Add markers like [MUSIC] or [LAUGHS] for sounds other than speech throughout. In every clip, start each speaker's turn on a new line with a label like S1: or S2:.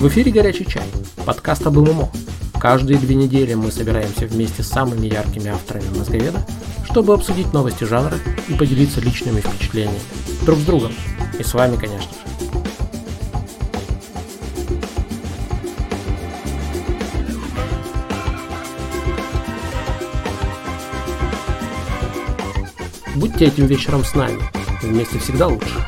S1: В эфире «Горячий чай», подкаст об ММО. Каждые две недели мы собираемся вместе с самыми яркими авторами мозговеда, чтобы обсудить новости жанра и поделиться личными впечатлениями. Друг с другом. И с вами, конечно же. Будьте этим вечером с нами. Вместе всегда лучше.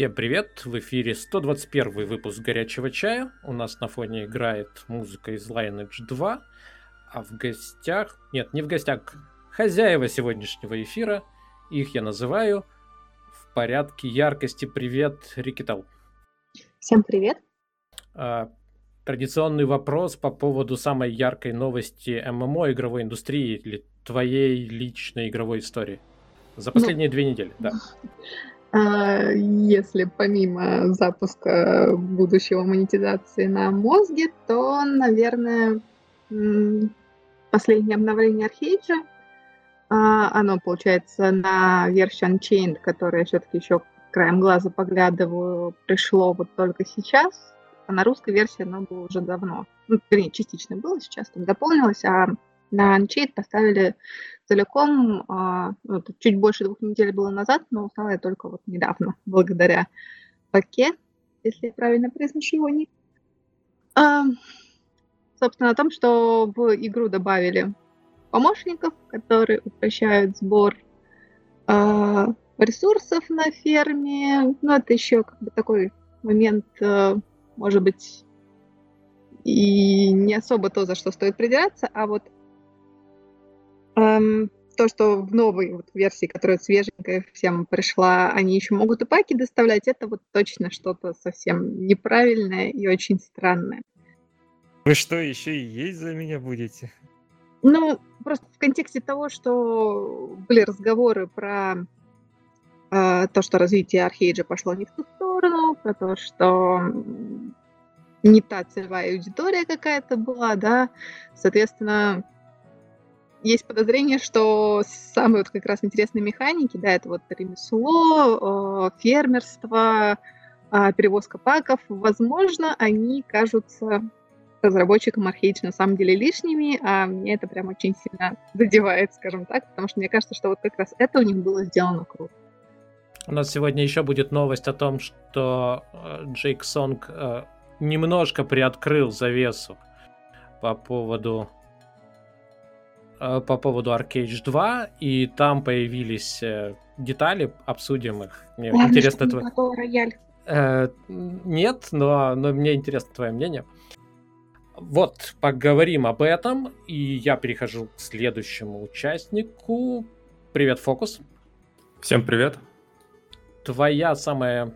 S1: Всем привет! В эфире 121 выпуск «Горячего чая». У нас на фоне играет музыка из Lineage 2. А в гостях... Нет, не в гостях. Хозяева сегодняшнего эфира. Их я называю в порядке яркости. Привет, Рикитал.
S2: Всем привет.
S1: А, традиционный вопрос по поводу самой яркой новости ММО игровой индустрии или твоей личной игровой истории. За ну, последние ну, две недели, да. [LAUGHS]
S2: А, если помимо запуска будущего монетизации на мозге, то, наверное, последнее обновление Архейджа, а, оно, получается, на версию Unchained, которое все-таки еще краем глаза поглядываю, пришло вот только сейчас, а на русской версии оно было уже давно. Ну, вернее, частично было, сейчас там дополнилось, а на Unchained поставили целиком, а, ну, чуть больше двух недель было назад, но узнала я только вот недавно, [LAUGHS] благодаря Паке, если я правильно произношу его ник. А, собственно, о том, что в игру добавили помощников, которые упрощают сбор а, ресурсов на ферме. Ну, это еще как бы такой момент, а, может быть, и не особо то, за что стоит придираться, а вот Эм, то, что в новой вот версии, которая свеженькая всем пришла, они еще могут и паки доставлять, это вот точно что-то совсем неправильное и очень странное.
S3: Вы что, еще и есть за меня будете?
S2: Ну, просто в контексте того, что были разговоры про э, то, что развитие Архейджа пошло не в ту сторону, про то, что не та целевая аудитория какая-то была, да, соответственно, есть подозрение, что самые вот как раз интересные механики, да, это вот ремесло, фермерство, а, перевозка паков, возможно, они кажутся разработчикам Archage на самом деле лишними, а мне это прям очень сильно [LAUGHS] задевает, скажем так, потому что мне кажется, что вот как раз это у них было сделано круто.
S1: У нас сегодня еще будет новость о том, что э, Джейк Сонг э, немножко приоткрыл завесу по поводу Э, по поводу Arcade 2, и там появились э, детали, обсудим их.
S2: Мне Главное, интересно твое... рояль.
S1: Э, нет, но, но мне интересно твое мнение. Вот, поговорим об этом, и я перехожу к следующему участнику. Привет, Фокус.
S4: Всем привет.
S1: Твоя самая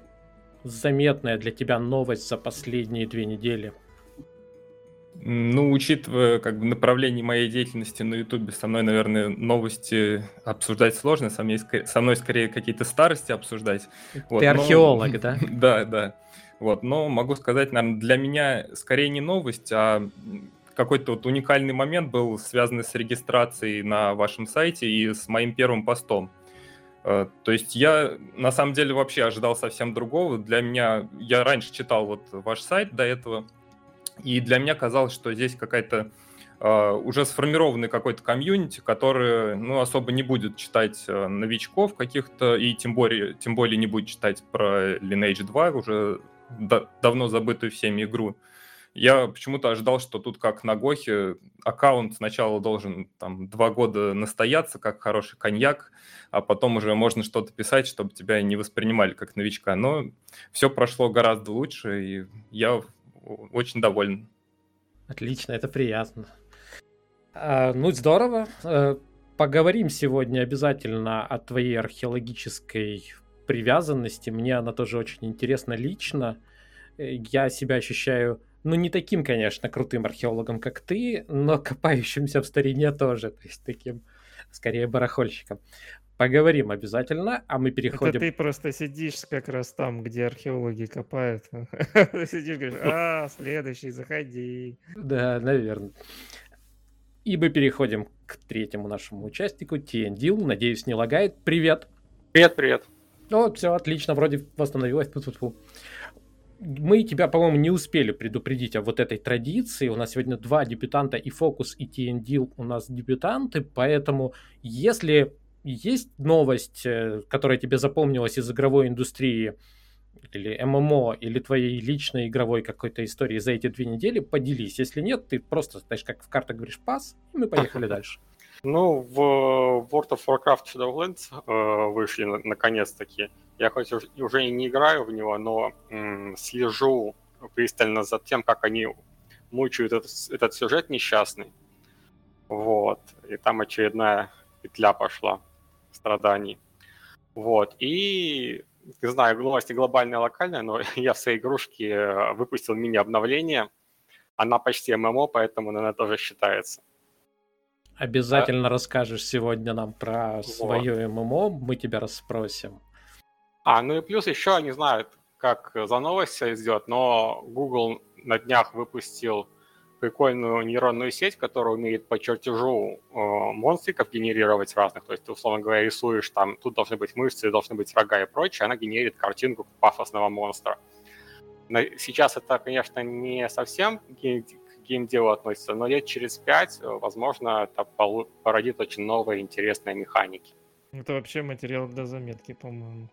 S1: заметная для тебя новость за последние две недели –
S4: ну, учитывая как бы направление моей деятельности на Ютубе, со мной, наверное, новости обсуждать сложно, со мной, со мной скорее какие-то старости обсуждать.
S1: Ты вот, археолог, но... [LAUGHS] да?
S4: Да, да. Вот, но могу сказать, наверное, для меня скорее не новость, а какой-то вот уникальный момент был связан с регистрацией на вашем сайте и с моим первым постом. Э, то есть я на самом деле вообще ожидал совсем другого. Для меня, я раньше читал вот ваш сайт до этого, и для меня казалось, что здесь какая-то Uh, уже сформированный какой-то комьюнити, который, ну, особо не будет читать uh, новичков каких-то, и тем более, тем более не будет читать про Lineage 2, уже да, давно забытую всеми игру. Я почему-то ожидал, что тут как на Гохе аккаунт сначала должен там два года настояться, как хороший коньяк, а потом уже можно что-то писать, чтобы тебя не воспринимали как новичка. Но все прошло гораздо лучше, и я очень доволен.
S1: Отлично, это приятно. А, ну, здорово. А, поговорим сегодня обязательно о твоей археологической привязанности. Мне она тоже очень интересна лично. Я себя ощущаю, ну, не таким, конечно, крутым археологом, как ты, но [LAUGHS] копающимся в старине тоже, то есть таким, скорее, барахольщиком. Поговорим обязательно, а мы переходим...
S3: Это ты просто сидишь как раз там, где археологи копают. [LAUGHS] Сидишь, говоришь, а, следующий, заходи.
S1: Да, наверное. И мы переходим к третьему нашему участнику, TNDIL. Надеюсь, не лагает. Привет.
S5: Привет, привет.
S1: О, все, отлично, вроде восстановилось. Фу -фу -фу. Мы тебя, по-моему, не успели предупредить о вот этой традиции. У нас сегодня два дебютанта, и Фокус, и TNDIL у нас дебютанты, поэтому если есть новость, э, которая тебе запомнилась из игровой индустрии, или ММО, или твоей личной игровой какой-то истории за эти две недели, поделись. Если нет, ты просто, знаешь, как в картах говоришь, пас, и мы поехали [LAUGHS] дальше.
S5: Ну, в World of Warcraft Shadowlands э, вышли на- наконец-таки. Я хоть уже и не играю в него, но м, слежу пристально за тем, как они мучают этот, этот сюжет несчастный. Вот. И там очередная петля пошла страданий. Вот. И, не знаю, новости глобальные, локальные, но [LAUGHS] я в своей игрушке э, выпустил мини-обновление. Она почти ММО, поэтому, наверное, тоже считается.
S1: Обязательно а... расскажешь сегодня нам про вот. свое ММО, мы тебя расспросим.
S5: А, ну и плюс еще, не знаю, как за новость все идет, но Google на днях выпустил прикольную нейронную сеть, которая умеет по чертежу э, монстриков генерировать разных. То есть ты, условно говоря, рисуешь там, тут должны быть мышцы, должны быть рога и прочее, она генерит картинку пафосного монстра. Но сейчас это, конечно, не совсем к геймделу относится, но лет через пять, э, возможно, это породит очень новые интересные механики.
S3: Это вообще материал для заметки, по-моему.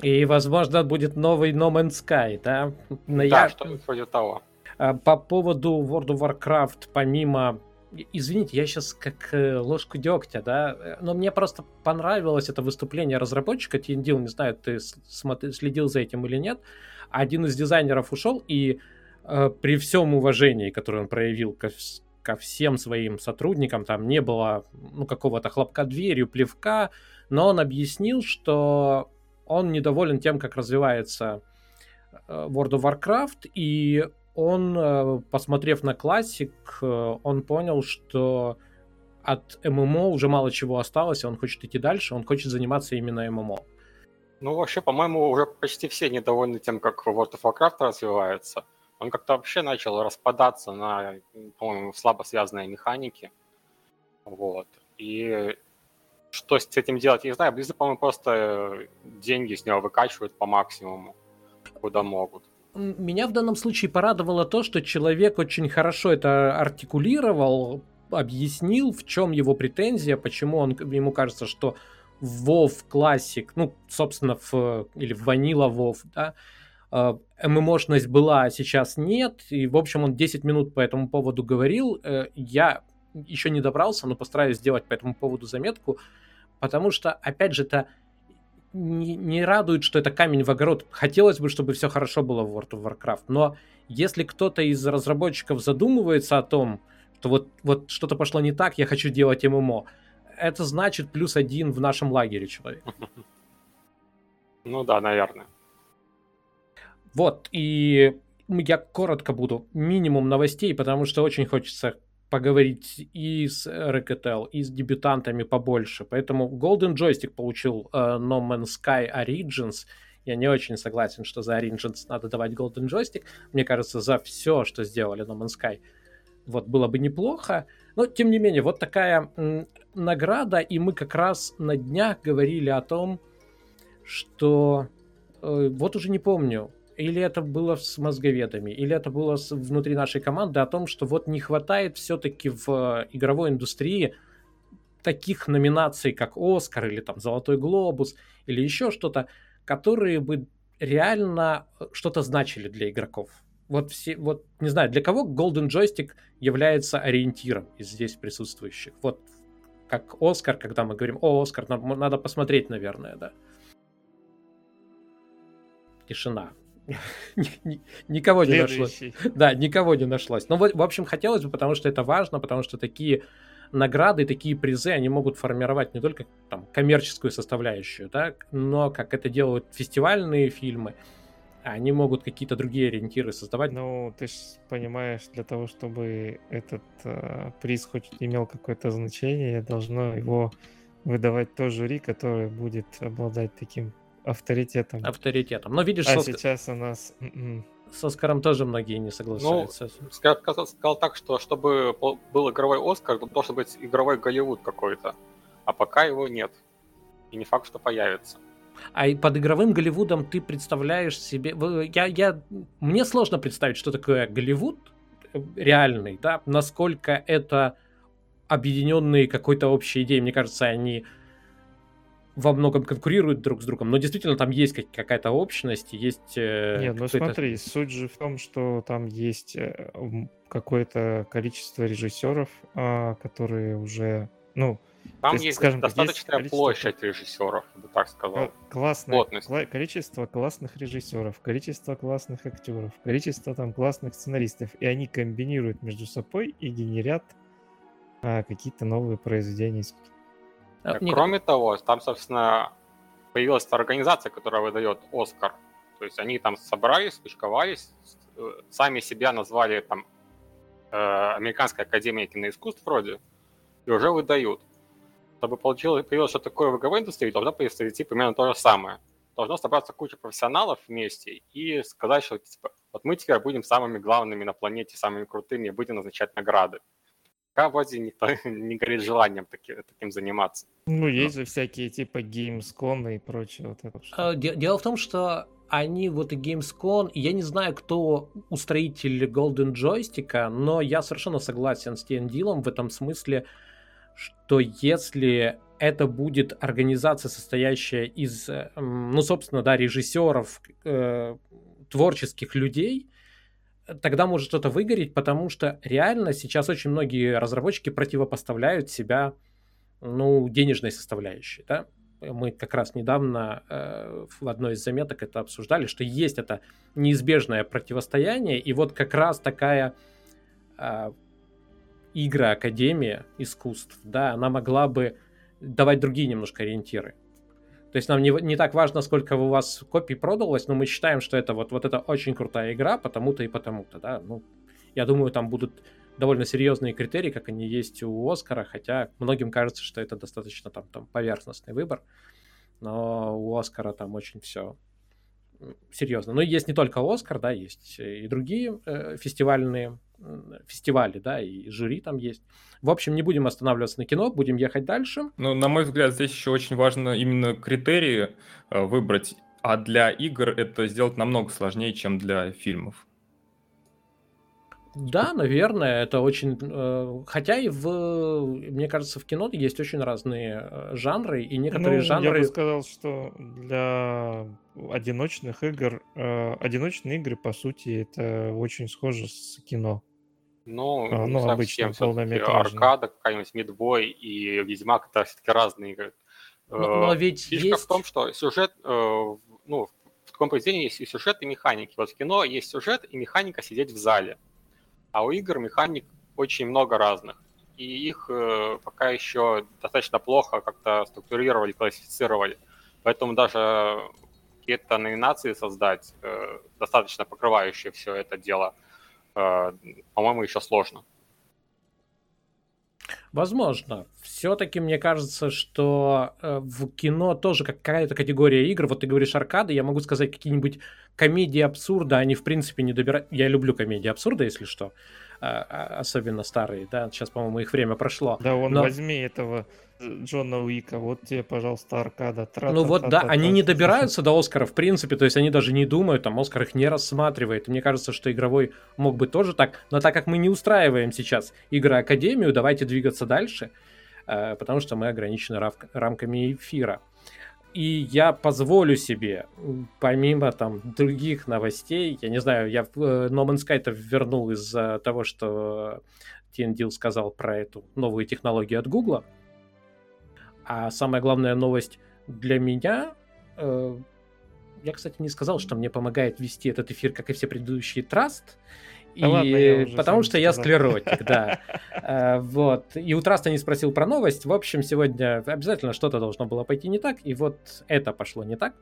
S1: И, возможно, будет новый No Man's Sky, да?
S5: Но да, я... что вроде того.
S1: А, по поводу World of Warcraft, помимо Извините, я сейчас как э, ложку дегтя, да, но мне просто понравилось это выступление разработчика TNDL, не знаю, ты смотри, следил за этим или нет. Один из дизайнеров ушел, и э, при всем уважении, которое он проявил ко, ко всем своим сотрудникам, там не было ну, какого-то хлопка дверью, плевка, но он объяснил, что он недоволен тем, как развивается э, World of Warcraft, и он, э, посмотрев на классик, э, он понял, что от ММО уже мало чего осталось, он хочет идти дальше, он хочет заниматься именно ММО.
S5: Ну, вообще, по-моему, уже почти все недовольны тем, как World of Warcraft развивается. Он как-то вообще начал распадаться на, по-моему, слабо связанные механики. Вот. И что с этим делать, я не знаю. Близы, по-моему, просто деньги с него выкачивают по максимуму, куда могут
S1: меня в данном случае порадовало то, что человек очень хорошо это артикулировал, объяснил, в чем его претензия, почему он, ему кажется, что WoW Classic, ну, собственно, в, или в Vanilla WoW, да, ММОшность была, а сейчас нет, и, в общем, он 10 минут по этому поводу говорил, э, я еще не добрался, но постараюсь сделать по этому поводу заметку, потому что, опять же, это не, не радует, что это камень в огород. Хотелось бы, чтобы все хорошо было в World of Warcraft, но если кто-то из разработчиков задумывается о том, что вот, вот что-то пошло не так, я хочу делать ММО, это значит плюс один в нашем лагере человек. [LAUGHS]
S5: Ну да, наверное.
S1: Вот, и я коротко буду. Минимум новостей, потому что очень хочется поговорить и с Racketel, и с дебютантами побольше. Поэтому Golden Joystick получил э, No Man's Sky Origins. Я не очень согласен, что за Origins надо давать Golden Joystick. Мне кажется, за все, что сделали No Man's Sky, вот было бы неплохо. Но, тем не менее, вот такая награда, и мы как раз на днях говорили о том, что... Э, вот уже не помню, или это было с мозговедами, или это было с, внутри нашей команды о том, что вот не хватает все-таки в э, игровой индустрии таких номинаций, как Оскар или там Золотой Глобус или еще что-то, которые бы реально э, что-то значили для игроков. Вот все, вот не знаю, для кого Golden Joystick является ориентиром из здесь присутствующих. Вот как Оскар, когда мы говорим, о, Оскар, надо посмотреть, наверное, да. Тишина. [LAUGHS] никого не нашлось. Да, никого не нашлось. Но, в общем, хотелось бы, потому что это важно, потому что такие награды, такие призы, они могут формировать не только там, коммерческую составляющую, да, но как это делают фестивальные фильмы, они могут какие-то другие ориентиры создавать.
S3: Ну, ты же понимаешь, для того, чтобы этот э, приз хоть имел какое-то значение, должно его выдавать то жюри, которое будет обладать таким авторитетом.
S1: Авторитетом. Но видишь,
S3: А
S1: со,
S3: сейчас у нас... м-м.
S1: с Оскаром тоже многие не
S5: Ну,
S1: соглашаются.
S5: сказал, сказал- сказал так, что чтобы был игровой Оскар, то должен быть игровой Голливуд какой-то. А пока его нет. И не факт, что появится.
S1: А и под игровым Голливудом ты представляешь себе... Я, я... Мне сложно представить, что такое Голливуд э, реальный, да, насколько это объединенные какой-то общей идеей. Мне кажется, они во многом конкурируют друг с другом, но действительно там есть как- какая-то общность, есть... э,
S3: Нет, ну смотри, суть же в том, что там есть э, какое-то количество режиссеров, а, которые уже, ну,
S5: Там
S3: есть,
S5: есть
S3: скажем есть
S5: достаточная
S3: количество-
S5: площадь режиссеров, я бы так сказал.
S3: кла- классное кла- количество классных режиссеров, количество классных актеров, количество там классных сценаристов, и они комбинируют между собой и генерят а, какие-то новые произведения. искусства.
S1: А, мне-
S5: Кроме того, там, собственно, появилась та организация, которая выдает Оскар. То есть они там собрались, кучковались, э, сами себя назвали там э, Американская академия киноискусств вроде, и уже выдают. Чтобы получилось, появилось что такое в игровой индустрии, должно произойти примерно то же самое. Должно собраться куча профессионалов вместе и сказать, что типа, вот мы теперь будем самыми главными на планете, самыми крутыми, и будем назначать награды. Пока вроде никто [LAUGHS] не горит желанием таки- таким заниматься.
S3: Ну, есть же всякие типа Gamescom и прочее. Вот это что.
S1: А, де- Дело в том, что они вот и Gamescom, я не знаю, кто устроитель Golden Joystick, но я совершенно согласен с тем Дилом в этом смысле, что если это будет организация, состоящая из, э, ну, собственно, да, режиссеров, э, творческих людей, тогда может что-то выгореть, потому что реально сейчас очень многие разработчики противопоставляют себя, ну, денежной составляющей, да. Мы как раз недавно э, в одной из заметок это обсуждали, что есть это неизбежное противостояние, и вот как раз такая э, игра Академия искусств, да, она могла бы давать другие немножко ориентиры. То есть нам не, не так важно, сколько у вас копий продалось, но мы считаем, что это вот, вот это очень крутая игра, потому-то и потому-то, да. Ну, я думаю, там будут довольно серьезные критерии, как они есть у Оскара, хотя многим кажется, что это достаточно там, там поверхностный выбор, но у Оскара там очень все серьезно. Но есть не только Оскар, да, есть и другие э, фестивальные м, фестивали, да, и жюри там есть. В общем, не будем останавливаться на кино, будем ехать дальше.
S4: Ну, на мой взгляд, здесь еще очень важно именно критерии э, выбрать, а для игр это сделать намного сложнее, чем для фильмов.
S1: Да, наверное, это очень... э, Хотя и в... Мне кажется, в кино есть очень разные э, жанры, и некоторые
S3: Ну,
S1: жанры...
S3: Я бы сказал, что для одиночных игр, э, одиночные игры, по сути, это очень схоже с кино.
S5: Ну,
S3: А,
S5: не
S3: ну, обычно.
S5: Аркада, какая-нибудь Мидбой и Ведьмак это все-таки разные игры.
S1: Но, но ведь
S5: Фишка
S1: есть...
S5: в том, что сюжет, в- ну, в таком произведении есть и сюжет, и механики. Вот в кино есть сюжет и механика сидеть в зале. А у игр механик очень много разных. И их э, пока еще достаточно плохо как-то структурировали, классифицировали. Поэтому даже какие-то номинации создать, э, достаточно покрывающие все это дело, э, по-моему, еще сложно.
S1: Возможно. Все-таки мне кажется, что э, в кино тоже какая-то категория игр. Вот ты говоришь аркады, я могу сказать какие-нибудь комедии абсурда, они в принципе не добирают. Я люблю комедии абсурда, если что. А, а, особенно старые, да. Сейчас, по-моему, их время прошло.
S3: Да, он
S1: Но-
S3: возьми этого э, Джона Уика, вот тебе, пожалуйста, аркада.
S1: Ну вот да, они не добираются до Оскара, в принципе, то есть они даже не думают, там Оскар их не рассматривает. Мне кажется, что игровой мог бы тоже так, но так как мы не устраиваем сейчас игры Академию, давайте двигаться дальше, э, потому что мы ограничены рамками эфира. И я позволю себе, помимо там других новостей, я не знаю, я э, No Man's Sky-то вернул из-за того, что TNDL сказал про эту новую технологию от Гугла. А самая главная новость для меня, э, я, кстати, не сказал, что мне помогает вести этот эфир, как и все предыдущие, Траст.
S3: Да ладно, я
S1: потому что я склеротик, да. [LAUGHS] Э, Вот. И у Траста не спросил про новость. В общем, сегодня обязательно что-то должно было пойти не так, и вот это пошло не так.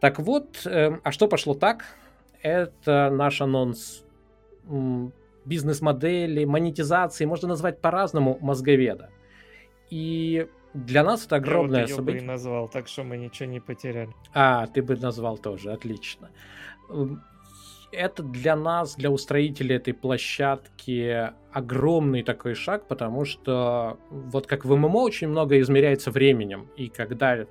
S1: Так вот, эм, а что пошло так? Это наш анонс бизнес-модели, монетизации, можно назвать по-разному, мозговеда. И для нас это огромное
S3: Я вот её бы и
S1: событие.
S3: назвал, так что мы ничего не потеряли.
S1: А, ты бы назвал тоже, отлично. Это для нас, для устроителей этой площадки, огромный такой шаг, потому что вот как в ММО очень много измеряется временем, и когда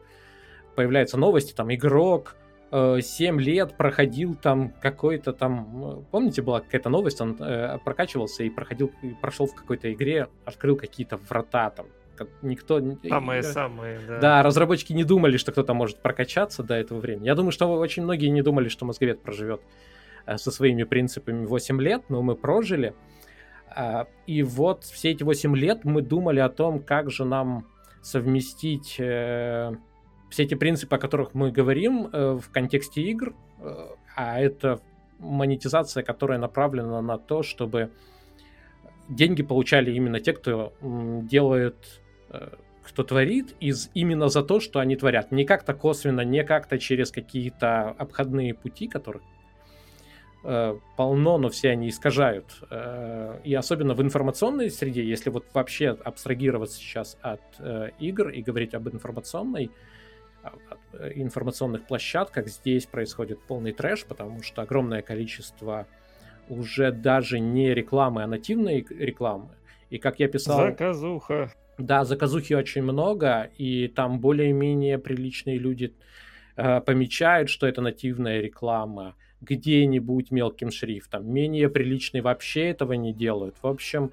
S1: появляются новости, там игрок э, 7 лет проходил там какой-то там, э, помните, была какая-то новость, он э, прокачивался и проходил, и прошел в какой-то игре, открыл какие-то врата там, как никто...
S3: Самые
S1: э,
S3: самые, да.
S1: да, разработчики не думали, что кто-то может прокачаться до этого времени. Я думаю, что очень многие не думали, что мозговед проживет э, со своими принципами 8 лет, но мы прожили. А, И вот все эти 8 лет мы думали о том, как же нам совместить э, все эти принципы, о которых мы говорим э, в контексте игр, э, а это монетизация, которая направлена на то, чтобы деньги получали именно те, кто делает э, кто творит, из именно за то, что они творят. Не как-то косвенно, не как-то через какие-то обходные пути, которых э, полно, но все они искажают. Э, и особенно в информационной среде, если вот вообще абстрагироваться сейчас от э, игр и говорить об информационной, от, информационных площадках, здесь происходит полный трэш, потому что огромное количество уже даже не рекламы, а нативной рекламы. И как я писал...
S3: Заказуха.
S1: Да, заказухи очень много, и там более-менее приличные люди э, помечают, что это нативная реклама где-нибудь мелким шрифтом. Менее приличные вообще этого не делают. В общем,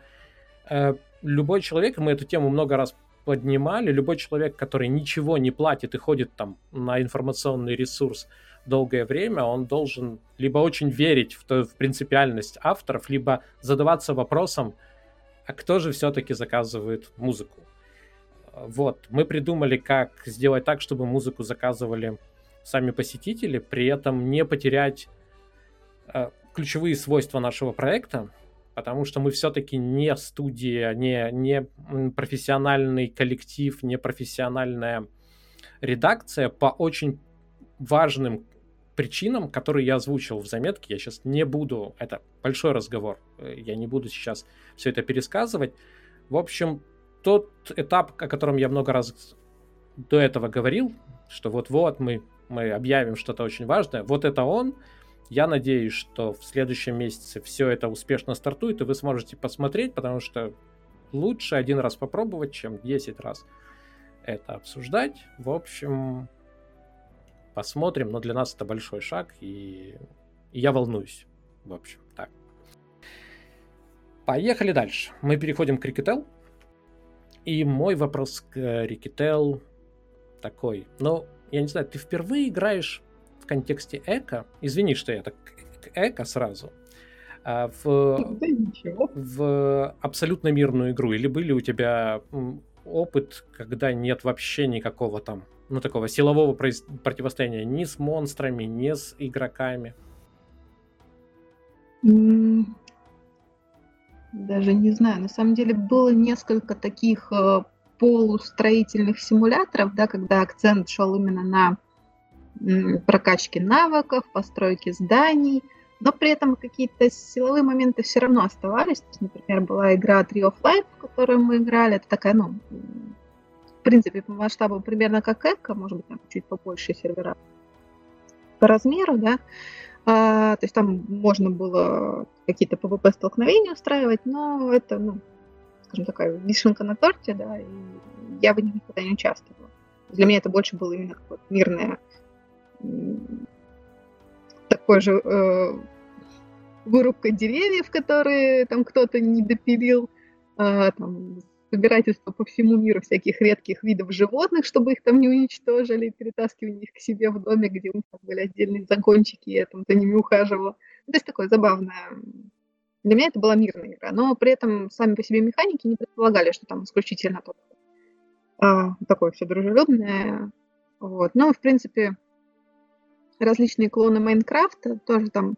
S1: э, любой человек, мы эту тему много раз поднимали, любой человек, который ничего не платит и ходит там на информационный ресурс долгое время, он должен либо очень верить в, то, в принципиальность авторов, либо задаваться вопросом, а кто же все-таки заказывает музыку? Вот, мы придумали, как сделать так, чтобы музыку заказывали сами посетители, при этом не потерять ключевые свойства нашего проекта, потому что мы все-таки не студия, не, не профессиональный коллектив, не профессиональная редакция по очень важным причинам, которые я озвучил в заметке. Я сейчас не буду, это большой разговор, я не буду сейчас все это пересказывать. В общем, тот этап, о котором я много раз до этого говорил, что вот-вот мы, мы объявим что-то очень важное, вот это он. Я надеюсь, что в следующем месяце все это успешно стартует, и вы сможете посмотреть, потому что лучше один раз попробовать, чем 10 раз это обсуждать. В общем, посмотрим, но для нас это большой шаг, и, и я волнуюсь. В общем, так. Поехали дальше. Мы переходим к Рикетел. И мой вопрос к Рикетел такой. Ну, я не знаю, ты впервые играешь в контексте эко? Извини, что я так к эко сразу. А в, в абсолютно мирную игру? Или были у тебя опыт, когда нет вообще никакого там, ну, такого силового произ- противостояния ни с монстрами, ни с игроками?
S2: Даже не знаю. На самом деле было несколько таких э, полустроительных симуляторов, да, когда акцент шел именно на м, прокачке навыков, постройке зданий, но при этом какие-то силовые моменты все равно оставались. То есть, например, была игра Tree of Life, в которую мы играли. Это такая, ну, в принципе, по масштабу примерно как Эко, может быть, там чуть побольше сервера по размеру, да. А, то есть там можно было какие-то PvP-столкновения устраивать, но это, ну, скажем, такая вишенка на торте, да, и я них никогда не участвовала. Для меня это больше было именно какое-то мирное, м, такое же э, вырубка деревьев, которые там кто-то не допилил, а, там, собирательство по всему миру всяких редких видов животных, чтобы их там не уничтожили, перетаскивание их к себе в доме, где у них там были отдельные загончики, и я там за ними ухаживала. Ну, то есть такое забавное. Для меня это была мирная игра, но при этом сами по себе механики не предполагали, что там исключительно только а, такое все дружелюбное. Вот. Но, в принципе, различные клоны Майнкрафта тоже там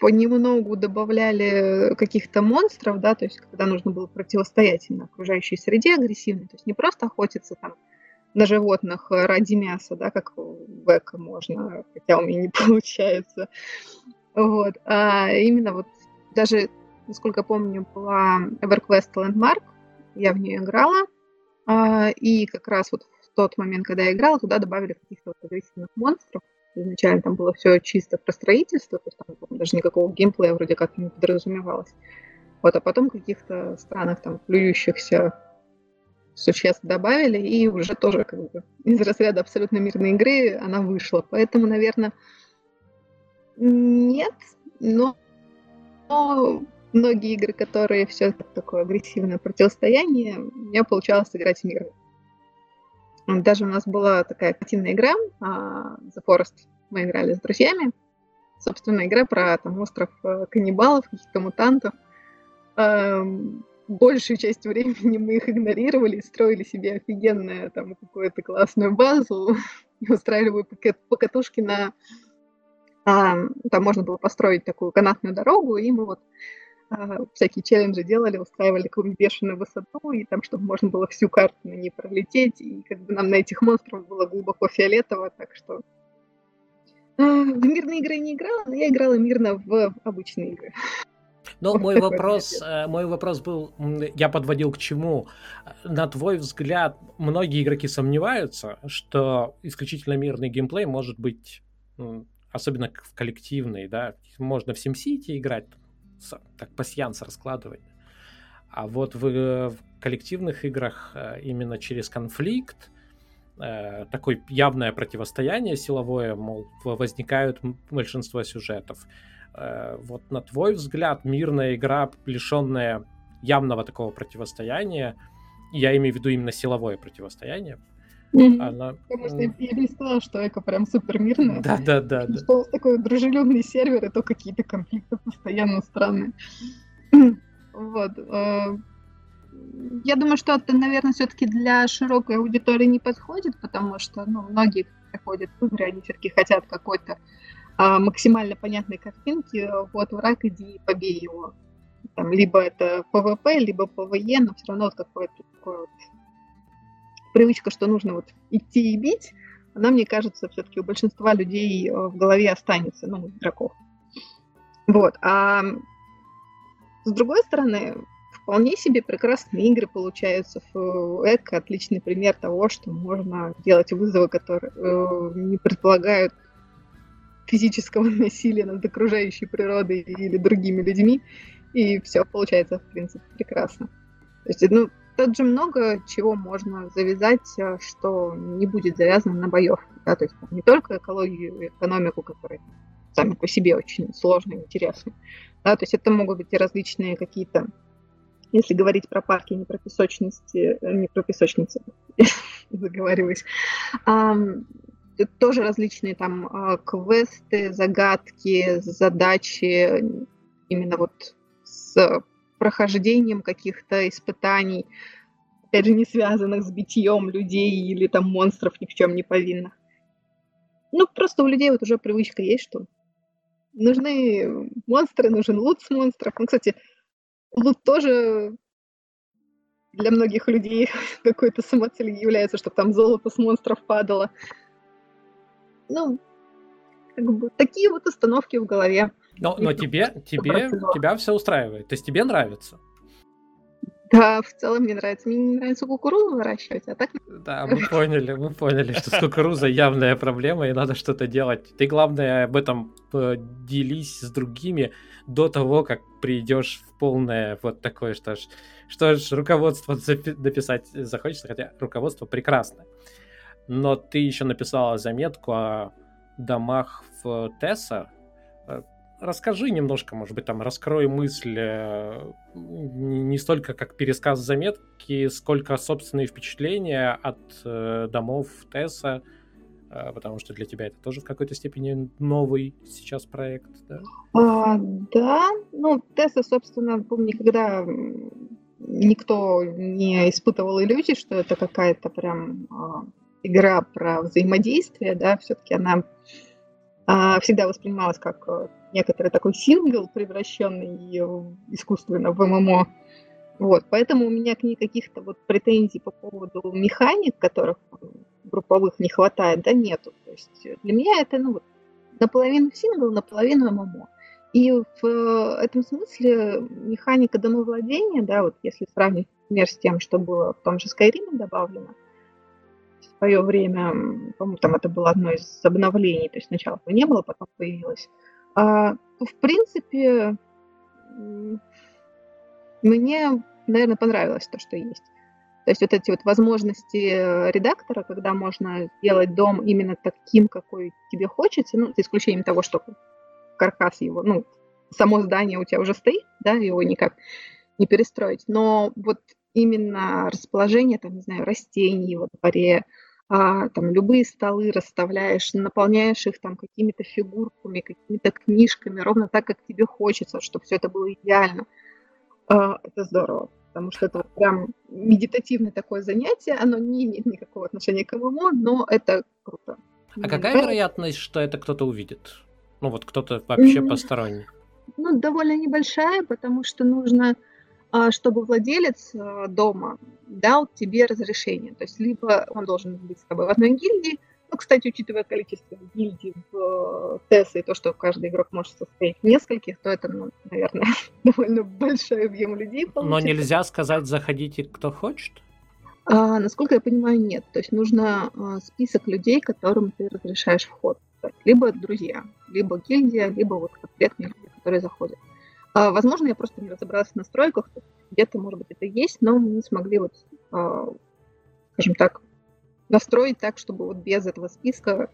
S2: понемногу добавляли каких-то монстров, да, то есть когда нужно было противостоять именно окружающей среде агрессивной, то есть не просто охотиться там на животных ради мяса, да, как в эко можно, хотя у меня не [LAUGHS] получается, вот, а именно вот даже, насколько помню, была EverQuest Landmark, я в нее играла, А, и как раз вот в тот момент, когда я играла, туда добавили каких-то вот агрессивных монстров. Изначально там было все чисто про строительство, то есть там даже никакого геймплея вроде как не подразумевалось. Вот, а потом каких-то странных там плюющихся существ добавили, и уже тоже как бы из разряда абсолютно мирной игры она вышла. Поэтому, наверное, нет, но, но многие игры, которые все такое агрессивное противостояние, у меня получалось играть мирно. Даже у нас была такая активная игра uh, The Forest. Мы играли с друзьями. Собственно, игра про там, остров э, каннибалов, каких-то мутантов. Uh, большую часть времени мы их игнорировали, строили себе офигенную там какую-то классную базу [LAUGHS] устраивали покатушки на... А, там можно было построить такую канатную дорогу, и мы вот а, всякие челленджи делали, устраивали какую-нибудь бешеную высоту, и там, чтобы можно было всю карту на ней пролететь, и как бы нам на этих монстров было глубоко фиолетово, так что в мирные игры не играла, но я играла мирно в обычные игры.
S1: Но мой вопрос, э, мой вопрос был, я подводил к чему? На твой взгляд, многие игроки сомневаются, что исключительно мирный геймплей может быть, особенно в коллективный, да, можно в SimCity играть, так пассианс раскладывать. А вот в, в коллективных играх э, именно через конфликт, э, такое явное противостояние силовое, мол, возникают большинство сюжетов. Э, вот на твой взгляд, мирная игра, лишенная явного такого противостояния, я имею в виду именно силовое противостояние,
S2: Mm-hmm. Она... Потому что я, я не сказала, что Эко прям супер мирная.
S1: Да, да, да.
S2: Что у нас такой дружелюбный сервер, и то какие-то конфликты постоянно странные. вот. Э, я думаю, что это, наверное, все-таки для широкой аудитории не подходит, потому что ну, многие приходят в игры, они все-таки хотят какой-то а, максимально понятной картинки, вот враг, иди побей его. Там, либо это PvP, либо PvE, но все равно вот какое-то такое вот привычка, что нужно вот идти и бить, она, мне кажется, все-таки у большинства людей э, в голове останется, ну, игроков. Вот. А с другой стороны, вполне себе прекрасные игры получаются. Eco отличный пример того, что можно делать вызовы, которые э, не предполагают физического [LAUGHS] насилия над окружающей природой или другими людьми, и все получается, в принципе, прекрасно. То есть, ну, тут же много чего можно завязать, э, что не будет завязано на боевку. Да? То есть не только экологию экономику, которые сами по себе очень сложные и интересны. Да? То есть это могут быть и различные какие-то, если говорить про парки, не про песочности, э, не про песочницы, [LAUGHS] заговариваюсь, тоже различные там а, квесты, загадки, задачи именно вот с прохождением каких-то испытаний, опять же, не связанных с битьем людей или там монстров ни в чем не повинных. Ну, просто у людей вот уже привычка есть, что нужны монстры, нужен лут с монстров. Ну, кстати, лут тоже для многих людей [LAUGHS] какой-то самоцелью является, чтобы там золото с монстров падало ну, как бы такие вот установки в голове.
S1: Но, но тебе, тебе, тебя все устраивает, то есть тебе нравится.
S2: Да, в целом мне нравится. Мне не нравится кукурузу выращивать, а так...
S1: Да, мы поняли, мы поняли, что с кукурузой явная проблема, и надо что-то делать. Ты, главное, об этом делись с другими до того, как придешь в полное вот такое, что ж, что ж руководство написать захочется, хотя руководство прекрасное но ты еще написала заметку о домах в Тесса. Э, расскажи немножко, может быть, там раскрой мысль э, не столько как пересказ заметки, сколько собственные впечатления от э, домов Тесса, потому что для тебя это тоже в какой-то степени новый сейчас проект, да?
S2: А, да, ну, Тесса, собственно, помню, никогда никто не испытывал иллюзий, что это какая-то прям а, игра про взаимодействие, да, все-таки она всегда воспринималась как э, некоторый такой сингл, превращенный искусственно в ММО. Вот, поэтому у меня к ней каких-то вот претензий по поводу механик, которых групповых не хватает, да, нету. То есть для меня это, ну, вот, наполовину сингл, наполовину ММО. И в этом смысле механика домовладения, да, вот если сравнить, например, с тем, что было в том же Skyrim добавлено, свое время, по-моему, там это было одно из обновлений, то есть сначала его не было, потом появилось, а, в принципе, мне, наверное, понравилось то, что есть. То есть вот эти вот возможности редактора, когда можно сделать дом именно таким, какой тебе хочется, ну, за исключением того, что каркас его, ну, само здание у тебя уже стоит, да, его никак не перестроить. Но вот именно расположение, там, не знаю, растений во дворе, а, там любые столы расставляешь, наполняешь их там какими-то фигурками, какими-то книжками, ровно так, как тебе хочется, чтобы все это было идеально. А, это здорово, потому что это прям медитативное такое занятие, оно не имеет никакого отношения к ММО, но это круто.
S1: А какая вероятность, что это кто-то увидит? Ну вот кто-то вообще посторонний.
S2: Ну, довольно небольшая, потому что нужно, чтобы владелец а, дома дал тебе разрешение. То есть либо он должен быть с тобой в одной гильдии, ну, кстати, учитывая количество гильдий в ТЭС и то, что каждый игрок может состоять в нескольких, то это, ну, наверное, [LAUGHS] довольно большой объем людей
S1: получится. Но нельзя сказать, заходите кто хочет?
S2: А, насколько я понимаю, нет. То есть нужно а, список людей, которым ты разрешаешь вход. Либо друзья, либо гильдия, либо вот конкретные люди, которые заходят. А, возможно, я просто не разобралась в настройках, где-то, может быть, это есть, но мы не смогли вот, а, скажем так, настроить так, чтобы вот без этого списка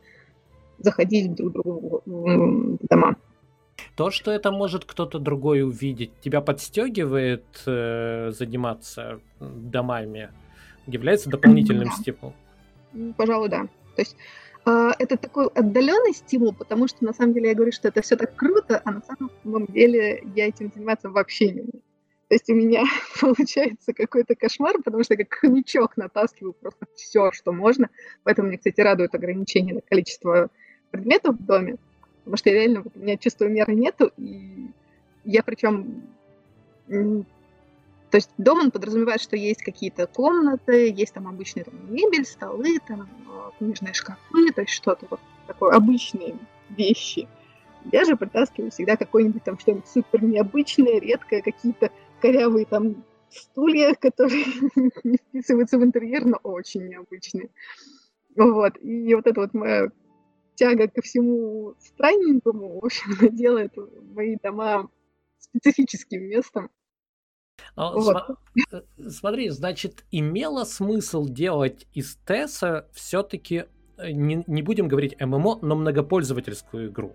S2: заходить друг другу в дома.
S1: То, что это может кто-то другой увидеть, тебя подстегивает э, заниматься домами, является дополнительным да. стимулом?
S2: Пожалуй, да. То есть это такой отдаленный стимул, потому что на самом деле я говорю, что это все так круто, а на самом деле я этим заниматься вообще не умею. То есть у меня [LAUGHS] получается какой-то кошмар, потому что я как хомячок натаскиваю просто все, что можно. Поэтому мне, кстати, радует ограничение на количество предметов в доме, потому что реально вот, у меня чувства меры нету, и я причем то есть дом, он подразумевает, что есть какие-то комнаты, есть там обычные там, мебель, столы, там а, книжные шкафы, то есть что-то вот такое, обычные вещи. Я же притаскиваю всегда какое-нибудь там что-нибудь супер необычное, редкое, какие-то корявые там стулья, [LAUGHS] которые не вписываются в интерьер, но очень необычные. Вот. И вот это вот моя тяга ко всему странненькому, в общем, [LAUGHS] делает мои дома специфическим местом.
S1: А, вот. Э, смотри, значит, имело смысл делать из ТЭСа все-таки, э, не, не будем говорить ММО, но многопользовательскую игру.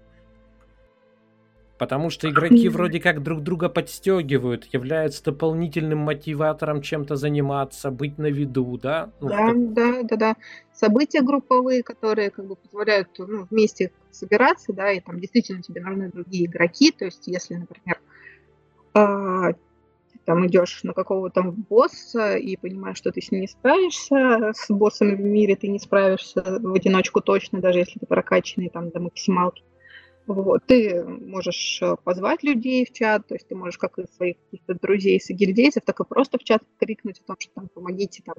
S1: Потому что игроки вроде как друг друга подстегивают, являются дополнительным мотиватором чем-то заниматься, быть на виду, да?
S2: Ну, да, как... да, да, да. События групповые, которые как бы позволяют ну, вместе собираться, да, и там действительно тебе нужны другие игроки. То есть, если, например, а, там идешь на какого-то босса и понимаешь, что ты с ним не справишься, с боссами в мире ты не справишься в одиночку точно, даже если ты прокачанный там до максималки. Вот. Ты можешь э, позвать людей в чат, то есть ты можешь как и своих каких-то друзей, сагильдейцев, так и просто в чат крикнуть о том, что там помогите, там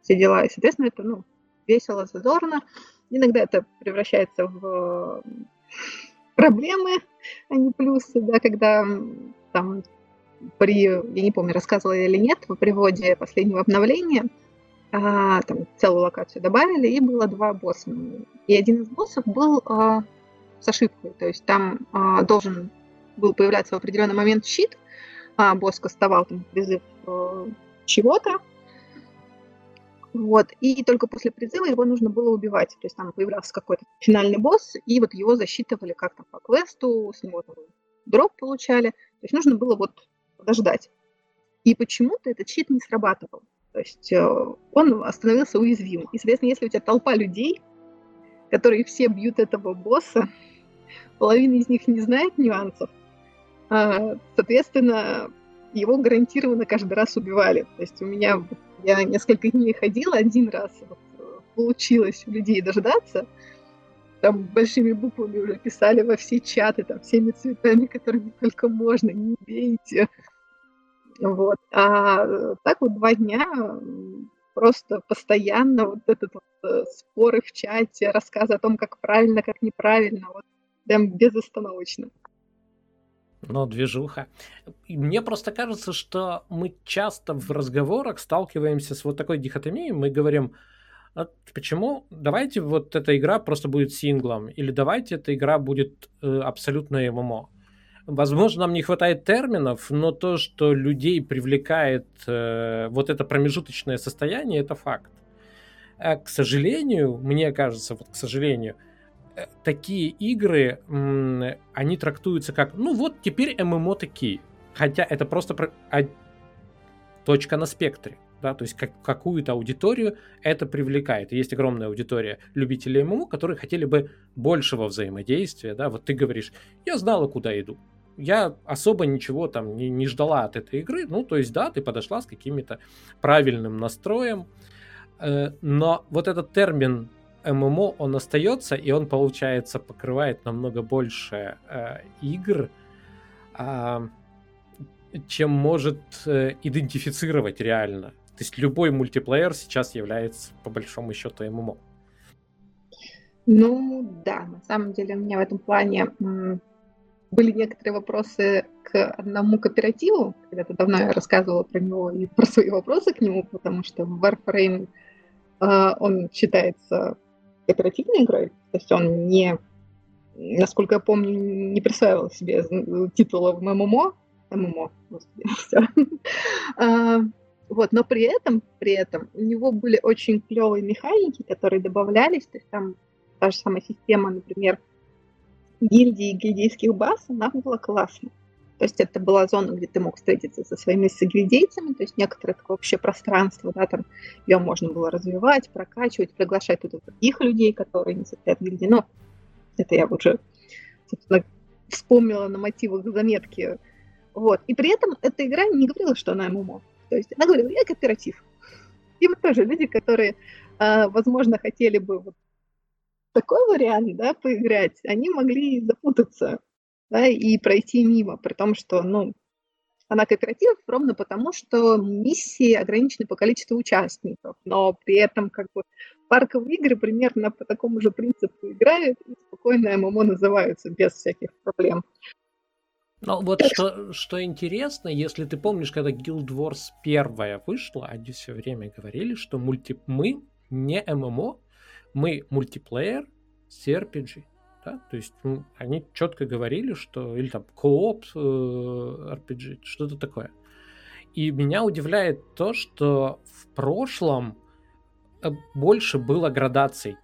S2: все дела. И, соответственно, это ну, весело, задорно. Иногда это превращается в проблемы, а не плюсы, да, когда там при, я не помню, рассказывала я или нет, в приводе последнего обновления а, там целую локацию добавили, и было два босса. И один из боссов был а, с ошибкой, то есть там а, должен был появляться в определенный момент щит, а босс кастовал там призыв а, чего-то, вот, и только после призыва его нужно было убивать. То есть там появлялся какой-то финальный босс, и вот его засчитывали как-то по квесту, с него там дроп получали. То есть нужно было вот подождать. И почему-то этот щит не срабатывал. То есть э, он остановился уязвим. И, соответственно, если у тебя толпа людей, которые все бьют этого босса, [LAUGHS] половина из них не знает нюансов, а, соответственно, его гарантированно каждый раз убивали. То есть у меня, я несколько дней ходила, один раз вот, э, получилось у людей дождаться, там большими буквами уже писали во все чаты, там, всеми цветами, которыми только можно, не бейте. Вот. А так вот два дня просто постоянно вот этот вот э, споры в чате, рассказы о том, как правильно, как неправильно, вот прям безостановочно.
S1: Но движуха. И мне просто кажется, что мы часто в разговорах сталкиваемся с вот такой дихотомией. Мы говорим, почему давайте вот эта игра просто будет синглом, или давайте эта игра будет э, абсолютно ММО. Возможно, нам не хватает терминов, но то, что людей привлекает э, вот это промежуточное состояние, это факт. А, к сожалению, мне кажется, вот к сожалению, э, такие игры, они трактуются как, ну вот теперь ММО такие. Хотя это просто про... а... точка на спектре. Да, то есть как, какую-то аудиторию это привлекает. есть огромная аудитория любителей ММО, которые хотели бы большего взаимодействия. Да? Вот ты говоришь, я знала, куда иду я особо ничего там не, не ждала от этой игры. Ну, то есть, да, ты подошла с каким-то правильным настроем. Э, но вот этот термин ММО, он остается, и он, получается, покрывает намного больше э, игр, э, чем может э, идентифицировать реально. То есть любой мультиплеер сейчас является, по большому счету, ММО.
S2: Ну, да, на самом деле у меня в этом плане были некоторые вопросы к одному кооперативу. Когда-то давно я рассказывала про него и [LAUGHS] про свои вопросы к нему, потому что Warframe, э, он считается кооперативной игрой, то есть он не, насколько я помню, не присваивал себе титула в ММО, ММО, господи, [LAUGHS] все. [LAUGHS] Вот, но при этом, при этом у него были очень клевые механики, которые добавлялись, то есть там та же самая система, например, гильдии гильдейских баз, она была классной. То есть это была зона, где ты мог встретиться со своими согильдейцами, то есть некоторое такое общее пространство, да, там ее можно было развивать, прокачивать, приглашать туда других людей, которые не состоят в гильдии. Но это я уже, собственно, вспомнила на мотивах заметки. Вот. И при этом эта игра не говорила, что она ММО. То есть она говорила, я кооператив. И вот тоже люди, которые, а, возможно, хотели бы вот такой вариант, да, поиграть, они могли запутаться, да, и пройти мимо, при том, что, ну, она кооператив ровно потому, что миссии ограничены по количеству участников, но при этом как бы парковые игры примерно по такому же принципу играют и спокойно ММО называются без всяких проблем.
S1: Ну вот что, что интересно, если ты помнишь, когда Guild Wars первая вышла, они все время говорили, что мульти... мы не ММО, мы мультиплеер с RPG. Да? То есть они четко говорили, что или там кооп э, RPG, что-то такое. И меня удивляет то, что в прошлом э, больше было градаций,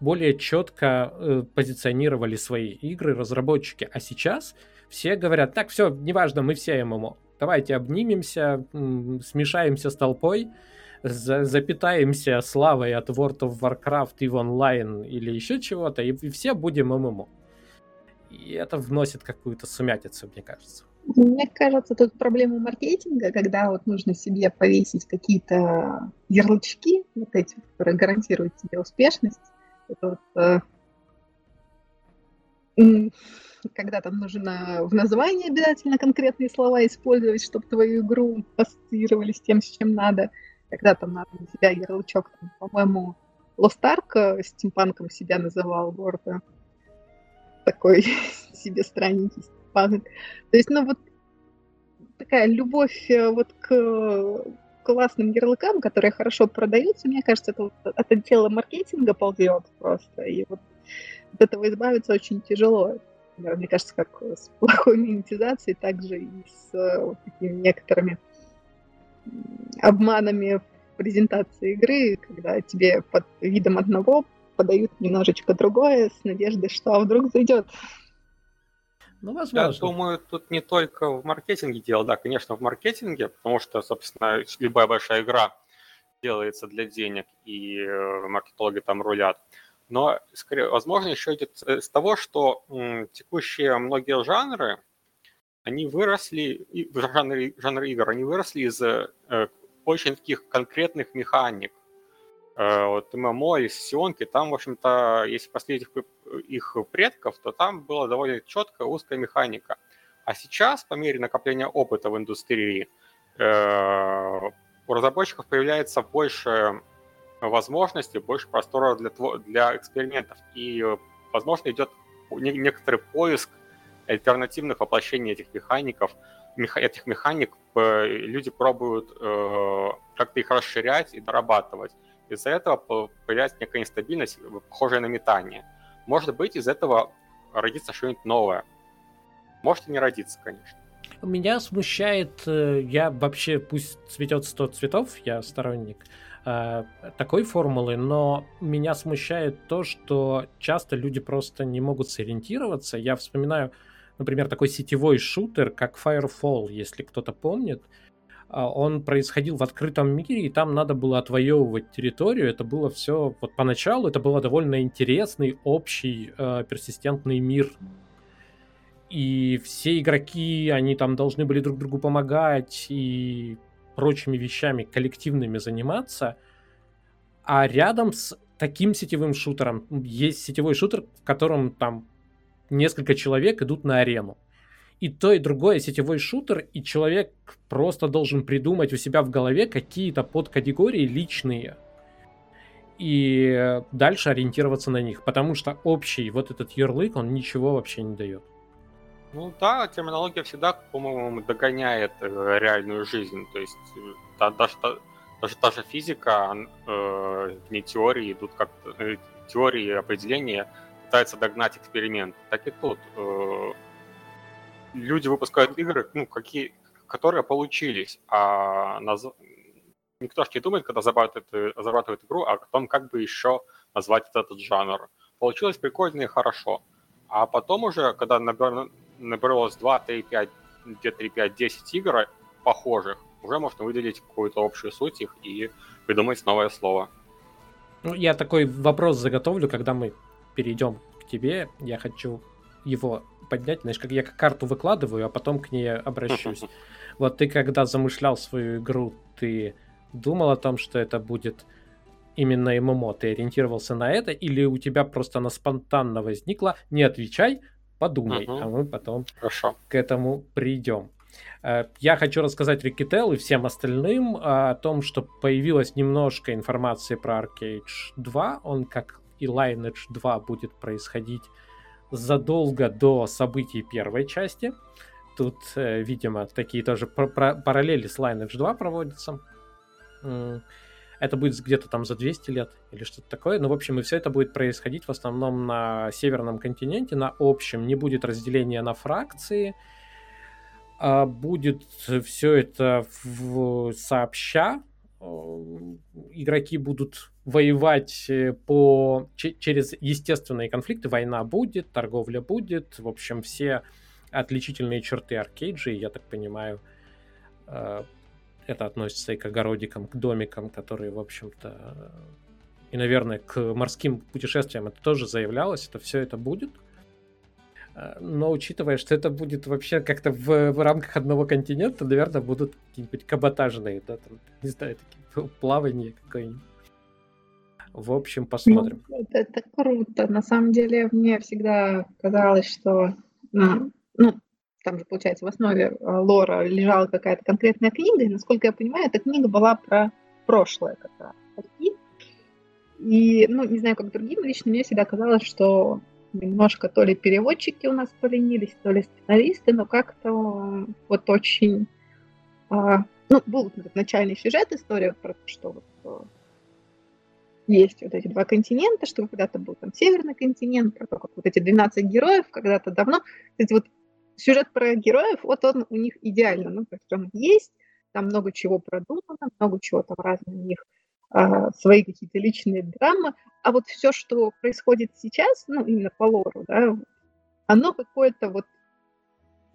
S1: более четко э, позиционировали свои игры разработчики, а сейчас все говорят, так, все, неважно, мы все ММО, давайте обнимемся, смешаемся с толпой, за, запитаемся славой от World of Warcraft и в онлайн или еще чего-то, и, и все будем ММО. И это вносит какую-то сумятицу, мне кажется.
S2: Мне кажется, тут проблема маркетинга, когда вот нужно себе повесить какие-то ярлычки, вот эти, которые гарантируют тебе успешность. Это вот, э, когда там нужно в названии обязательно конкретные слова использовать, чтобы твою игру ассоциировали с тем, с чем надо когда там надо на себя ярлычок, там, по-моему, Лостарк стимпанком себя называл Гордо. Такой [LAUGHS] себе странненький стимпанк. То есть, ну вот такая любовь э, вот к классным ярлыкам, которые хорошо продаются, мне кажется, это вот от отдела маркетинга ползет просто. И вот от этого избавиться очень тяжело. Мне кажется, как с [LAUGHS] плохой монетизацией, так же и с э, вот такими некоторыми обманами в презентации игры, когда тебе под видом одного подают немножечко другое с надеждой, что а вдруг зайдет.
S5: Ну, возможно. Я думаю, тут не только в маркетинге дело, да, конечно, в маркетинге, потому что, собственно, любая большая игра делается для денег, и э, маркетологи там рулят. Но, скорее, возможно, еще идет с того, что текущие многие жанры, они выросли, жанры, жанры игр, они выросли из э, очень таких конкретных механик. Э, вот ММО и сессионки, там, в общем-то, если последить их предков, то там была довольно четкая узкая механика. А сейчас, по мере накопления опыта в индустрии, э, у разработчиков появляется больше возможностей, больше простора для, для экспериментов. И, возможно, идет некоторый поиск альтернативных воплощений этих механиков, меха, этих механик э, люди пробуют э, как-то их расширять и дорабатывать. Из-за этого появляется некая нестабильность, похожая на метание. Может быть, из этого родится что-нибудь новое. Может и не родиться, конечно.
S1: Меня смущает, э, я вообще, пусть цветет 100 цветов, я сторонник э, такой формулы, но меня смущает то, что часто люди просто не могут сориентироваться. Я вспоминаю, например, такой сетевой шутер, как Firefall, если кто-то помнит. А, он происходил в открытом мире, и там надо было отвоевывать территорию. Это было все, вот поначалу это было довольно интересный, общий, э, персистентный мир и все игроки, они там должны были друг другу помогать и прочими вещами коллективными заниматься. А рядом с таким сетевым шутером есть сетевой шутер, в котором там несколько человек идут на арену. И то, и другое сетевой шутер, и человек просто должен придумать у себя в голове какие-то подкатегории личные, и дальше ориентироваться на них, потому что общий вот этот ярлык, он ничего вообще не дает.
S5: Ну да, терминология всегда, по-моему, догоняет э, реальную жизнь. То есть э, да, даже, даже та же физика, э, не теории идут как э, теории определения пытаются догнать эксперимент. Так и тут. Э, люди выпускают игры, ну, какие, которые получились, а наз... никто же не думает, когда зарабатывает, зарабатывает игру, о том, как бы еще назвать этот жанр. Получилось прикольно и хорошо. А потом уже, когда набер набралось 2, 3, 5, 2, 3, 5, 10 игр похожих, уже можно выделить какую-то общую суть их и придумать новое слово.
S1: Ну, я такой вопрос заготовлю, когда мы перейдем к тебе. Я хочу его поднять, знаешь, как я карту выкладываю, а потом к ней обращусь. [LAUGHS] Вот ты, когда замышлял свою игру, ты думал о том, что это будет именно ММО? Ты ориентировался на это? Или у тебя просто она спонтанно возникла? Не отвечай, подумай, угу. а мы потом Хорошо. к этому придем. Э, я хочу рассказать Рикетел и всем остальным о том, что появилось немножко информации про Arcade 2. Он, как и Lineage 2, будет происходить задолго до событий первой части. Тут, э, видимо, такие тоже параллели с Lineage 2 проводятся. Это будет где-то там за 200 лет или что-то такое. Ну, в общем, и все это будет происходить в основном на северном континенте, на общем. Не будет разделения на фракции. А будет все это в сообща. Игроки будут воевать э, по, через естественные конфликты. Война будет, торговля будет. В общем, все отличительные черты аркейджи, я так понимаю, э, это относится и к огородикам, к домикам, которые, в общем-то, и, наверное, к морским путешествиям это тоже заявлялось, это все это будет. А, но учитывая, что это будет вообще как-то в, в рамках одного континента, наверное, будут какие-нибудь каботажные, да, там, не знаю, такие плавания какое-нибудь. В общем, посмотрим.
S2: Ну, это, это круто. На самом деле, мне всегда казалось, что ну там же, получается, в основе э, лора лежала какая-то конкретная книга, и, насколько я понимаю, эта книга была про прошлое как раз. И, ну, не знаю, как другим, лично мне всегда казалось, что немножко то ли переводчики у нас поленились, то ли сценаристы, но как-то вот очень... А, ну, был этот начальный сюжет, история про то, что вот э, есть вот эти два континента, что когда-то был там северный континент, про то, как вот эти 12 героев когда-то давно, эти вот сюжет про героев, вот он у них идеально, ну, то есть он есть, там много чего продумано, много чего там разные у них а, свои какие-то личные драмы, а вот все, что происходит сейчас, ну, именно по лору, да, оно какое-то вот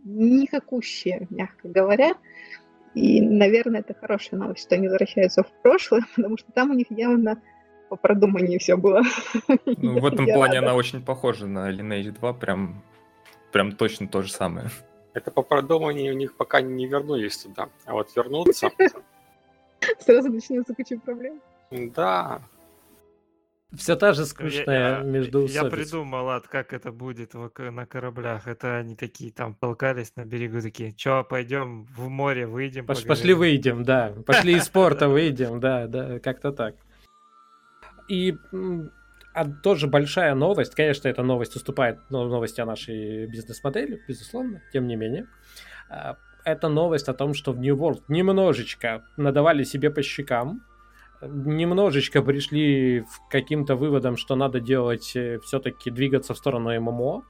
S2: никакущее, мягко говоря, и, наверное, это хорошая новость, что они возвращаются в прошлое, [LAUGHS] потому что там у них явно по продуманию все было.
S4: Ну, в [LAUGHS] этом плане она очень похожа на Lineage 2, прям прям точно то же самое.
S5: Это по продуманию у них пока не вернулись туда. А вот вернуться... [LAUGHS]
S2: Сразу начнется куча проблем.
S5: Да.
S1: Все та же скучная я, между
S3: Я придумал, от как это будет на кораблях. Это они такие там толкались на берегу, такие, что, пойдем в море, выйдем?
S1: Пош, пошли выйдем, да. Пошли из [LAUGHS] порта выйдем, да, да, как-то так. И а тоже большая новость. Конечно, эта новость уступает новости о нашей бизнес-модели, безусловно, тем не менее. А, это новость о том, что в New World немножечко надавали себе по щекам, немножечко пришли к каким-то выводам, что надо делать, э, все-таки двигаться в сторону ММО,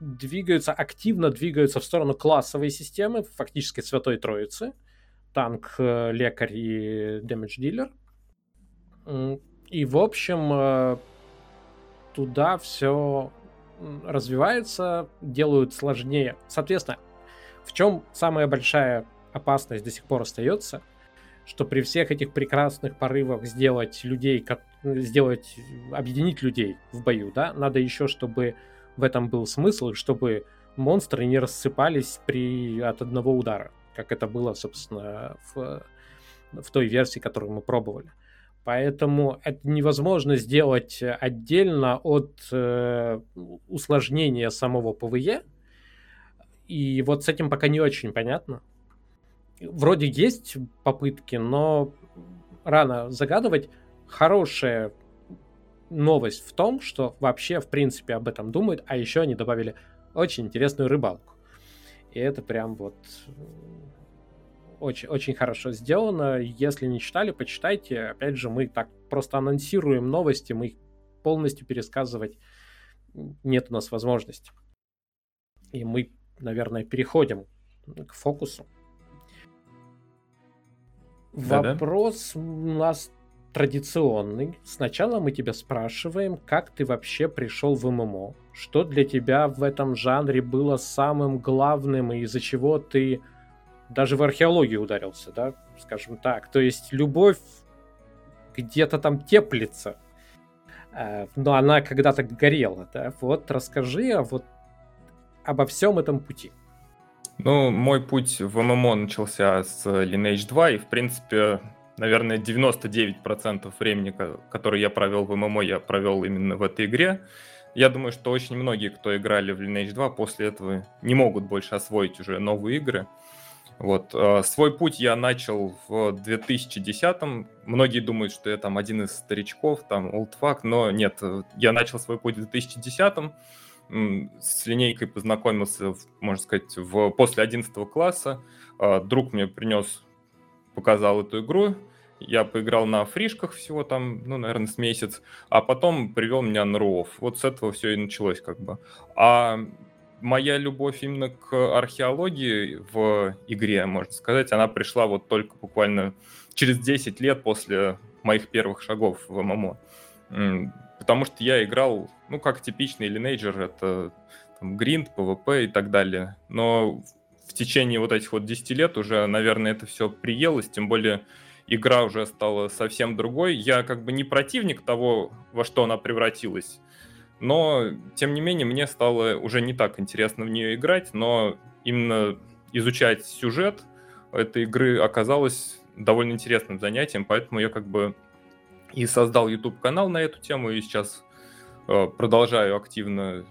S1: двигаются, активно двигаются в сторону классовой системы, фактически Святой Троицы, танк, э, лекарь и damage дилер. И, в общем, э, туда все развивается, делают сложнее. Соответственно, в чем самая большая опасность до сих пор остается, что при всех этих прекрасных порывах сделать людей, сделать, объединить людей в бою, да, надо еще, чтобы в этом был смысл, чтобы монстры не рассыпались при, от одного удара, как это было, собственно, в, в той версии, которую мы пробовали. Поэтому это невозможно сделать отдельно от э, усложнения самого ПВЕ. И вот с этим пока не очень понятно. Вроде есть попытки, но рано загадывать. Хорошая новость в том, что вообще, в принципе, об этом думают, а еще они добавили очень интересную рыбалку. И это прям вот очень, очень хорошо сделано. Если не читали, почитайте. Опять же, мы так просто анонсируем новости, мы их полностью пересказывать нет у нас возможности. И мы, наверное, переходим к фокусу. Да-да. Вопрос у нас традиционный. Сначала мы тебя спрашиваем, как ты вообще пришел в ММО, что для тебя в этом жанре было самым главным и из-за чего ты даже в археологию ударился, да, скажем так. То есть любовь где-то там теплится, э, но она когда-то горела, да. Вот расскажи а вот обо всем этом пути.
S4: Ну, мой путь в ММО начался с Lineage 2, и, в принципе, наверное, 99% времени, которое я провел в ММО, я провел именно в этой игре. Я думаю, что очень многие, кто играли в Lineage 2, после этого не могут больше освоить уже новые игры. Вот. Э, свой путь я начал в 2010-м. Многие думают, что я там один из старичков, там, олдфак, но нет, э, я начал свой путь в 2010-м. С линейкой познакомился, можно сказать, в, после 11 класса. Э, друг мне принес, показал эту игру. Я поиграл на фришках всего там, ну, наверное, с месяц, а потом привел меня на РУОФ. Вот с этого все и началось как бы. А моя любовь именно к археологии в игре, можно сказать, она пришла вот только буквально через 10 лет после моих первых шагов в MMO. Потому что я играл, ну, как типичный линейджер, это там, grind, PvP и так далее. Но в течение вот этих вот 10 лет уже, наверное, это все приелось, тем более игра уже стала совсем другой. Я как бы не противник того, во что она превратилась, но, тем не менее, мне стало уже не так интересно в нее играть, но именно изучать сюжет этой игры оказалось довольно интересным занятием, поэтому я как бы и создал YouTube-канал на эту тему, и сейчас э, продолжаю активно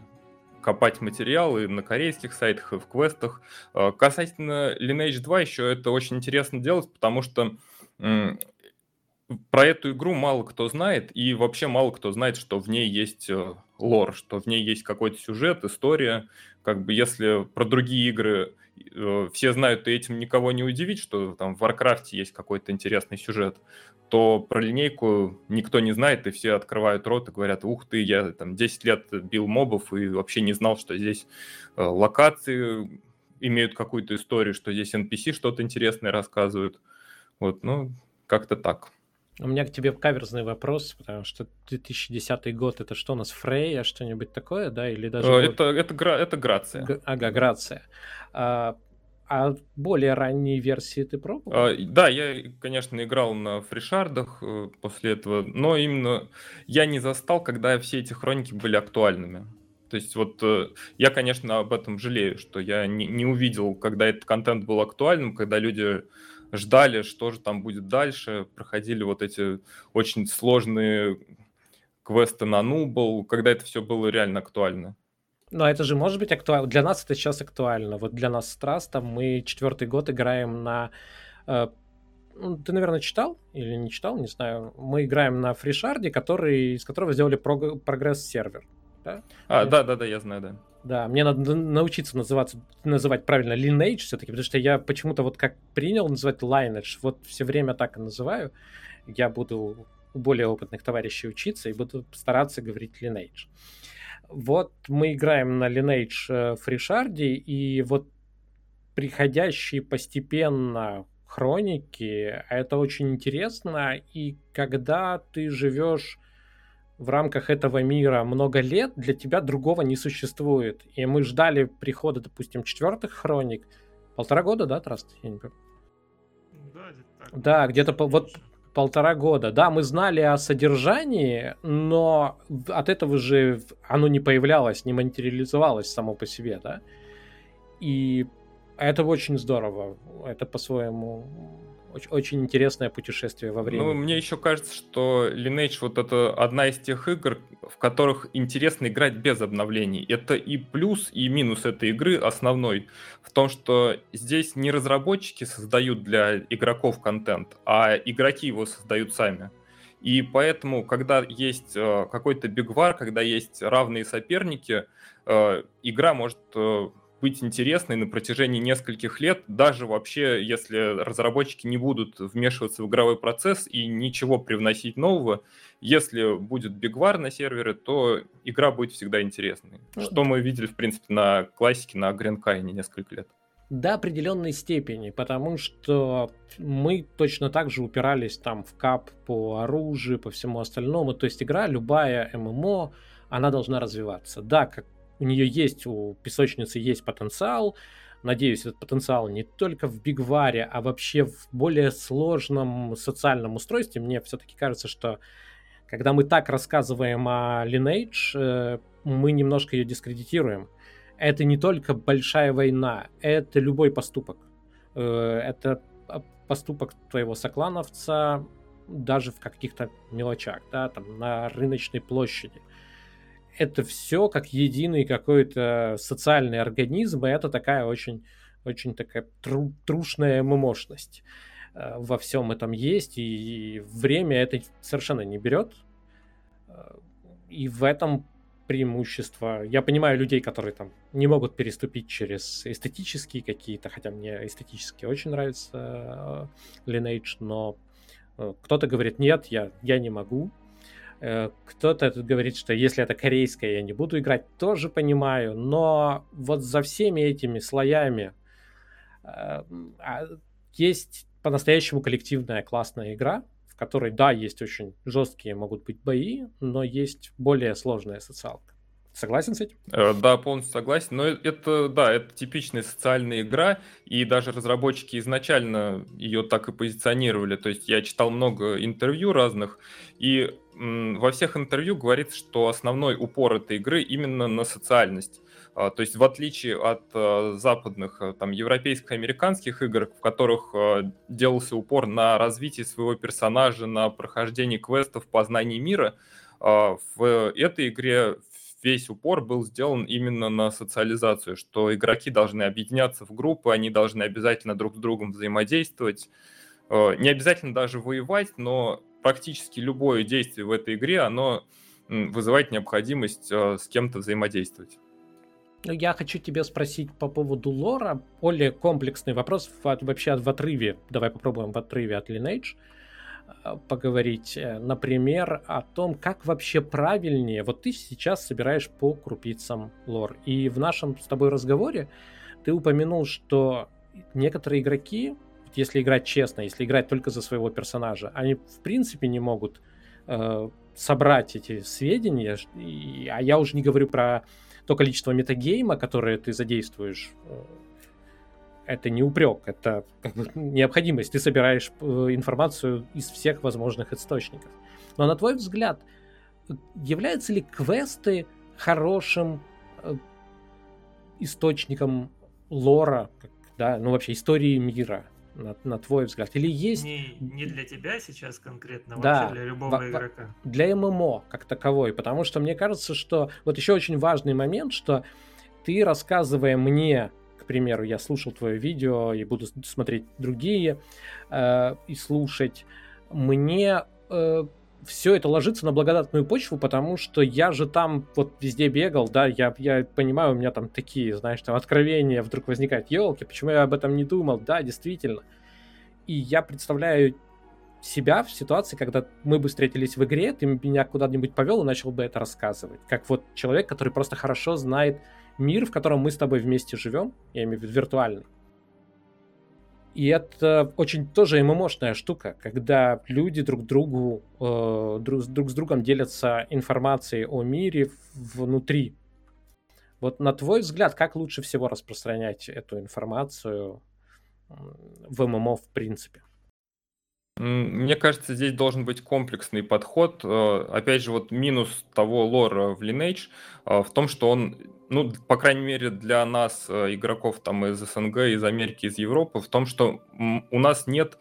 S4: копать материалы на корейских сайтах и в квестах. Э, касательно Lineage 2 еще это очень интересно делать, потому что про эту игру мало кто знает, и вообще мало кто знает, что в ней есть э, лор, что в ней есть какой-то сюжет, история. Как бы если про другие игры э, все знают, и этим никого не удивить, что там в Warcraft есть какой-то интересный сюжет, то про линейку никто не знает, и все открывают рот и говорят, ух ты, я там 10 лет бил мобов и вообще не знал, что здесь э, локации имеют какую-то историю, что здесь NPC что-то интересное рассказывают. Вот, ну, как-то так.
S1: У меня к тебе каверзный вопрос, потому что 2010 год это что у нас, Фрейя, что-нибудь такое, да, или даже...
S4: Э, это, это, гра... это Грация.
S1: Г... Ага, Грация. А, а более ранние версии ты пробовал?
S4: А, да, я, конечно, играл на фришардах э, после этого, но именно я не застал, когда все эти хроники были актуальными. То есть вот э, я, конечно, об этом жалею, что я не, не увидел, когда этот контент был актуальным, когда люди ждали, что же там будет дальше, проходили вот эти очень сложные квесты на Нубл, когда это все было реально актуально.
S1: Но это же может быть актуально. Для нас это сейчас актуально. Вот для нас с Трастом мы четвертый год играем на э, ну, ты, наверное, читал или не читал, не знаю. Мы играем на фришарде, который, из которого сделали прогресс-сервер.
S4: Да? А, да, да, да, я знаю, да.
S1: Да, мне надо научиться называться, называть правильно Lineage все-таки, потому что я почему-то вот как принял называть Lineage, вот все время так и называю. Я буду у более опытных товарищей учиться и буду стараться говорить Lineage. Вот мы играем на Lineage э, фришарде, и вот приходящие постепенно хроники, это очень интересно, и когда ты живешь в рамках этого мира много лет, для тебя другого не существует. И мы ждали прихода, допустим, четвертых хроник. Полтора года, да, Траст? Я не Да, где-то, да, где-то по, вот полтора года. Да, мы знали о содержании, но от этого же оно не появлялось, не материализовалось само по себе, да. И это очень здорово. Это по-своему очень, очень интересное путешествие во времени.
S4: Ну, мне еще кажется, что Lineage вот это одна из тех игр, в которых интересно играть без обновлений. Это и плюс, и минус этой игры основной в том, что здесь не разработчики создают для игроков контент, а игроки его создают сами. И поэтому, когда есть э, какой-то бигвар, когда есть равные соперники, э, игра может э, быть интересной на протяжении нескольких лет, даже вообще, если разработчики не будут вмешиваться в игровой процесс и ничего привносить нового, если будет бигвар на сервере, то игра будет всегда интересной. Ну, что мы видели, в принципе, на классике, на Гренкайне несколько лет.
S1: До определенной степени, потому что мы точно так же упирались там в кап по оружию, по всему остальному. То есть игра, любая ММО, она должна развиваться. Да, как у нее есть, у песочницы есть потенциал. Надеюсь, этот потенциал не только в бигваре, а вообще в более сложном социальном устройстве. Мне все-таки кажется, что когда мы так рассказываем о Lineage, э, мы немножко ее дискредитируем. Это не только большая война, это любой поступок. Э, это поступок твоего соклановца даже в каких-то мелочах, да, там на рыночной площади это все как единый какой-то социальный организм, и это такая очень, очень такая тру, трушная мощность э, во всем этом есть, и время это совершенно не берет. Э, и в этом преимущество. Я понимаю людей, которые там не могут переступить через эстетические какие-то, хотя мне эстетически очень нравится э, Lineage, но кто-то говорит, нет, я, я не могу, кто-то тут говорит, что если это корейская, я не буду играть, тоже понимаю, но вот за всеми этими слоями э, а, есть по-настоящему коллективная классная игра, в которой, да, есть очень жесткие могут быть бои, но есть более сложная социалка. Согласен с этим?
S4: Э, да, полностью согласен. Но это, да, это типичная социальная игра, и даже разработчики изначально ее так и позиционировали. То есть я читал много интервью разных, и во всех интервью говорится, что основной упор этой игры именно на социальность. А, то есть в отличие от а, западных, а, там, европейских, американских игр, в которых делался упор на развитие своего персонажа, на прохождение квестов, познание мира, в этой игре весь упор был сделан именно на социализацию, что игроки должны объединяться в группы, они должны обязательно друг с другом взаимодействовать, э, не обязательно даже воевать, но практически любое действие в этой игре, оно вызывает необходимость э, с кем-то взаимодействовать.
S1: Ну, я хочу тебя спросить по поводу лора. Более комплексный вопрос вообще в отрыве. Давай попробуем в отрыве от Lineage. Э, поговорить, э, например, о том, как вообще правильнее. Вот ты сейчас собираешь по крупицам лор. И в нашем с тобой разговоре ты упомянул, что некоторые игроки, если играть честно, если играть только за своего персонажа, они в принципе не могут э, собрать эти сведения. И, а я уже не говорю про то количество метагейма, которое ты задействуешь э, это не упрек, это как [LAUGHS] бы необходимость. Ты собираешь э, информацию из всех возможных источников. Но на твой взгляд, являются ли квесты хорошим э, источником лора, да, ну вообще истории мира, на, на твой взгляд? Или есть...
S6: Не, не для тебя сейчас конкретно, да, вообще для любого в, игрока.
S1: Для ММО как таковой, потому что мне кажется, что вот еще очень важный момент, что ты рассказывая мне примеру, я слушал твое видео и буду смотреть другие э, и слушать, мне э, все это ложится на благодатную почву, потому что я же там вот везде бегал, да, я, я понимаю, у меня там такие, знаешь, там откровения вдруг возникают, елки, почему я об этом не думал, да, действительно. И я представляю себя в ситуации, когда мы бы встретились в игре, ты меня куда-нибудь повел и начал бы это рассказывать. Как вот человек, который просто хорошо знает мир, в котором мы с тобой вместе живем, я имею в виду виртуальный. И это очень тоже ММОшная штука, когда люди друг другу, э, друг, друг с другом делятся информацией о мире внутри. Вот на твой взгляд, как лучше всего распространять эту информацию в ММО в принципе?
S4: Мне кажется, здесь должен быть комплексный подход. Э, опять же, вот минус того лора в Lineage э, в том, что он, ну, по крайней мере, для нас, э, игроков там из СНГ, из Америки, из Европы, в том, что у нас нет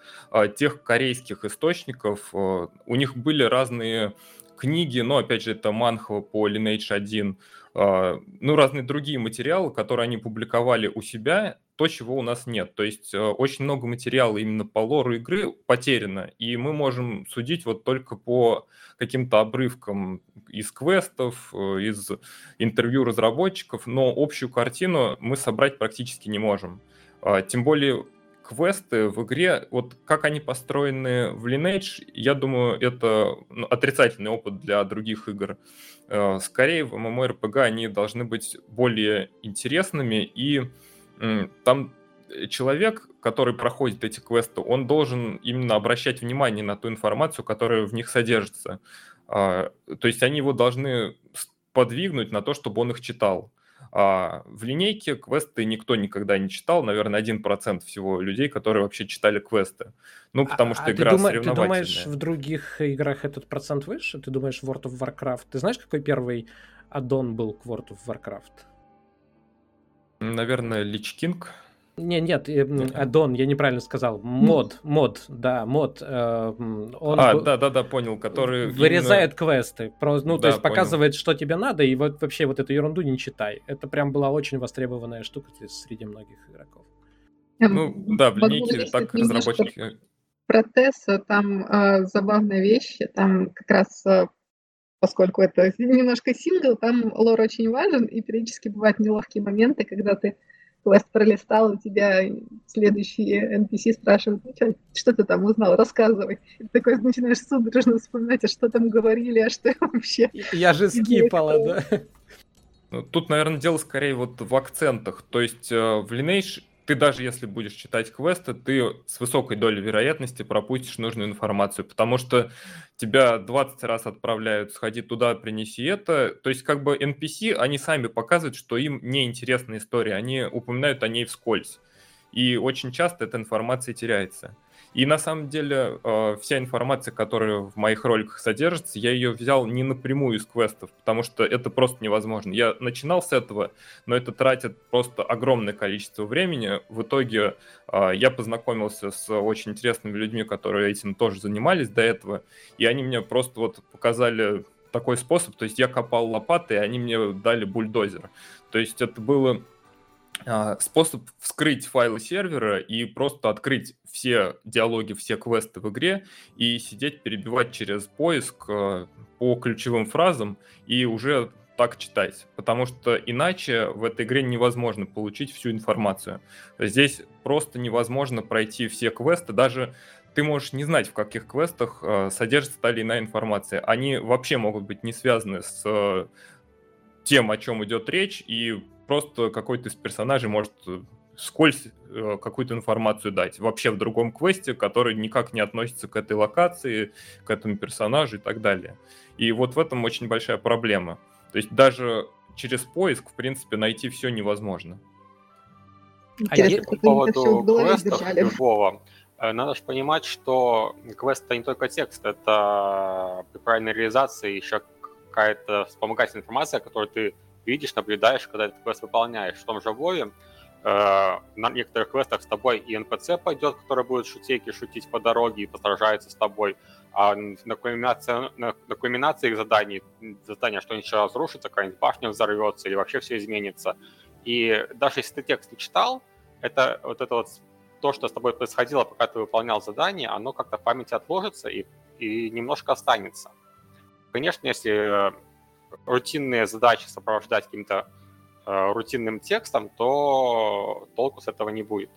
S4: тех корейских источников. У них были разные книги, но, опять же, это Манхва по Lineage 1, ну, разные другие материалы, которые они публиковали у себя, то, чего у нас нет. То есть э, очень много материала именно по лору игры потеряно, и мы можем судить вот только по каким-то обрывкам из квестов, э, из интервью разработчиков, но общую картину мы собрать практически не можем. А, тем более квесты в игре, вот как они построены в Lineage, я думаю, это ну, отрицательный опыт для других игр. Э, скорее, в MMORPG они должны быть более интересными и там э, человек, который проходит эти квесты, он должен именно обращать внимание на ту информацию, которая в них содержится. А, то есть они его должны подвигнуть на то, чтобы он их читал. А в линейке квесты никто никогда не читал, наверное, 1% всего людей, которые вообще читали квесты. Ну, а, потому а, что а игра ты дума.
S1: Ты думаешь, в других играх этот процент выше? Ты думаешь, World of Warcraft? Ты знаешь, какой первый аддон был к World of Warcraft?
S4: Наверное, Лич Кинг.
S1: Не, нет, аддон, я неправильно сказал. Мод, мод, да, мод. Э,
S4: он а, да, да, да, понял, который
S1: вырезает именно... квесты, ну, да, то есть понял. показывает, что тебе надо, и вот вообще вот эту ерунду не читай. Это прям была очень востребованная штука среди многих игроков.
S4: Ну, да, в линейке так разработчики...
S2: Про Тесса там э, забавная вещь, там как раз э, поскольку это [LAUGHS] немножко сингл, там лор очень важен, и периодически бывают неловкие моменты, когда ты квест пролистал, у тебя следующие NPC спрашивают, ну что, что ты там узнал, рассказывай. И ты такой начинаешь судорожно вспоминать, а что там говорили, а что [LAUGHS] вообще.
S1: Я же скипала, да.
S4: Ну, тут, наверное, дело скорее вот в акцентах. То есть э, в Lineage ты даже если будешь читать квесты, ты с высокой долей вероятности пропустишь нужную информацию, потому что тебя 20 раз отправляют, сходи туда, принеси это. То есть как бы NPC, они сами показывают, что им неинтересна история, они упоминают о ней вскользь. И очень часто эта информация теряется. И на самом деле э, вся информация, которая в моих роликах содержится, я ее взял не напрямую из квестов, потому что это просто невозможно. Я начинал с этого, но это тратит просто огромное количество времени. В итоге э, я познакомился с очень интересными людьми, которые этим тоже занимались до этого, и они мне просто вот показали такой способ, то есть я копал лопатой, и они мне дали бульдозер. То есть это было способ вскрыть файлы сервера и просто открыть все диалоги, все квесты в игре и сидеть перебивать через поиск а, по ключевым фразам и уже так читать, потому что иначе в этой игре невозможно получить всю информацию. Здесь просто невозможно пройти все квесты, даже ты можешь не знать, в каких квестах э, содержится та или иная информация. Они вообще могут быть не связаны с тем, о чем идет речь, и просто какой-то из персонажей может э, скользь э, какую-то информацию дать. Вообще в другом квесте, который никак не относится к этой локации, к этому персонажу и так далее. И вот в этом очень большая проблема. То есть даже через поиск, в принципе, найти все невозможно.
S5: Интересно, а по поводу квестов любого, э, надо же понимать, что квест это не только текст, это при правильной реализации еще какая-то вспомогательная информация, которую ты видишь, наблюдаешь, когда этот квест выполняешь. В том же Вове э, на некоторых квестах с тобой и НПЦ пойдет, который будет шутейки шутить по дороге и посражается с тобой, а на кульминации, на, на кульминации их заданий, задания, что-нибудь разрушится, какая-нибудь башня взорвется или вообще все изменится. И даже если ты текст не читал, это вот это вот то, что с тобой происходило, пока ты выполнял задание, оно как-то в памяти отложится и, и немножко останется. Конечно, если э, рутинные задачи сопровождать каким-то э, рутинным текстом, то толку с этого не будет.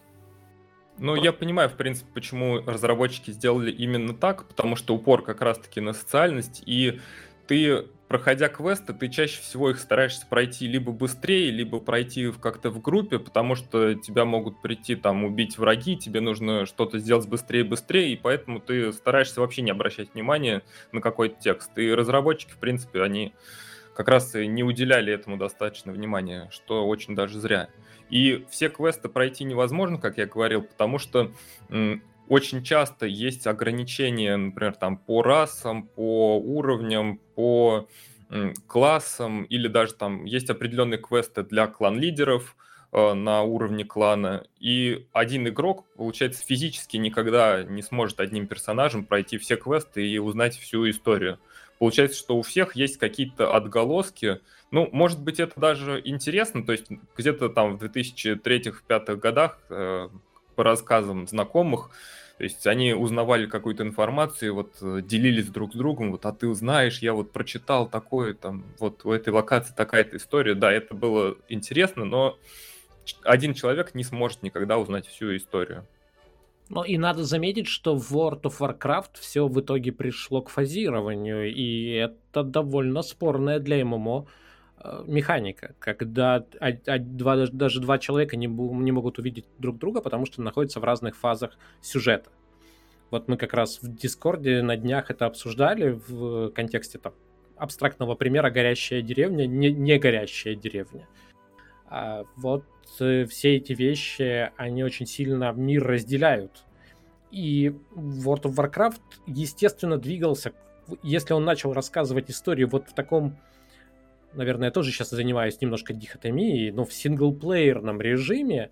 S4: Ну, я понимаю, в принципе, почему разработчики сделали именно так, потому что упор как раз-таки на социальность, и ты, проходя квесты, ты чаще всего их стараешься пройти либо быстрее, либо пройти как-то в группе, потому что тебя могут прийти там убить враги, тебе нужно что-то сделать быстрее быстрее, и поэтому ты стараешься вообще не обращать внимания на какой-то текст. И разработчики, в принципе, они как раз и не уделяли этому достаточно внимания, что очень даже зря. И все квесты пройти невозможно, как я говорил, потому что очень часто есть ограничения, например, там по расам, по уровням, по классам, или даже там есть определенные квесты для клан-лидеров э, на уровне клана, и один игрок, получается, физически никогда не сможет одним персонажем пройти все квесты и узнать всю историю. Получается, что у всех есть какие-то отголоски, ну, может быть, это даже интересно, то есть где-то там в 2003-2005 годах э, по рассказам знакомых, то есть они узнавали какую-то информацию, вот э, делились друг с другом, вот, а ты узнаешь, я вот прочитал такое, там, вот у этой локации такая-то история. Да, это было интересно, но один человек не сможет никогда узнать всю историю.
S1: Ну и надо заметить, что в World of Warcraft все в итоге пришло к фазированию, и это довольно спорная для ММО механика, когда два, даже два человека не, не могут увидеть друг друга, потому что находятся в разных фазах сюжета. Вот мы как раз в Дискорде на днях это обсуждали в контексте там, абстрактного примера «горящая деревня», не, не «горящая деревня». А вот э, все эти вещи, они очень сильно мир разделяют. И World of Warcraft, естественно, двигался, если он начал рассказывать историю вот в таком наверное, тоже сейчас занимаюсь немножко дихотомией, но в синглплеерном режиме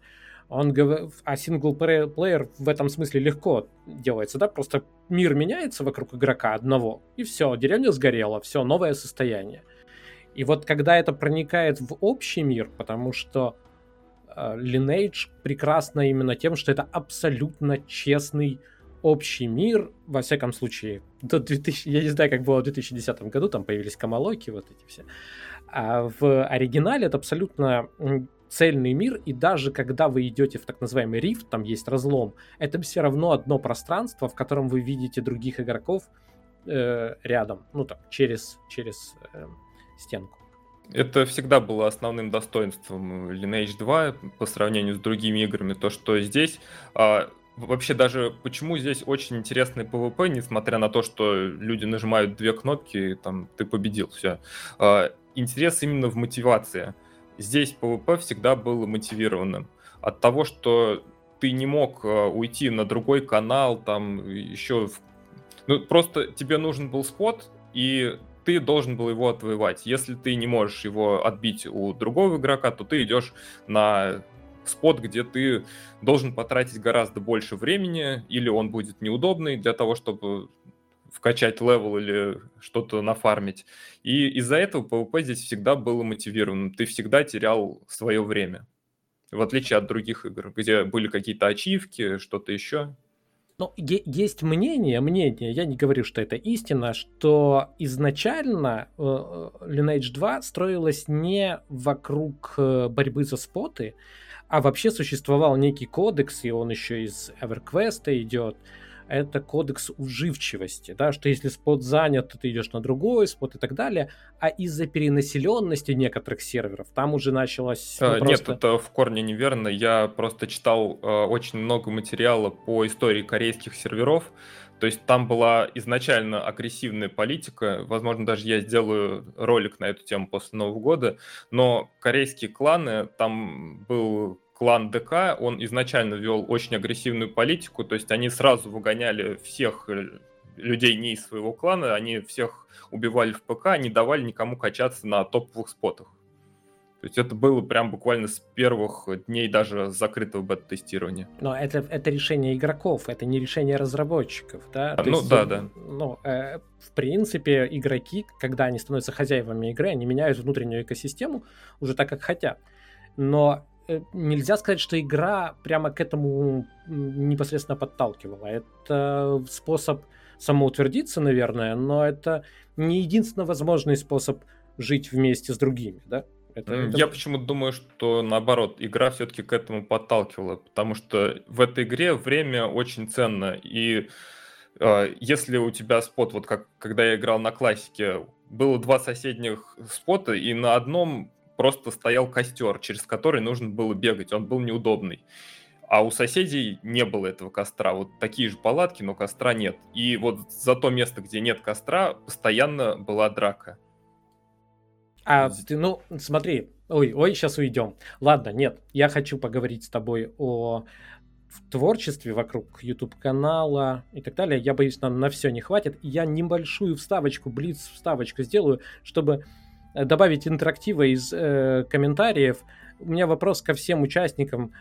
S1: он говорит, а синглплеер в этом смысле легко делается, да, просто мир меняется вокруг игрока одного, и все, деревня сгорела, все, новое состояние. И вот когда это проникает в общий мир, потому что э, Lineage прекрасно именно тем, что это абсолютно честный общий мир, во всяком случае, до 2000, я не знаю, как было в 2010 году, там появились Камалоки, вот эти все. А в оригинале это абсолютно цельный мир, и даже когда вы идете в так называемый рифт, там есть разлом, это все равно одно пространство, в котором вы видите других игроков э, рядом, ну там, через, через э, стенку.
S4: Это всегда было основным достоинством Lineage 2 по сравнению с другими играми, то, что здесь а, Вообще даже почему здесь очень интересный PvP, несмотря на то, что люди нажимают две кнопки, и там ты победил, все. А, интерес именно в мотивации. Здесь PvP всегда был мотивированным. От того, что ты не мог а, уйти на другой канал, там еще... Ну, просто тебе нужен был спот, и ты должен был его отвоевать. Если ты не можешь его отбить у другого игрока, то ты идешь на spot, где ты должен потратить гораздо больше времени, или он будет неудобный для того, чтобы вкачать level или что-то нафармить. И из-за этого PvP здесь всегда было мотивированным. Ты всегда терял свое время. В отличие от других игр, где были какие-то ачивки, что-то еще.
S1: Ну, есть мнение, мнение, я не говорю, что это истина, что изначально э, э Lineage 2 строилась не вокруг э, борьбы за споты, а вообще существовал некий кодекс, и он еще из EverQuest идет. Это кодекс уживчивости, да, что если спот занят, то ты идешь на другой спот и так далее. А из-за перенаселенности некоторых серверов там уже началось...
S4: Ну, а, просто... Нет, это в корне неверно. Я просто читал э, очень много материала по истории корейских серверов, то есть там была изначально агрессивная политика, возможно, даже я сделаю ролик на эту тему после Нового года, но корейские кланы, там был клан ДК, он изначально вел очень агрессивную политику, то есть они сразу выгоняли всех э, людей не из своего клана, они всех убивали в ПК, не давали никому качаться на топовых спотах. То есть это было прям буквально с первых дней даже закрытого бета-тестирования.
S1: Но это, это решение игроков, это не решение разработчиков, да?
S4: А, ну есть, да, да.
S1: Ну, э, в принципе, игроки, когда они становятся хозяевами игры, они меняют внутреннюю экосистему уже так, как хотят. но э, нельзя сказать, что игра прямо к этому непосредственно подталкивала. Это способ самоутвердиться, наверное, но это не единственно возможный способ жить вместе с другими, да?
S4: Это, это... Я почему-то думаю, что наоборот, игра все-таки к этому подталкивала, потому что в этой игре время очень ценно, и э, если у тебя спот, вот как когда я играл на классике, было два соседних спота, и на одном просто стоял костер, через который нужно было бегать, он был неудобный. А у соседей не было этого костра. Вот такие же палатки, но костра нет. И вот за то место, где нет костра, постоянно была драка.
S1: А ты, ну, смотри, ой, ой, сейчас уйдем. Ладно, нет, я хочу поговорить с тобой о творчестве вокруг YouTube канала и так далее. Я боюсь, нам на все не хватит. Я небольшую вставочку, блиц вставочку сделаю, чтобы э, добавить интерактива из э, комментариев. У меня вопрос ко всем участникам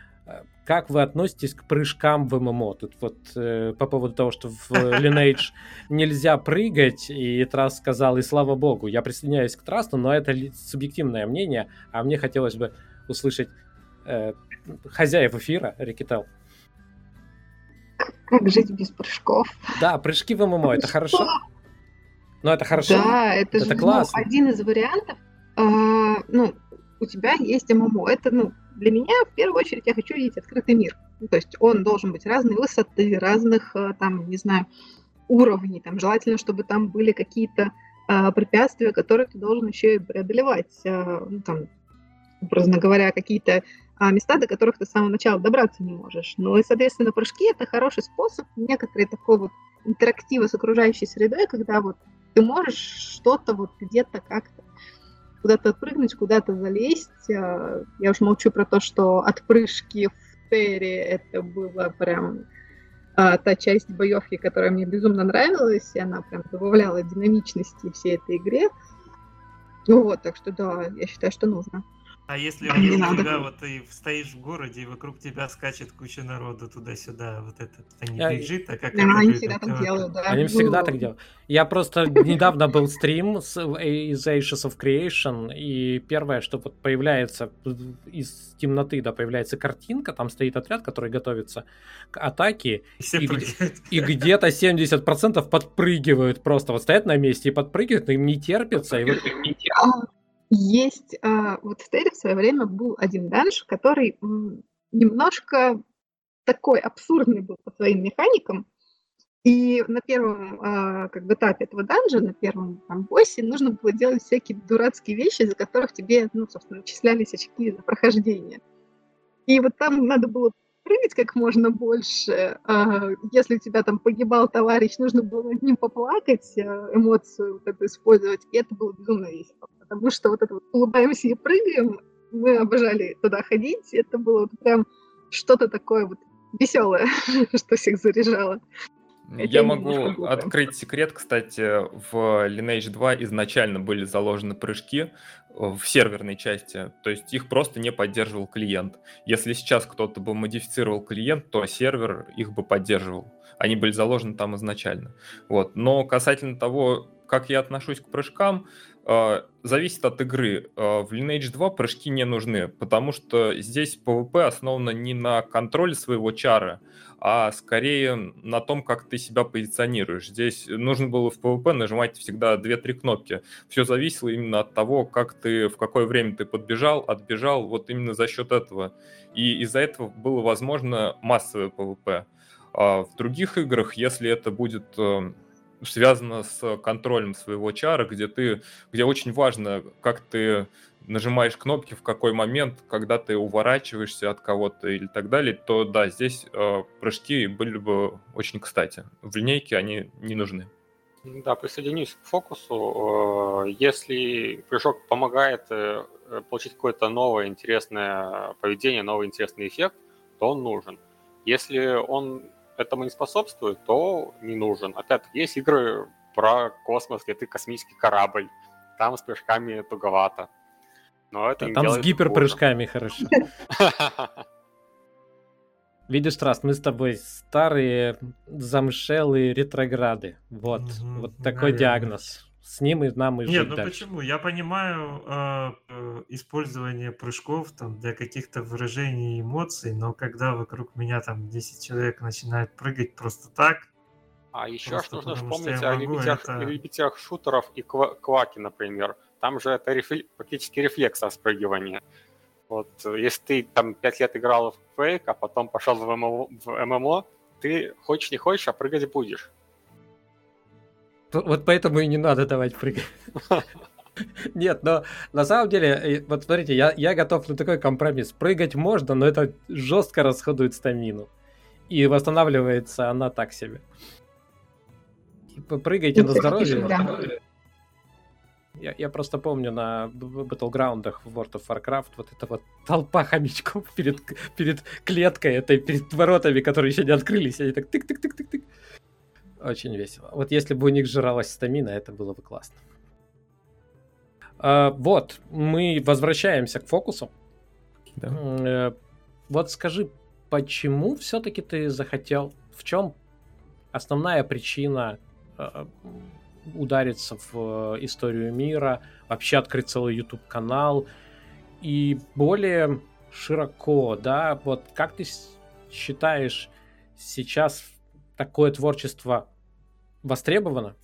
S1: как вы относитесь к прыжкам в ММО? Тут вот э, по поводу того, что в [LAUGHS] Lineage нельзя прыгать, и Трас сказал, и слава богу, я присоединяюсь к Трасту, но это субъективное мнение, а мне хотелось бы услышать э, хозяев эфира, Рикител.
S2: Как жить без прыжков?
S1: Да, прыжки в ММО, это хорошо? Ну, это хорошо.
S2: Да, это, это же ну, классно. Ну, один из вариантов. Э, ну, у тебя есть ММО. Это, ну, для меня, в первую очередь, я хочу видеть открытый мир. Ну, то есть он должен быть разной высоты, разных, э, там, не знаю, уровней. Там, желательно, чтобы там были какие-то э, препятствия, которые ты должен еще и преодолевать. Э, ну, там, образно говоря, какие-то э, места, до которых ты с самого начала добраться не можешь. Ну и, соответственно, прыжки — это хороший способ, некоторые такой вот интерактива с окружающей средой, когда вот ты можешь что-то вот где-то как-то куда-то отпрыгнуть, куда-то залезть. А, я уж молчу про то, что отпрыжки в Терре это было прям а, та часть боевки, которая мне безумно нравилась, и она прям добавляла динамичности всей этой игре. Ну вот, так что да, я считаю, что нужно.
S6: А если вокруг надо. тебя вот ты стоишь в городе, и вокруг тебя скачет куча народу туда-сюда, вот этот они а, бежит, а как
S2: да, они всегда так делают, да.
S1: Они всегда так делают. Я просто недавно был стрим с, из Ashes of Creation, и первое, что вот появляется из темноты, да, появляется картинка, там стоит отряд, который готовится к атаке, и, и, [LAUGHS] и где-то 70% подпрыгивают просто, вот стоят на месте и подпрыгивают, но им не терпится. И вот...
S2: Есть, а, вот в Терри в свое время был один данж, который немножко такой абсурдный был по своим механикам. И на первом а, как бы, этапе этого данжа, на первом там, боссе, нужно было делать всякие дурацкие вещи, за которых тебе, ну, собственно, начислялись очки за прохождение. И вот там надо было прыгать как можно больше. А, если у тебя там погибал товарищ, нужно было над ним поплакать, эмоцию вот эту использовать, и это было безумно весело потому что вот это вот улыбаемся и прыгаем, мы обожали туда ходить, это было вот прям что-то такое вот веселое, [LAUGHS] что всех заряжало.
S4: Я могу открыть секрет, кстати, в Lineage 2 изначально были заложены прыжки в серверной части, то есть их просто не поддерживал клиент. Если сейчас кто-то бы модифицировал клиент, то сервер их бы поддерживал. Они были заложены там изначально. Вот. Но касательно того, как я отношусь к прыжкам, зависит от игры. А, в Lineage 2 прыжки не нужны, потому что здесь PvP основано не на контроле своего чара, а скорее на том, как ты себя позиционируешь. Здесь нужно было в PvP нажимать всегда 2-3 кнопки. Все зависело именно от того, как ты, в какое время ты подбежал, отбежал, вот именно за счет этого. И из-за этого было возможно массовое PvP. А в других играх, если это будет э, связано с контролем своего чара, где ты, где очень важно, как ты нажимаешь кнопки, в какой момент, когда ты уворачиваешься от кого-то или так далее, то да, здесь э, прыжки были бы очень кстати. В линейке они не нужны.
S5: Да, присоединюсь к фокусу. Э, если прыжок помогает э, получить какое-то новое интересное поведение, новый интересный эффект, то он нужен. Если он этому не способствует, то не нужен. Опять есть игры про космос, где ты космический корабль. Там с прыжками туговато.
S1: Но это Там с гиперпрыжками хорошо. [LAUGHS] Видишь, Траст, мы с тобой старые замшелые ретрограды. Вот, вот такой диагноз. С ним и нам и
S6: Нет, ну дальше. почему? Я понимаю, э, э, использование прыжков там для каких-то выражений эмоций, но когда вокруг меня там 10 человек начинает прыгать просто так,
S5: А еще
S6: Просто
S5: нужно
S6: потому что
S5: вспомнить о любителях,
S6: это-
S5: любителях шутеров и ква- кваки, например. Там же это рефле- практически рефлекс спрыгивания. Вот э, если ты там 5 лет играл в Quake, а потом пошел в ММО, в ММО, ты хочешь не хочешь, а прыгать будешь.
S1: Вот поэтому и не надо давать прыгать. [LAUGHS] Нет, но на самом деле, э, вот смотрите, я, я готов на такой компромисс. Прыгать можно, но это жестко расходует стамину. И восстанавливается она так себе. Типа, прыгайте на здоровье.
S2: да.
S1: Я, я просто помню на батлграундах в World of Warcraft вот эта вот толпа хомячков перед, перед клеткой, этой перед воротами, которые еще не открылись, они так тык-тык-тык-тык-тык. Очень весело. Вот если бы у них жралась стамина, это было бы классно. А, вот, мы возвращаемся к фокусу.
S4: Да.
S1: Э, Вот скажи, почему все-таки ты захотел, в чем основная причина э, удариться в э, историю мира, вообще открыть целый YouTube канал и более широко, да, вот как ты считаешь сейчас такое творчество востребовано?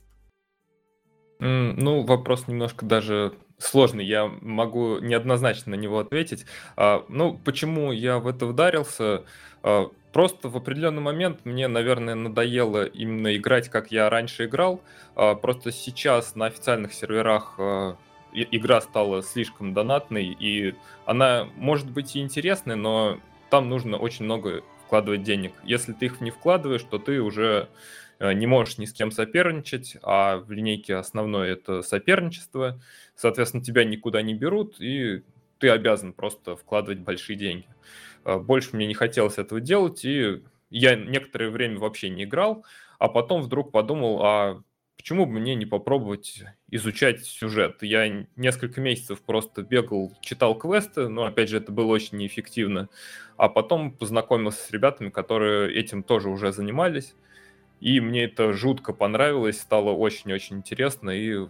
S4: Ну, вопрос немножко даже сложный, я могу неоднозначно на него ответить. А, Ну, почему я в это ударился? А, Просто в определенный момент мне, наверное, надоело именно играть, как я раньше играл. А, Просто сейчас на официальных серверах игра стала слишком донатной, и она может быть и интересной, но там нужно очень много вкладывать денег. Если ты их не вкладываешь, то ты уже э, не можешь ни с кем соперничать, а в линейке основное это соперничество. Соответственно, тебя никуда не берут, и ты обязан просто вкладывать большие деньги. Э, Больше мне не хотелось этого делать, и я некоторое время вообще не играл, а потом вдруг подумал, а почему бы мне не попробовать изучать сюжет? Я несколько месяцев просто бегал, читал квесты, но, опять же, это было очень неэффективно. А потом познакомился с ребятами, которые этим тоже уже занимались. И мне это жутко понравилось, стало очень-очень интересно. И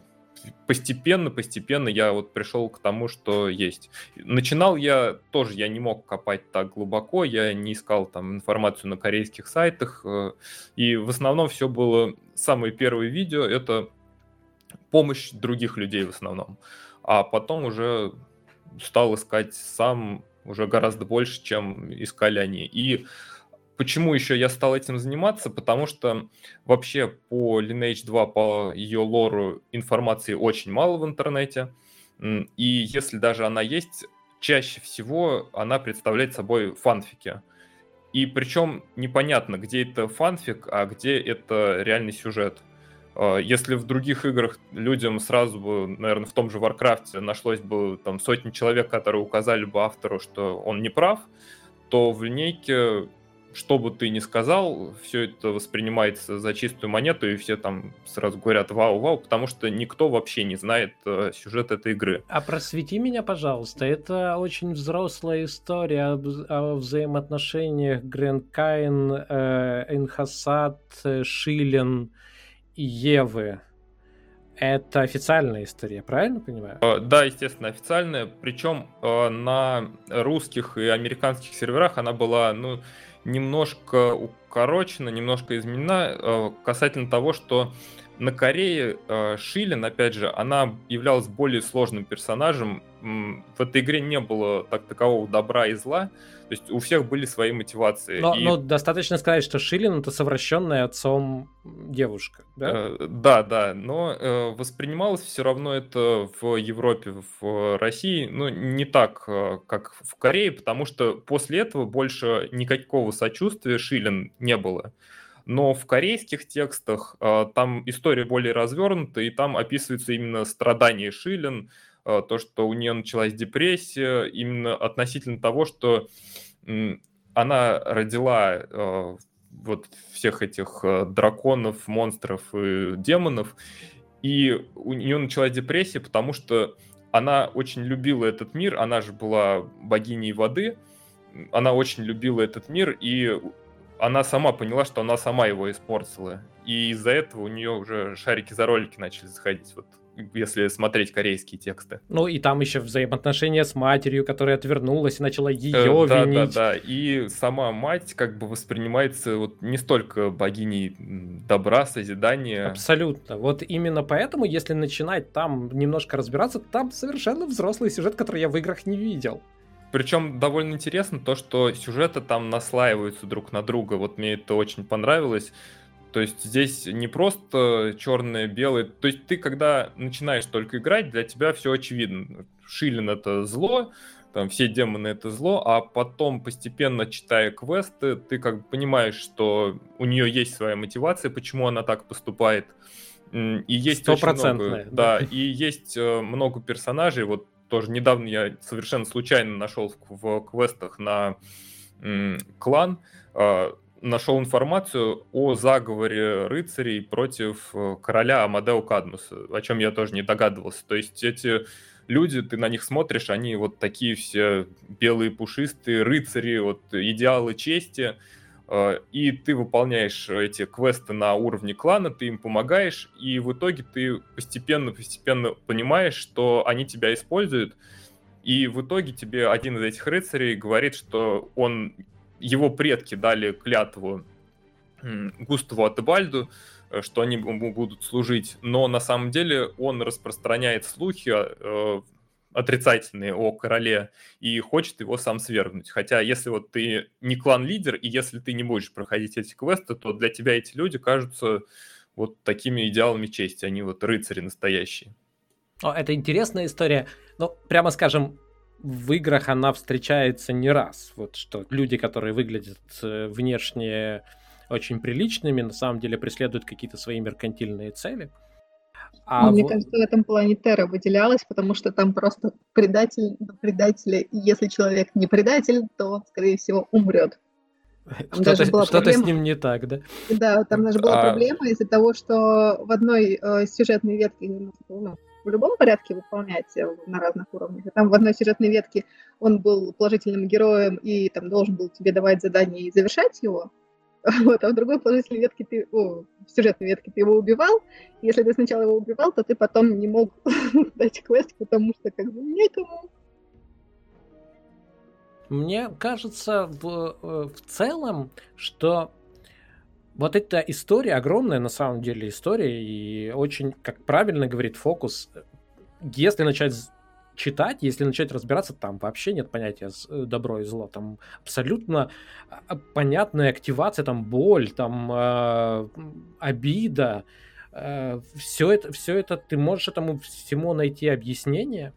S4: постепенно, постепенно я вот пришел к тому, что есть. Начинал я тоже, я не мог копать так глубоко, я не искал там информацию на корейских сайтах. э, И в основном все было, самые первые видео, это помощь других людей в основном. А потом уже стал искать сам уже гораздо больше, чем искали они. И почему еще я стал этим заниматься? Потому что вообще по Lineage 2, по ее лору информации очень мало в интернете. И если даже она есть, чаще всего она представляет собой фанфики. И причем непонятно, где это фанфик, а где это реальный сюжет. А, Если в других играх людям сразу бы, наверное, в том же Варкрафте нашлось бы там сотни человек, которые указали бы автору, что он не прав, то в линейке, что бы ты ни сказал, все это воспринимается за чистую монету, и все там сразу говорят вау-вау, потому что никто вообще не знает э, сюжет этой игры.
S1: А просвети меня, пожалуйста. Это очень взрослая история об- о взаимоотношениях Грэнд Каин, э, Энхасад, э, Шилен и Евы. Это официальная история, правильно понимаю?
S4: Э, Да, естественно, официальная. Причем э, на русских и американских серверах она была, ну, немножко укорочена, немножко изменена э, касательно того, что на Корее э, Шилин, опять же, она являлась более сложным персонажем. В этой игре не было так такового добра и зла. То есть у всех были свои мотивации.
S1: Но,
S4: И-
S1: но достаточно сказать, что Шилин это совращенная отцом девушка, да?
S4: Э, Да, да, но э, воспринималось все равно это в Европе, в России, ну, не так, э, как в Корее, потому что после этого больше никакого сочувствия Шилин не было. Но в корейских текстах э, там история более развернута, и там описывается именно страдания Шилин, э, то, что у нее началась депрессия, именно относительно того, что она родила э, вот всех этих драконов, монстров и демонов, и у нее началась депрессия, потому что она очень любила этот мир, она же была богиней воды, она очень любила этот мир, и она сама поняла, что она сама его испортила. И из-за этого у нее уже шарики за ролики начали заходить. Вот если смотреть корейские тексты.
S1: Ну и там еще взаимоотношения с матерью, которая отвернулась и начала ее э, да, винить.
S4: Да, да. И сама мать как бы воспринимается вот не столько богиней добра, созидания.
S1: Абсолютно. Вот именно поэтому, если начинать там немножко разбираться, там совершенно взрослый сюжет, который я в играх не видел.
S4: Причем довольно интересно то, что сюжеты там наслаиваются друг на друга. Вот мне это очень понравилось. То есть здесь не просто черное, белое. То есть ты, когда начинаешь только играть, для тебя все очевидно. Шилин это зло, там все демоны это зло, а потом постепенно читая квесты, ты как бы понимаешь, что у нее есть своя мотивация, почему она так поступает. И есть очень много, да, и есть э, много персонажей. Вот тоже недавно я совершенно случайно нашел в, квестах на клан а, нашел информацию о заговоре рыцарей против э, короля Амадео Кадмуса, о чем я тоже не догадывался. То есть эти люди, ты на них смотришь, они вот такие все белые, пушистые, рыцари, вот идеалы чести, и ты выполняешь эти квесты на уровне клана, ты им помогаешь, и в итоге ты постепенно-постепенно понимаешь, что они тебя используют, и в итоге тебе один из этих рыцарей говорит, что он его предки дали клятву Густаву Атебальду, э, что они ему будут служить, но на самом деле он распространяет слухи э, отрицательные о короле и хочет его сам свергнуть. Хотя если вот ты не клан-лидер, и если ты не будешь проходить эти квесты, то для тебя эти люди кажутся вот такими идеалами чести, они вот рыцари настоящие.
S1: О, это интересная история. Ну, прямо скажем, в играх она встречается не раз. Вот что люди, которые выглядят э, внешне очень приличными, на самом деле преследуют какие-то свои меркантильные цели.
S2: А Мне вот... кажется, в этом плане Терра выделялась, потому что там просто предатель до предателя, и если человек не предатель, то он, скорее всего, умрет.
S1: Что-то, что проблема... с ним не так, да?
S2: Да, там даже была а... проблема из-за того, что в одной э, сюжетной ветке, в любом порядке выполнять э, на разных уровнях. там в одной сюжетной ветке он был положительным героем и там должен был тебе давать задание и завершать его. [LAUGHS] Вот, а в другой положительной ветке ты, о, в сюжетной ветке ты его убивал. Если ты сначала его убивал, то ты потом не мог [LAUGHS] дать квест, потому что как бы некому.
S1: Мне кажется, в, э, в целом, что вот эта история огромная, на самом деле, история, и очень, как правильно говорит Фокус, если начать читать, если начать разбираться, там вообще нет понятия э, добро и зло, там абсолютно а, а, понятная активация, там боль, там э, обида, э, все это, все это ты можешь этому всему найти объяснение.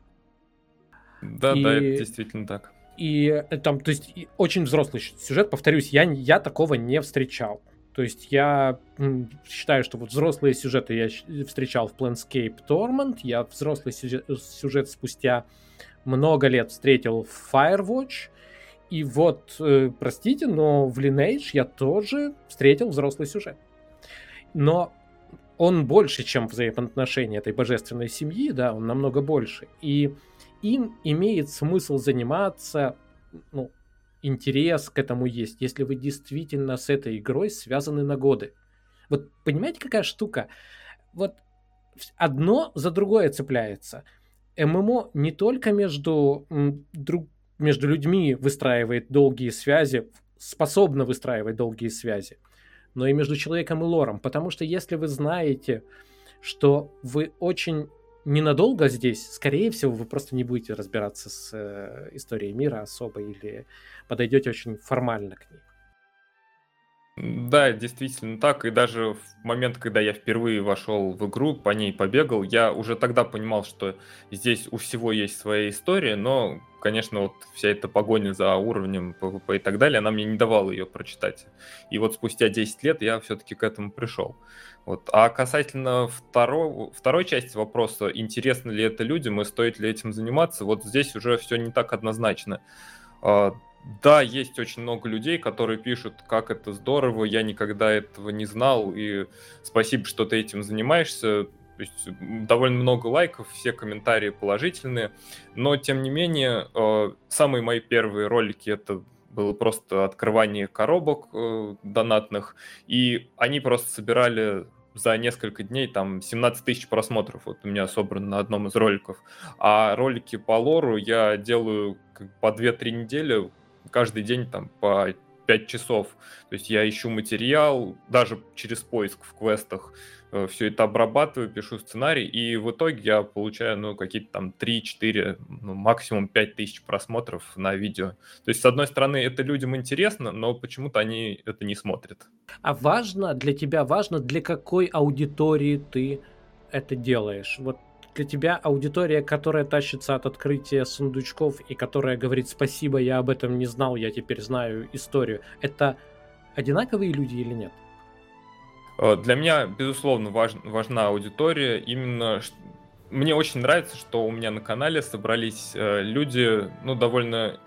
S4: Да, и, да, это действительно так.
S1: И э, там, то есть, очень взрослый сюжет, повторюсь, я, я такого не встречал. То есть я считаю, что вот взрослые сюжеты я встречал в Planescape Torment, я взрослый сюжет, сюжет спустя много лет встретил в Firewatch, и вот, э, простите, но в Lineage я тоже встретил взрослый сюжет. Но он больше, чем взаимоотношения этой божественной семьи, да, он намного больше. И им имеет смысл заниматься ну, интерес к этому есть, если вы действительно с этой игрой связаны на годы. Вот понимаете, какая штука? Вот одно за другое цепляется. ММО не только между, друг, между людьми выстраивает долгие связи, способно выстраивать долгие связи, но и между человеком и лором. Потому что если вы знаете, что вы очень ненадолго здесь, скорее всего, вы просто не будете разбираться с э, историей мира особо или подойдете очень формально к ней.
S4: Да, действительно так. И даже в момент, когда я впервые вошел в игру, по ней побегал, я уже тогда понимал, что здесь у всего есть своя история, но, конечно, вот вся эта погоня за уровнем PvP и так далее, она мне не давала ее прочитать. И вот спустя 10 лет я все-таки к этому пришел. Вот. А касательно второго, второй части вопроса, интересно ли это людям и стоит ли этим заниматься, вот здесь уже все не так однозначно. Да, есть очень много людей, которые пишут, как это здорово, я никогда этого не знал, и спасибо, что ты этим занимаешься. То есть довольно много лайков, все комментарии положительные, но тем не менее, э, самые мои первые ролики это было просто открывание коробок э, донатных, и они просто собирали за несколько дней там 17 тысяч просмотров вот у меня собрано на одном из роликов. А ролики по лору я делаю по 2-3 недели, каждый день там по 5 часов. То есть я ищу материал, даже через поиск в квестах, э, все это обрабатываю, пишу сценарий, и в итоге я получаю, ну, какие-то там 3-4, ну, максимум 5 тысяч просмотров на видео. То есть, с одной стороны, это людям интересно, но почему-то они это не смотрят.
S1: А важно, для тебя важно, для какой аудитории ты это делаешь? Вот для тебя аудитория, которая тащится от открытия сундучков и которая говорит спасибо, я об этом не знал, я теперь знаю историю, это одинаковые люди или нет?
S4: Э, для меня, безусловно, важ, важна аудитория. Именно мне очень нравится, что у меня на канале собрались э, люди, ну, довольно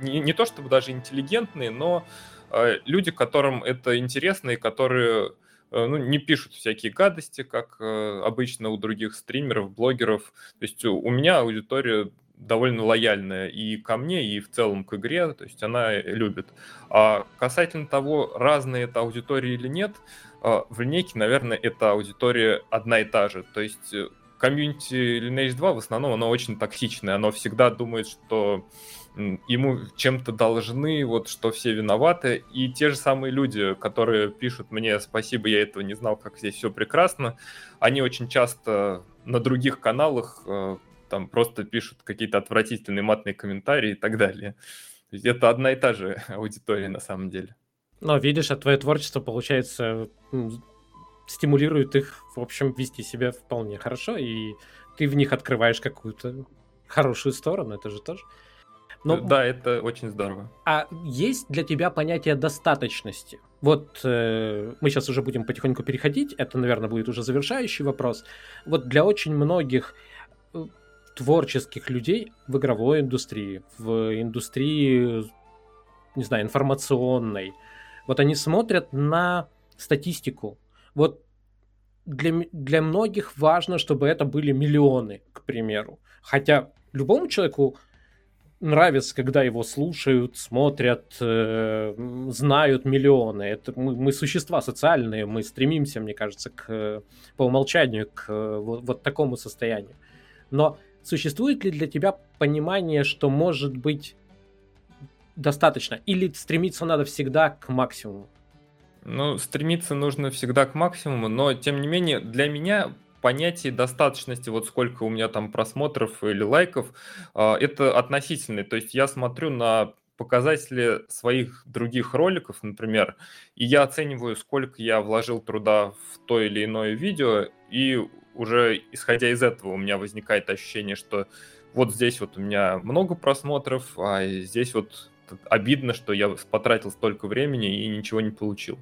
S4: не, не то чтобы даже интеллигентные, но э, люди, которым это интересно и которые ну, не пишут всякие гадости, как э, обычно у других стримеров, блогеров. То есть у меня аудитория довольно лояльная и ко мне, и в целом к игре, то есть она любит. А касательно того, разная это аудитория или нет, э, в линейке, наверное, эта аудитория одна и та же. То есть комьюнити Lineage 2 в основном оно очень токсичное, оно всегда думает, что ему чем-то должны, вот что все виноваты. И те же самые люди, которые пишут мне спасибо, я этого не знал, как здесь все прекрасно, они очень часто на других каналах э, там просто пишут какие-то отвратительные матные комментарии и так далее. То есть это одна и та же [LAUGHS] аудитория на самом деле.
S1: Но видишь, а твое творчество, получается, стимулирует их, в общем, вести себя вполне хорошо, и ты в них открываешь какую-то хорошую сторону, это же тоже.
S4: Но... Да, это очень здорово.
S1: А есть для тебя понятие достаточности? Вот э, мы сейчас уже будем потихоньку переходить, это, наверное, будет уже завершающий вопрос. Вот для очень многих э, творческих людей в игровой индустрии, в индустрии, не знаю, информационной, вот они смотрят на статистику. Вот для, для многих важно, чтобы это были миллионы, к примеру. Хотя любому человеку нравится, когда его слушают, смотрят, э, знают миллионы. Это мы, мы существа социальные, мы стремимся, мне кажется, к, по умолчанию к вот, вот такому состоянию. Но существует ли для тебя понимание, что может быть достаточно? Или стремиться надо всегда к максимуму?
S4: Ну, стремиться нужно всегда к максимуму, но тем не менее для меня понятие достаточности, вот сколько у меня там просмотров или лайков, а, это относительный. То есть я смотрю на показатели своих других роликов, например, и я оцениваю, сколько я вложил труда в то или иное видео, и уже исходя из этого у меня возникает ощущение, что вот здесь вот у меня много просмотров, а здесь вот обидно, что я потратил столько времени и ничего не получил.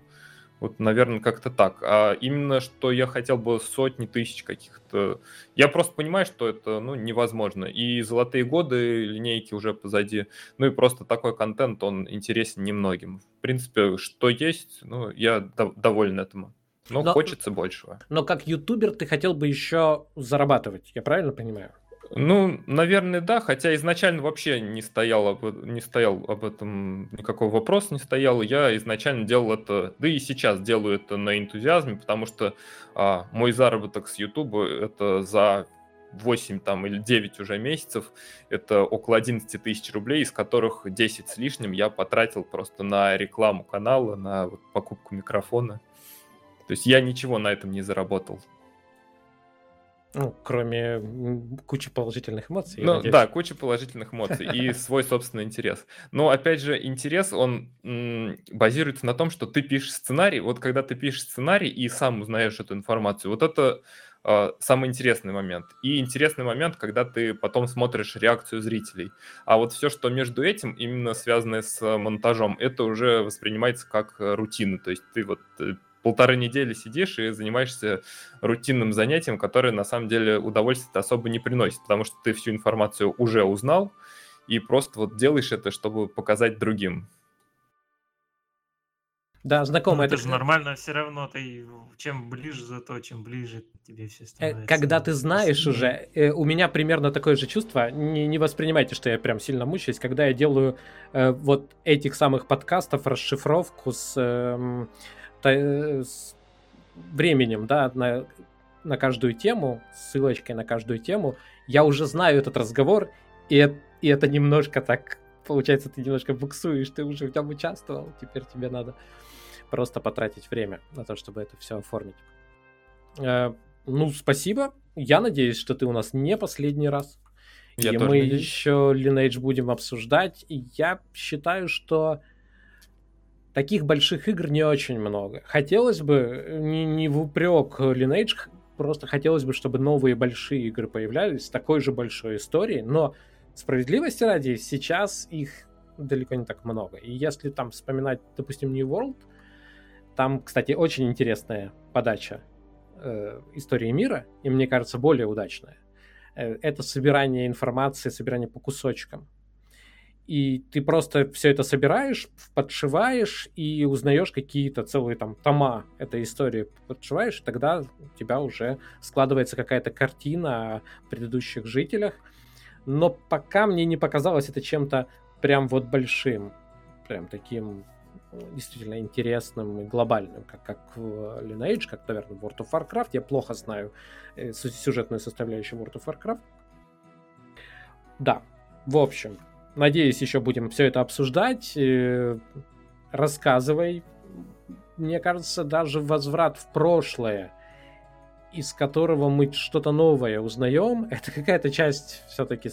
S4: Вот, наверное, как-то так. А именно, что я хотел бы сотни тысяч каких-то... Я просто понимаю, что это ну, невозможно. И золотые годы линейки уже позади. Ну и просто такой контент, он интересен немногим. В принципе, что есть, ну, я до- доволен этому. Но, но хочется большего.
S1: Но как ютубер ты хотел бы еще зарабатывать, я правильно понимаю?
S4: Ну, наверное, да, хотя изначально вообще не стоял, об, не стоял об этом никакого вопроса не стоял. Я изначально делал это, да и сейчас делаю это на энтузиазме, потому что а, мой заработок с YouTube это за 8 там, или 9 уже месяцев, это около 11 тысяч рублей, из которых 10 с лишним я потратил просто на рекламу канала, на вот, покупку микрофона. То есть я ничего на этом не заработал.
S1: Ну, кроме кучи положительных эмоций.
S4: Ну, да, куча положительных эмоций и [LAUGHS] свой собственный интерес. Но, опять же, интерес, он м, базируется на том, что ты пишешь сценарий. Вот когда ты пишешь сценарий и сам узнаешь эту информацию, вот это э, самый интересный момент. И интересный момент, когда ты потом смотришь реакцию зрителей. А вот все, что между этим, именно связанное с монтажом, это уже воспринимается как рутина. То есть ты вот э, полторы недели сидишь и занимаешься рутинным занятием, которое на самом деле удовольствие особо не приносит, потому что ты всю информацию уже узнал и просто вот делаешь это, чтобы показать другим.
S1: Да, знакомо.
S6: Ну, это, это же нормально, все равно ты чем ближе за то, чем ближе тебе все э, становится.
S1: Когда ты знаешь сильнее. уже, э, у меня примерно такое же чувство, не, не воспринимайте, что я прям сильно мучаюсь, когда я делаю э, вот этих самых подкастов, расшифровку с... Э, Э, временем, да, на, на каждую тему, ссылочкой на каждую тему, я уже знаю этот разговор, и, и это немножко так, получается, ты немножко буксуешь, ты уже в нем участвовал, теперь тебе надо просто потратить время на то, чтобы это все оформить. Э, ну, спасибо. Я надеюсь, что ты у нас не последний раз. Я и мы надеюсь. еще Lineage будем обсуждать. И я считаю, что таких больших игр не очень много. Хотелось бы, не, не в упрек Lineage, просто хотелось бы, чтобы новые большие игры появлялись с такой же большой историей, но справедливости ради, сейчас их далеко не так много. И если там вспоминать, допустим, New World, там, кстати, очень интересная подача э, истории мира, и мне кажется, более удачная. Э, это собирание информации, собирание по кусочкам. И ты просто все это собираешь, подшиваешь и узнаешь какие-то целые там тома этой истории подшиваешь, тогда у тебя уже складывается какая-то картина о предыдущих жителях. Но пока мне не показалось это чем-то прям вот большим, прям таким действительно интересным и глобальным, как, как в Lineage, как, наверное, World of Warcraft. Я плохо знаю э, сюжетную составляющую World of Warcraft. Да, в общем, надеюсь, еще будем все это обсуждать. Э, рассказывай. Мне кажется, даже возврат в прошлое, из которого мы что-то новое узнаем, [LAUGHS] это какая-то часть все-таки,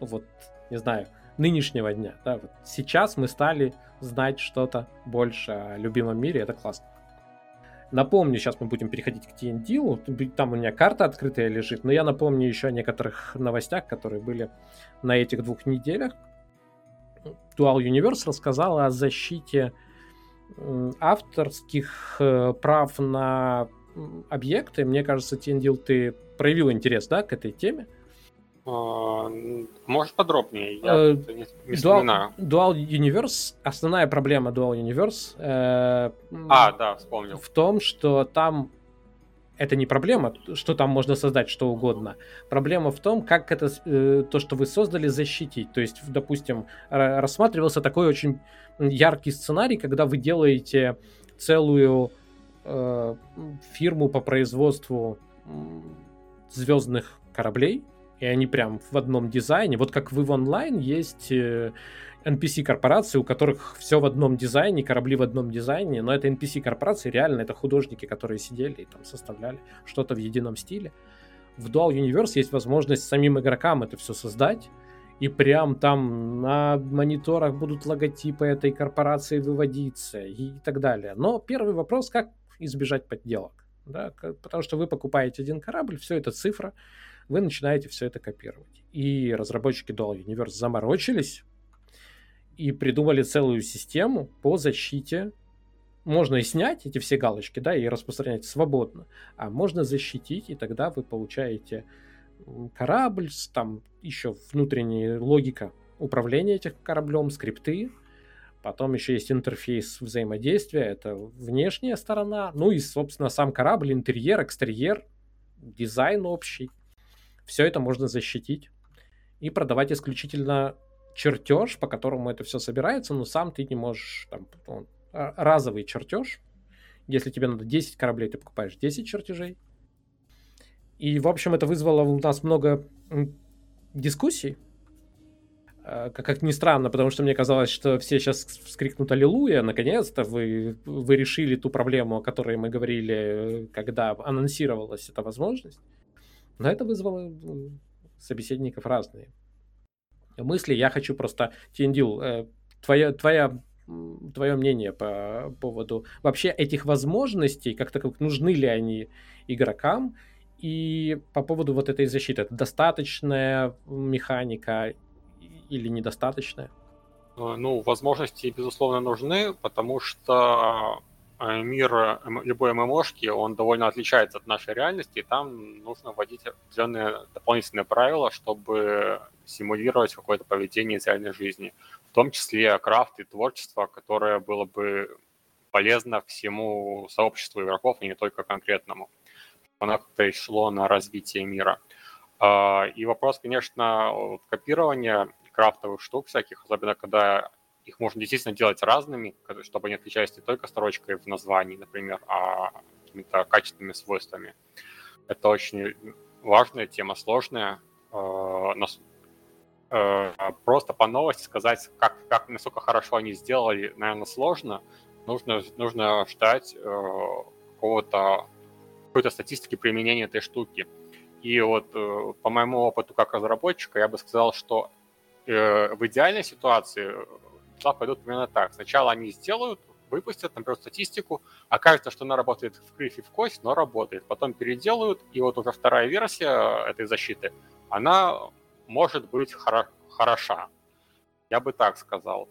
S1: вот, не знаю, нынешнего дня. Да? Вот сейчас мы стали знать что-то больше о любимом мире, это классно. Напомню, сейчас мы будем переходить к TND, там у меня карта открытая лежит, но я напомню еще о некоторых новостях, которые были на этих двух неделях. Dual Universe рассказала о защите авторских э, прав на объекты. Мне кажется, TND ты проявил интерес да, к этой теме.
S5: А, может подробнее? Я э, не, не Dual,
S1: Dual Universe, основная проблема Dual Universe э,
S5: а, да, вспомнил.
S1: в том, что там это не проблема, что там можно создать что угодно. Проблема в том, как это э, то, что вы создали, защитить. То есть, допустим, рассматривался такой очень яркий сценарий, когда вы делаете целую э, фирму по производству звездных кораблей, и они прям в одном дизайне. Вот как в Online есть э, NPC-корпорации, у которых все в одном дизайне, корабли в одном дизайне, но это NPC-корпорации, реально это художники, которые сидели и там составляли что-то в едином стиле. В Dual Universe есть возможность самим игрокам это все создать, и прям там на мониторах будут логотипы этой корпорации выводиться и так далее. Но первый вопрос, как избежать подделок? Да, потому что вы покупаете один корабль, все это цифра, вы начинаете все это копировать. И разработчики Dual Universe заморочились и придумали целую систему по защите. Можно и снять эти все галочки, да, и распространять свободно, а можно защитить, и тогда вы получаете корабль, там еще внутренняя логика управления этим кораблем, скрипты, Потом еще есть интерфейс взаимодействия, это внешняя сторона. Ну и, собственно, сам корабль, интерьер, экстерьер, дизайн общий. Все это можно защитить и продавать исключительно чертеж, по которому это все собирается, но сам ты не можешь, там, а, разовый чертеж. Если тебе надо 10 кораблей, ты покупаешь 10 чертежей. И, в общем, это вызвало у нас много дискуссий, а, как ни странно, потому что мне казалось, что все сейчас вскрикнут «Аллилуйя», наконец-то вы, вы решили ту проблему, о которой мы говорили, когда анонсировалась эта возможность. Но это вызвало собеседников разные мысли. Я хочу просто, Тиндил, э, твоя, твоя твое мнение по поводу вообще этих возможностей, как таковых, нужны ли они игрокам, и по поводу вот этой защиты, это достаточная механика или недостаточная?
S5: Ну, возможности, безусловно, нужны, потому что Э, мир э, любой ММОшки, он довольно отличается от нашей реальности, и там нужно вводить определенные дополнительные правила, чтобы симулировать какое-то поведение из реальной жизни. В том числе крафт и творчество, которое было бы полезно всему сообществу игроков, и не только конкретному. Оно как-то шло на развитие мира. А, и вопрос, конечно, копирования крафтовых штук всяких, особенно когда их можно действительно делать разными, чтобы они отличались не только строчкой в названии, например, а какими-то качественными свойствами. Это очень важная тема, сложная. Э, э, просто по новости сказать, как, как насколько хорошо они сделали, наверное, сложно. Нужно, нужно ждать э, какого-то какой-то статистики применения этой штуки. И вот по моему опыту как разработчика я бы сказал, что в идеальной ситуации дела пойдут примерно так. Сначала они сделают, выпустят, например, статистику, окажется, что она работает в кривь и в кость, но работает. Потом переделают, и вот уже вторая версия этой защиты, она может быть хоро- хороша. Я бы так сказал.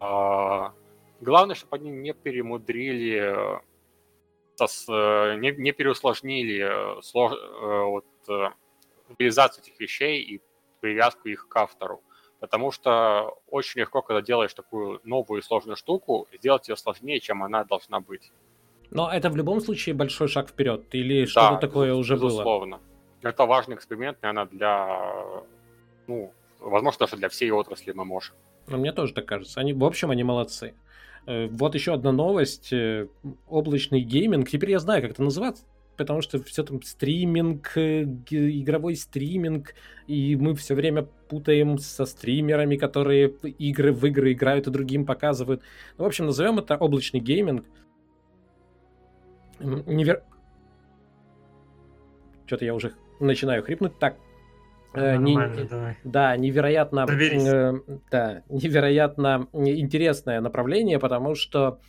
S5: А, главное, чтобы они не перемудрили, не, не переусложнили слож, э, вот, э, реализацию этих вещей и привязку их к автору. Потому что очень легко, когда делаешь такую новую сложную штуку, сделать ее сложнее, чем она должна быть.
S1: Но это в любом случае большой шаг вперед, или что-то такое уже
S5: безусловно. было? Безусловно. Это важный эксперимент, наверное, для, ну, возможно, даже для всей отрасли мы можем.
S1: Ну, мне тоже так кажется. Они, в общем, они молодцы. Э, вот еще одна новость. Э, облачный гейминг. Теперь я знаю, как это называется потому что все там стриминг, э, игровой стриминг, и мы все время путаем со стримерами, которые игры в игры играют и другим показывают. Ну, в общем, назовем это облачный гейминг. Невер... Что-то я уже начинаю хрипнуть. Так,
S6: Э, не, давай.
S1: Да, невероятно, э, да, невероятно интересное направление, потому что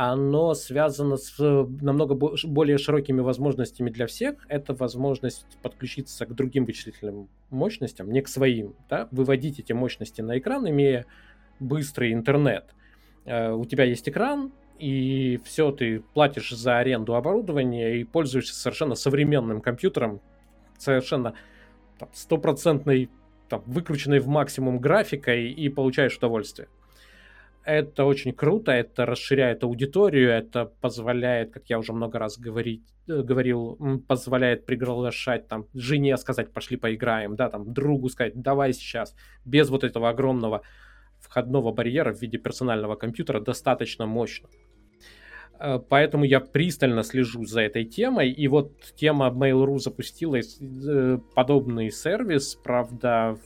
S1: оно связано с э, намного более широкими возможностями для всех. Это возможность подключиться к другим вычислительным мощностям, не к своим, да? выводить эти мощности на экран, имея быстрый интернет. Э, у тебя есть экран, и все, ты платишь за аренду оборудования и пользуешься совершенно современным компьютером, совершенно стопроцентной, выкрученной в максимум графикой и получаешь удовольствие. Это очень круто, это расширяет аудиторию, это позволяет, как я уже много раз говорить, э, говорил, позволяет приглашать там жене сказать, пошли поиграем, да, там другу сказать, давай сейчас, без вот этого огромного входного барьера в виде персонального компьютера достаточно мощно. Э, поэтому я пристально слежу за этой темой. И вот тема Mail.ru запустила э, подобный сервис, правда,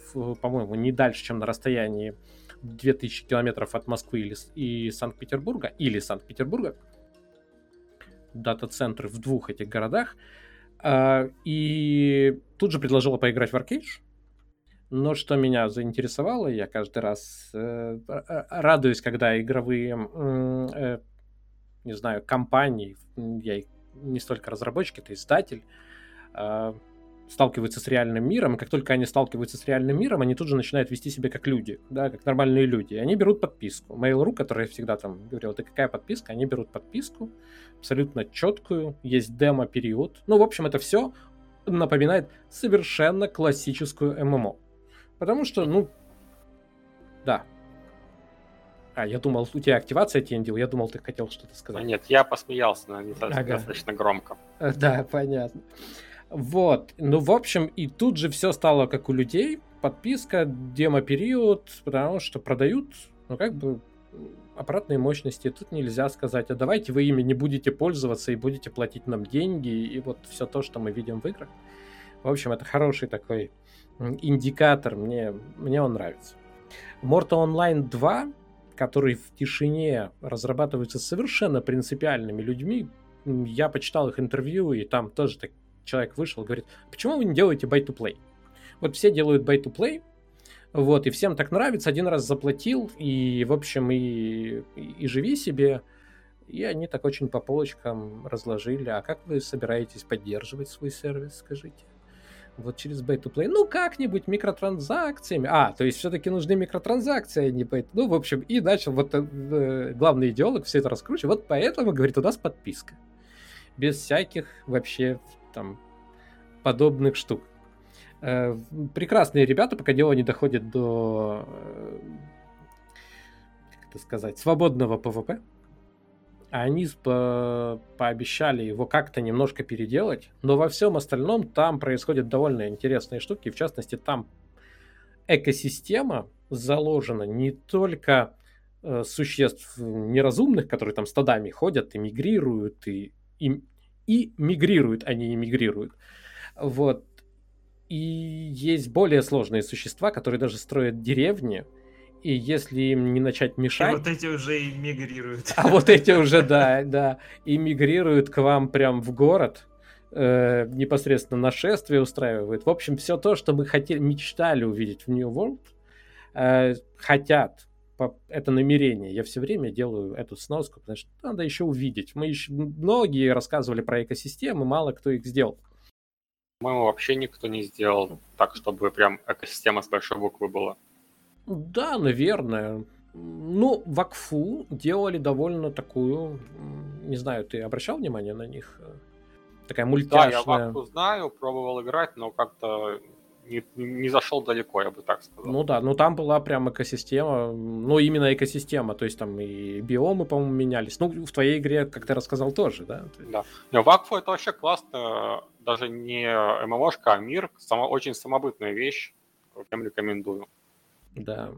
S1: по-моему, не дальше, чем на расстоянии 2000 километров от Москвы или, и Санкт-Петербурга, или Санкт-Петербурга, дата-центры в двух этих городах, а, и тут же предложила поиграть в Arcade, но что меня заинтересовало, я каждый раз э, радуюсь, когда игровые, э, не знаю, компании, я не столько разработчик, это издатель, э, сталкиваются с реальным миром, и как только они сталкиваются с реальным миром, они тут же начинают вести себя как люди, да, как нормальные люди. И они берут подписку. Mail.ru, который всегда там говорил, это какая подписка? Они берут подписку, абсолютно четкую, есть демо-период. Ну, в общем, это все напоминает совершенно классическую ММО. Потому что, ну, да. А, я думал, у тебя активация тендил, я думал, ты хотел что-то сказать. А
S5: нет, я посмеялся, но не ага. достаточно громко.
S1: Да, понятно. Вот. Ну, в общем, и тут же все стало как у людей. Подписка, демо-период, потому что продают, ну, как бы, аппаратные мощности. Тут нельзя сказать, а давайте вы ими не будете пользоваться и будете платить нам деньги, и вот все то, что мы видим в играх. В общем, это хороший такой индикатор, мне, мне он нравится. Mortal Online 2, который в тишине разрабатывается совершенно принципиальными людьми, я почитал их интервью, и там тоже так, человек вышел, говорит, почему вы не делаете buy-to-play? Вот все делают buy-to-play, вот, и всем так нравится, один раз заплатил, и, в общем, и, и, и живи себе, и они так очень по полочкам разложили. А как вы собираетесь поддерживать свой сервис, скажите? Вот через Buy-to-Play. Ну, как-нибудь микротранзакциями. А, то есть все-таки нужны микротранзакции, а не Buy Ну, в общем, и начал вот э, главный идеолог все это раскручивать. Вот поэтому, говорит, у нас подписка. Без всяких вообще там подобных штук. Э, прекрасные ребята, пока дело не доходит до, э, как это сказать, свободного PvP. Они по пообещали его как-то немножко переделать, но во всем остальном там происходят довольно интересные штуки. В частности, там экосистема заложена не только э, существ неразумных, которые там стадами ходят и мигрируют, и, и и мигрируют, они не мигрируют. Вот. И есть более сложные существа, которые даже строят деревни, и если им не начать мешать... И
S6: вот эти уже и мигрируют.
S1: А вот эти уже, да, да, и мигрируют к вам прям в город, э, непосредственно нашествие устраивают. В общем, все то, что мы хотели, мечтали увидеть в New World, э, хотят это намерение. Я все время делаю эту сноску, потому что надо еще увидеть. Мы еще многие рассказывали про экосистемы, мало кто их сделал.
S5: По-моему, вообще никто не сделал так, чтобы прям экосистема с большой буквы была.
S1: Да, наверное. Ну, в Акфу делали довольно такую, не знаю, ты обращал внимание на них? Такая мультяшная. Да, я
S5: Вакфу знаю, пробовал играть, но как-то не, не зашел далеко, я бы так сказал.
S1: Ну да, ну там была прям экосистема, ну именно экосистема, то есть там и биомы, по-моему, менялись. Ну, в твоей игре, как ты рассказал, тоже, да?
S5: Да. Не, Вакфу это вообще классно, даже не ММОшка, а мир, само, очень самобытная вещь, всем рекомендую.
S1: Да.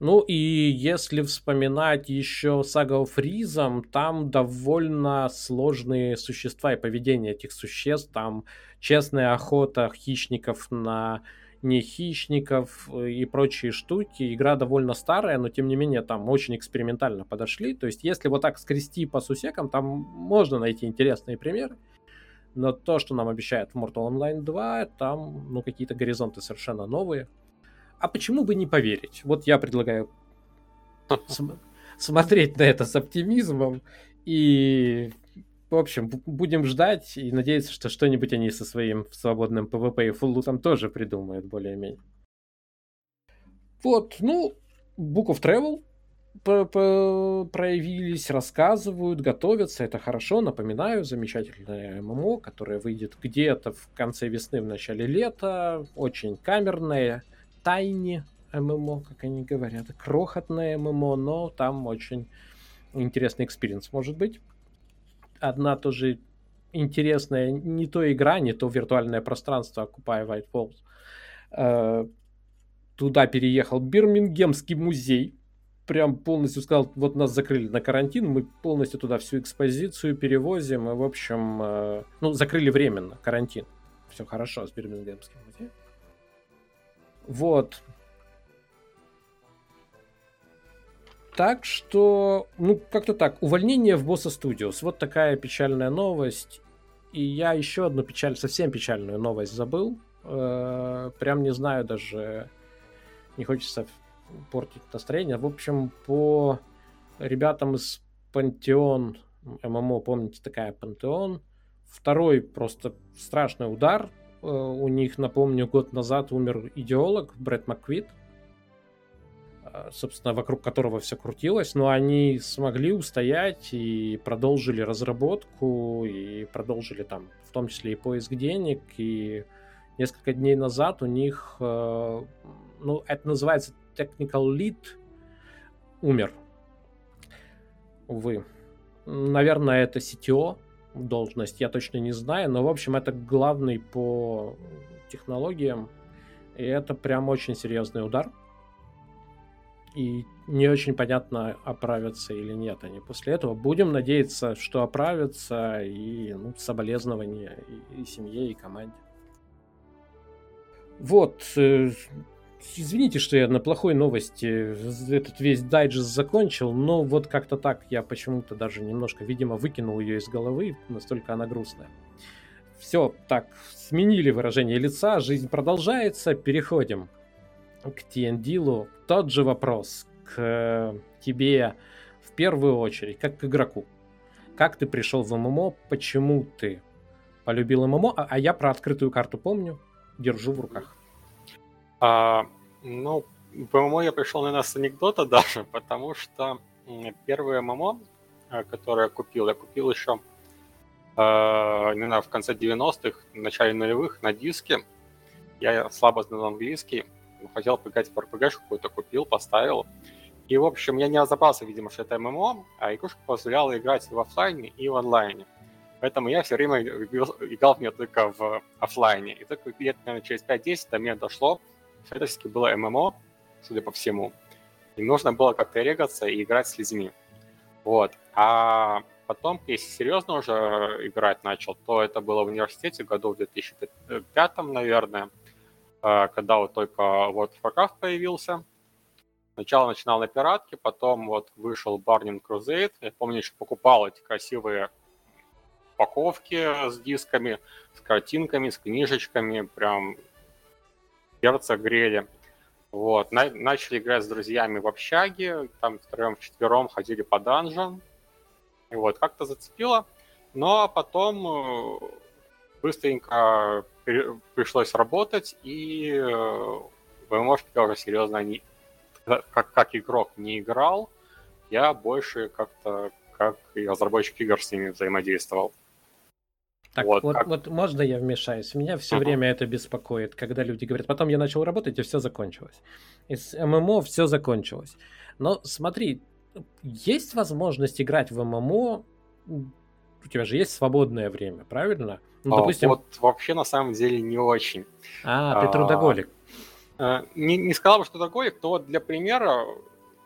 S1: Ну и если вспоминать еще сага Фризом, там довольно сложные существа и поведение этих существ. Там честная охота хищников на не хищников и прочие штуки. Игра довольно старая, но тем не менее там очень экспериментально подошли. То есть если вот так скрести по сусекам, там можно найти интересные примеры. Но то, что нам обещает Mortal Online 2, там ну какие-то горизонты совершенно новые а почему бы не поверить? Вот я предлагаю смотреть на это с оптимизмом и, в общем, будем ждать и надеяться, что что-нибудь они со своим свободным PvP и фуллу там тоже придумают более-менее. Вот, ну, Book of Travel проявились, рассказывают, готовятся, это хорошо, напоминаю, замечательное ММО, которое выйдет где-то в конце весны, в начале лета, очень камерное, тайне ММО, как они говорят, крохотное ММО, но там очень интересный experience может быть. Одна тоже интересная, не то игра, не то виртуальное пространство Occupy White Walls. Э, туда переехал Бирмингемский музей, прям полностью сказал, вот нас закрыли на карантин, мы полностью туда всю экспозицию перевозим, и, в общем, э, ну, закрыли временно карантин. Все хорошо с Бирмингемским музеем. Вот. Так что, ну, как-то так. Увольнение в Босса Studios. Вот такая печальная новость. И я еще одну печаль, совсем печальную новость забыл. Э, прям не знаю даже, не хочется портить настроение. В общем, по ребятам из Пантеон, ММО, помните, такая Пантеон, второй просто страшный удар у них, напомню, год назад умер идеолог Брэд Макквит, э, собственно, вокруг которого все крутилось, но они смогли устоять и продолжили разработку, и продолжили там, в том числе и поиск денег, и несколько дней назад у них, э, ну, это называется technical lead, умер. Увы. Наверное, это CTO, должность, я точно не знаю, но, в общем, это главный по технологиям, и это прям очень серьезный удар. И не очень понятно, оправятся или нет они после этого. Будем надеяться, что оправятся, и ну, соболезнования и, и семье, и команде. Вот, э, Извините, что я на плохой новости этот весь дайджест закончил, но вот как-то так я почему-то даже немножко, видимо, выкинул ее из головы, настолько она грустная. Все, так, сменили выражение лица, жизнь продолжается, переходим к TND. Тот же вопрос к тебе в первую очередь, как к игроку. Как ты пришел в ММО, почему ты полюбил ММО, а, а я про открытую карту помню, держу в руках.
S5: А, ну, по ММО я пришел, наверное, с анекдота [LAUGHS] даже, потому что первое ММО, э, которое я купил, я купил еще, э, не знаю, в конце 90-х, в начале нулевых на диске. Я слабо знал английский, хотел поиграть в RPG какую-то, купил, поставил. И, в общем, я не разобрался, видимо, что это ММО, а игрушка позволяла играть и в офлайне, и в онлайне. Поэтому я все время играл в нее только в офлайне. И только лет, наверное, через 5-10 до меня дошло, все-таки было ММО, судя по всему. И нужно было как-то регаться и играть с людьми. Вот. А потом, если серьезно уже играть начал, то это было в университете году в 2005, наверное, э, когда вот только World of Warcraft появился. Сначала начинал на пиратке, потом вот вышел Burning Crusade. Я помню, еще покупал эти красивые упаковки с дисками, с картинками, с книжечками, прям сердце грели. Вот, на, начали играть с друзьями в общаге, там втроем, вчетвером ходили по данжам. Вот, как-то зацепило. Но потом э, быстренько пришлось работать, и э, в ММОшки уже серьезно не, как, как игрок не играл, я больше как-то как и разработчик игр с ними взаимодействовал.
S1: Так, вот, вот, как... вот можно я вмешаюсь? Меня все uh-huh. время это беспокоит, когда люди говорят, потом я начал работать, и все закончилось. Из ММО все закончилось. Но смотри, есть возможность играть в ММО, у тебя же есть свободное время, правильно?
S5: Ну, а, допустим... Вот вообще на самом деле не очень.
S1: А, ты трудоголик.
S5: Э, не, не сказал бы, что такое, то вот для примера,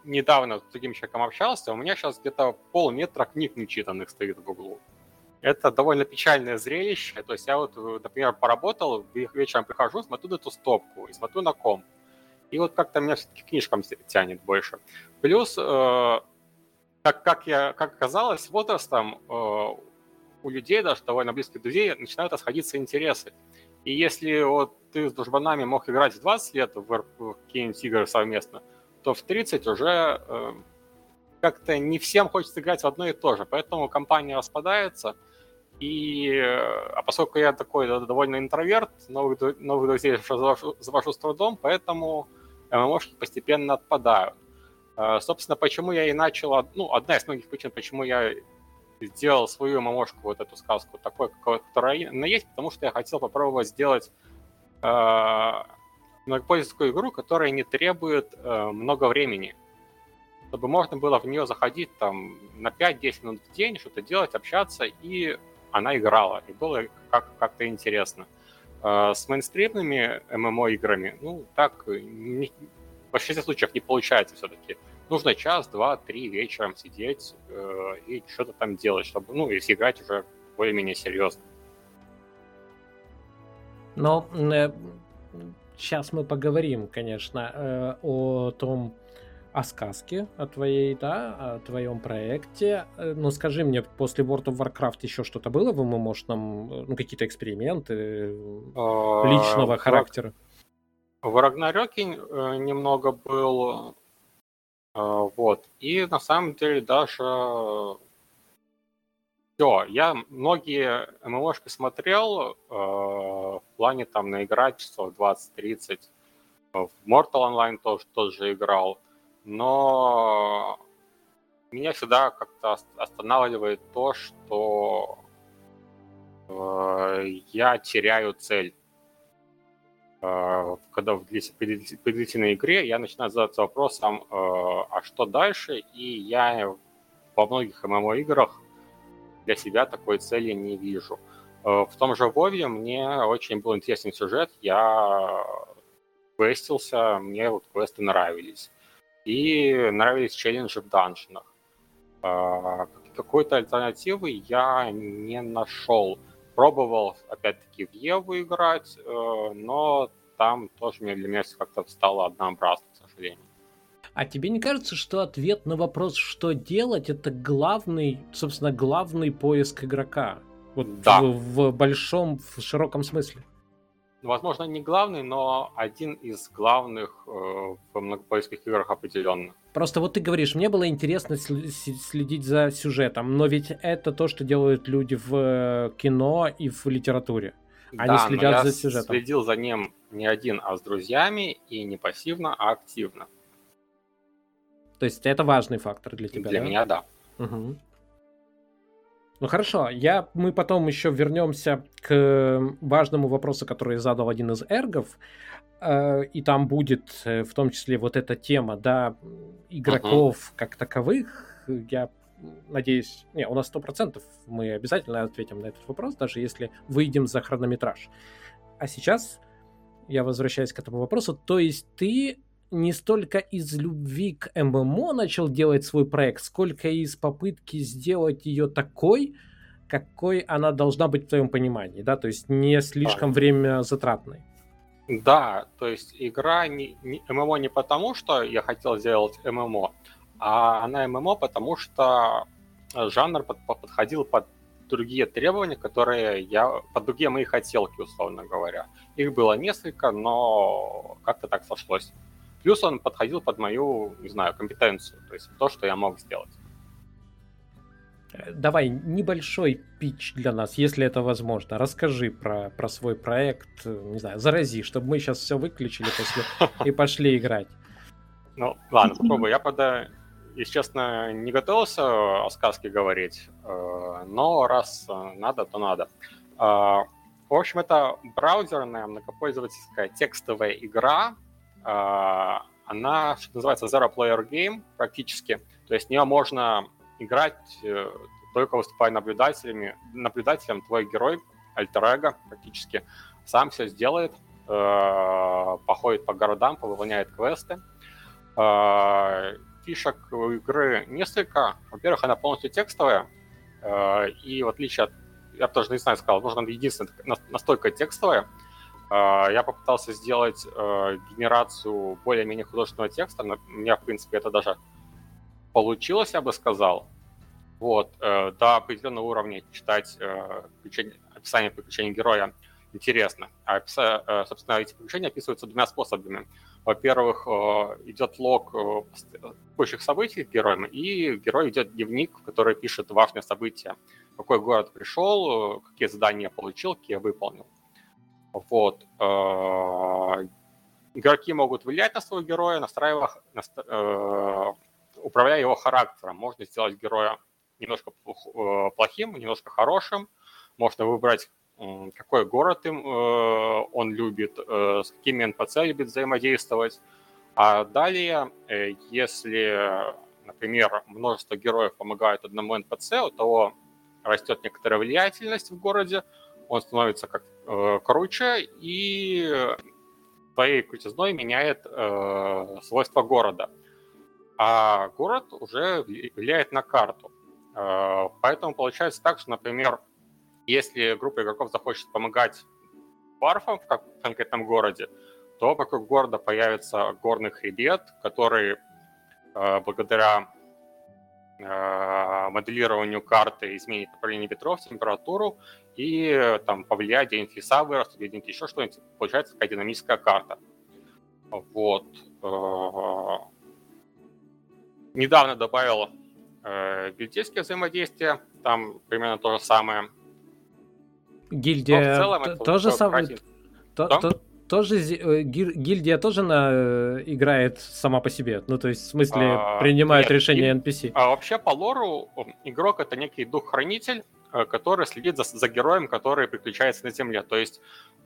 S5: недавно с другим человеком общался, у меня сейчас где-то полметра книг нечитанных стоит в углу. Это довольно печальное зрелище. То есть я вот, например, поработал, вечером прихожу, смотрю эту стопку и смотрю на ком. И вот как-то меня все-таки книжкам тянет больше. Плюс, э, как, как, я, как оказалось, с возрастом э, у людей, даже довольно близких друзей, начинают расходиться интересы. И если вот ты с дружбанами мог играть в 20 лет в, в какие-нибудь игры совместно, то в 30 уже э, как-то не всем хочется играть в одно и то же. Поэтому компания распадается. И, э, а поскольку я такой довольно интроверт, новых, новых друзей завожу, с трудом, поэтому ММОшки постепенно отпадают. Э, собственно, почему я и начал, ну, одна из многих причин, почему я сделал свою ММОшку, вот эту сказку, такой, которая она есть, потому что я хотел попробовать сделать э, многопользовательскую игру, которая не требует э, много времени. Чтобы можно было в нее заходить там на 5-10 минут в день, что-то делать, общаться, и она играла. И было как- как-то интересно. Э, с мейнстримными ММО-играми, ну, так, не, в большинстве случаев не получается все-таки нужно час, два, три вечером сидеть э, и что-то там делать, чтобы, ну, если играть уже более-менее серьезно.
S1: Но э, сейчас мы поговорим, конечно, э, о том, о сказке, о твоей, да, о твоем проекте. Э, но скажи мне, после World of Warcraft еще что-то было в ММОшном, э, ну, какие-то эксперименты а, личного характера?
S5: В Рагнарёке э, немного был вот. И на самом деле даже все. Я многие ММОшки смотрел э, в плане там наиграть часов 20-30. В Mortal Online тоже, тоже играл. Но меня всегда как-то останавливает то, что э, я теряю цель. Э, когда в длительной игре я начинаю задаться вопросом, э, а что дальше? И я во многих ММО-играх для себя такой цели не вижу. Э, в том же Вове мне очень был интересный сюжет, я квестился, мне вот квесты нравились. И нравились челленджи в данжинах. Какой-то альтернативы я не нашел. Пробовал, опять-таки, в Еву играть, э, но там тоже для меня как-то стало однообразно, к сожалению.
S1: А тебе не кажется, что ответ на вопрос, что делать, это главный, собственно, главный поиск игрока? Вот да. в, в большом, в широком смысле.
S5: Возможно, не главный, но один из главных э, в многопоисковых играх определенно.
S1: Просто вот ты говоришь, мне было интересно следить за сюжетом, но ведь это то, что делают люди в э, кино и в литературе. Они
S5: да, следят но я за сюжетом. следил за ним не один, а с друзьями, и не пассивно, а активно.
S1: То есть это важный фактор для тебя,
S5: Для
S1: да?
S5: меня, да.
S1: Угу. Ну хорошо, я, мы потом еще вернемся к важному вопросу, который задал один из эргов. Э, и там будет э, в том числе вот эта тема, да, игроков uh-huh. как таковых. Я надеюсь, не, у нас сто процентов мы обязательно ответим на этот вопрос, даже если выйдем за хронометраж. А сейчас я возвращаюсь к этому вопросу. То есть ты не столько из любви к ММО начал делать свой проект, сколько из попытки сделать ее такой, какой она должна быть в твоем понимании, да, то есть не слишком а. время затратной.
S5: Да, то есть игра не, не, ММО не потому, что я хотел сделать ММО, а она ММО потому, что жанр под, подходил под другие требования, которые я, под другие мои хотелки, условно говоря. Их было несколько, но как-то так сошлось. Плюс он подходил под мою, не знаю, компетенцию, то есть то, что я мог сделать.
S1: Давай небольшой пич для нас, если это возможно. Расскажи про, про свой проект, не знаю, зарази, чтобы мы сейчас все выключили после [LAUGHS] и пошли играть.
S5: Ну, ладно, попробую. Я, правда, если честно, не готовился о сказке говорить, э, но раз надо, то надо. Э, в общем, это браузерная многопользовательская текстовая игра. Э, она, называется, Zero Player Game практически. То есть в нее можно играть только выступая наблюдателями. Наблюдателем твой герой, альтер практически, сам все сделает, походит по городам, повыполняет квесты фишек у игры несколько. Во-первых, она полностью текстовая, э, и в отличие от... Я тоже не знаю, сказал, нужно единственное, настолько текстовая. Э, я попытался сделать э, генерацию более-менее художественного текста. У меня, в принципе, это даже получилось, я бы сказал. Вот, до определенного уровня читать описание приключений героя интересно. А, собственно, эти приключения описываются двумя способами. Во-первых, э, идет лог э, текущих событий героем, и герой идет дневник, в который пишет важные события. Какой город пришел, э, какие задания получил, какие выполнил. Вот. Игроки могут влиять на своего героя, настраивая, настра... управляя его характером. Можно сделать героя немножко плохим, немножко хорошим. Можно выбрать какой город им, э, он любит, э, с какими NPC любит взаимодействовать. А далее, э, если, например, множество героев помогают одному NPC, у того растет некоторая влиятельность в городе, он становится как круче и своей крутизной меняет свойства города. А город уже влияет на карту. Поэтому получается так, что, например, если группа игроков захочет помогать варфам в конкретном городе, то вокруг города появится горный хребет, который э, благодаря э, моделированию карты изменит направление ветров, температуру и э, там повлияет, где леса вырастут, где-нибудь еще что-нибудь. Получается такая динамическая карта. Вот. Э, недавно добавил э, гильдейские взаимодействия, там примерно то же самое.
S1: Гильдия целом, тоже самое. То, то, тоже э, гильдия тоже на, э, играет сама по себе. Ну, то есть, в смысле, а, принимает нет, решение NPC.
S5: А вообще, по лору, игрок это некий дух-хранитель, э, который следит за, за героем, который приключается на Земле. То есть,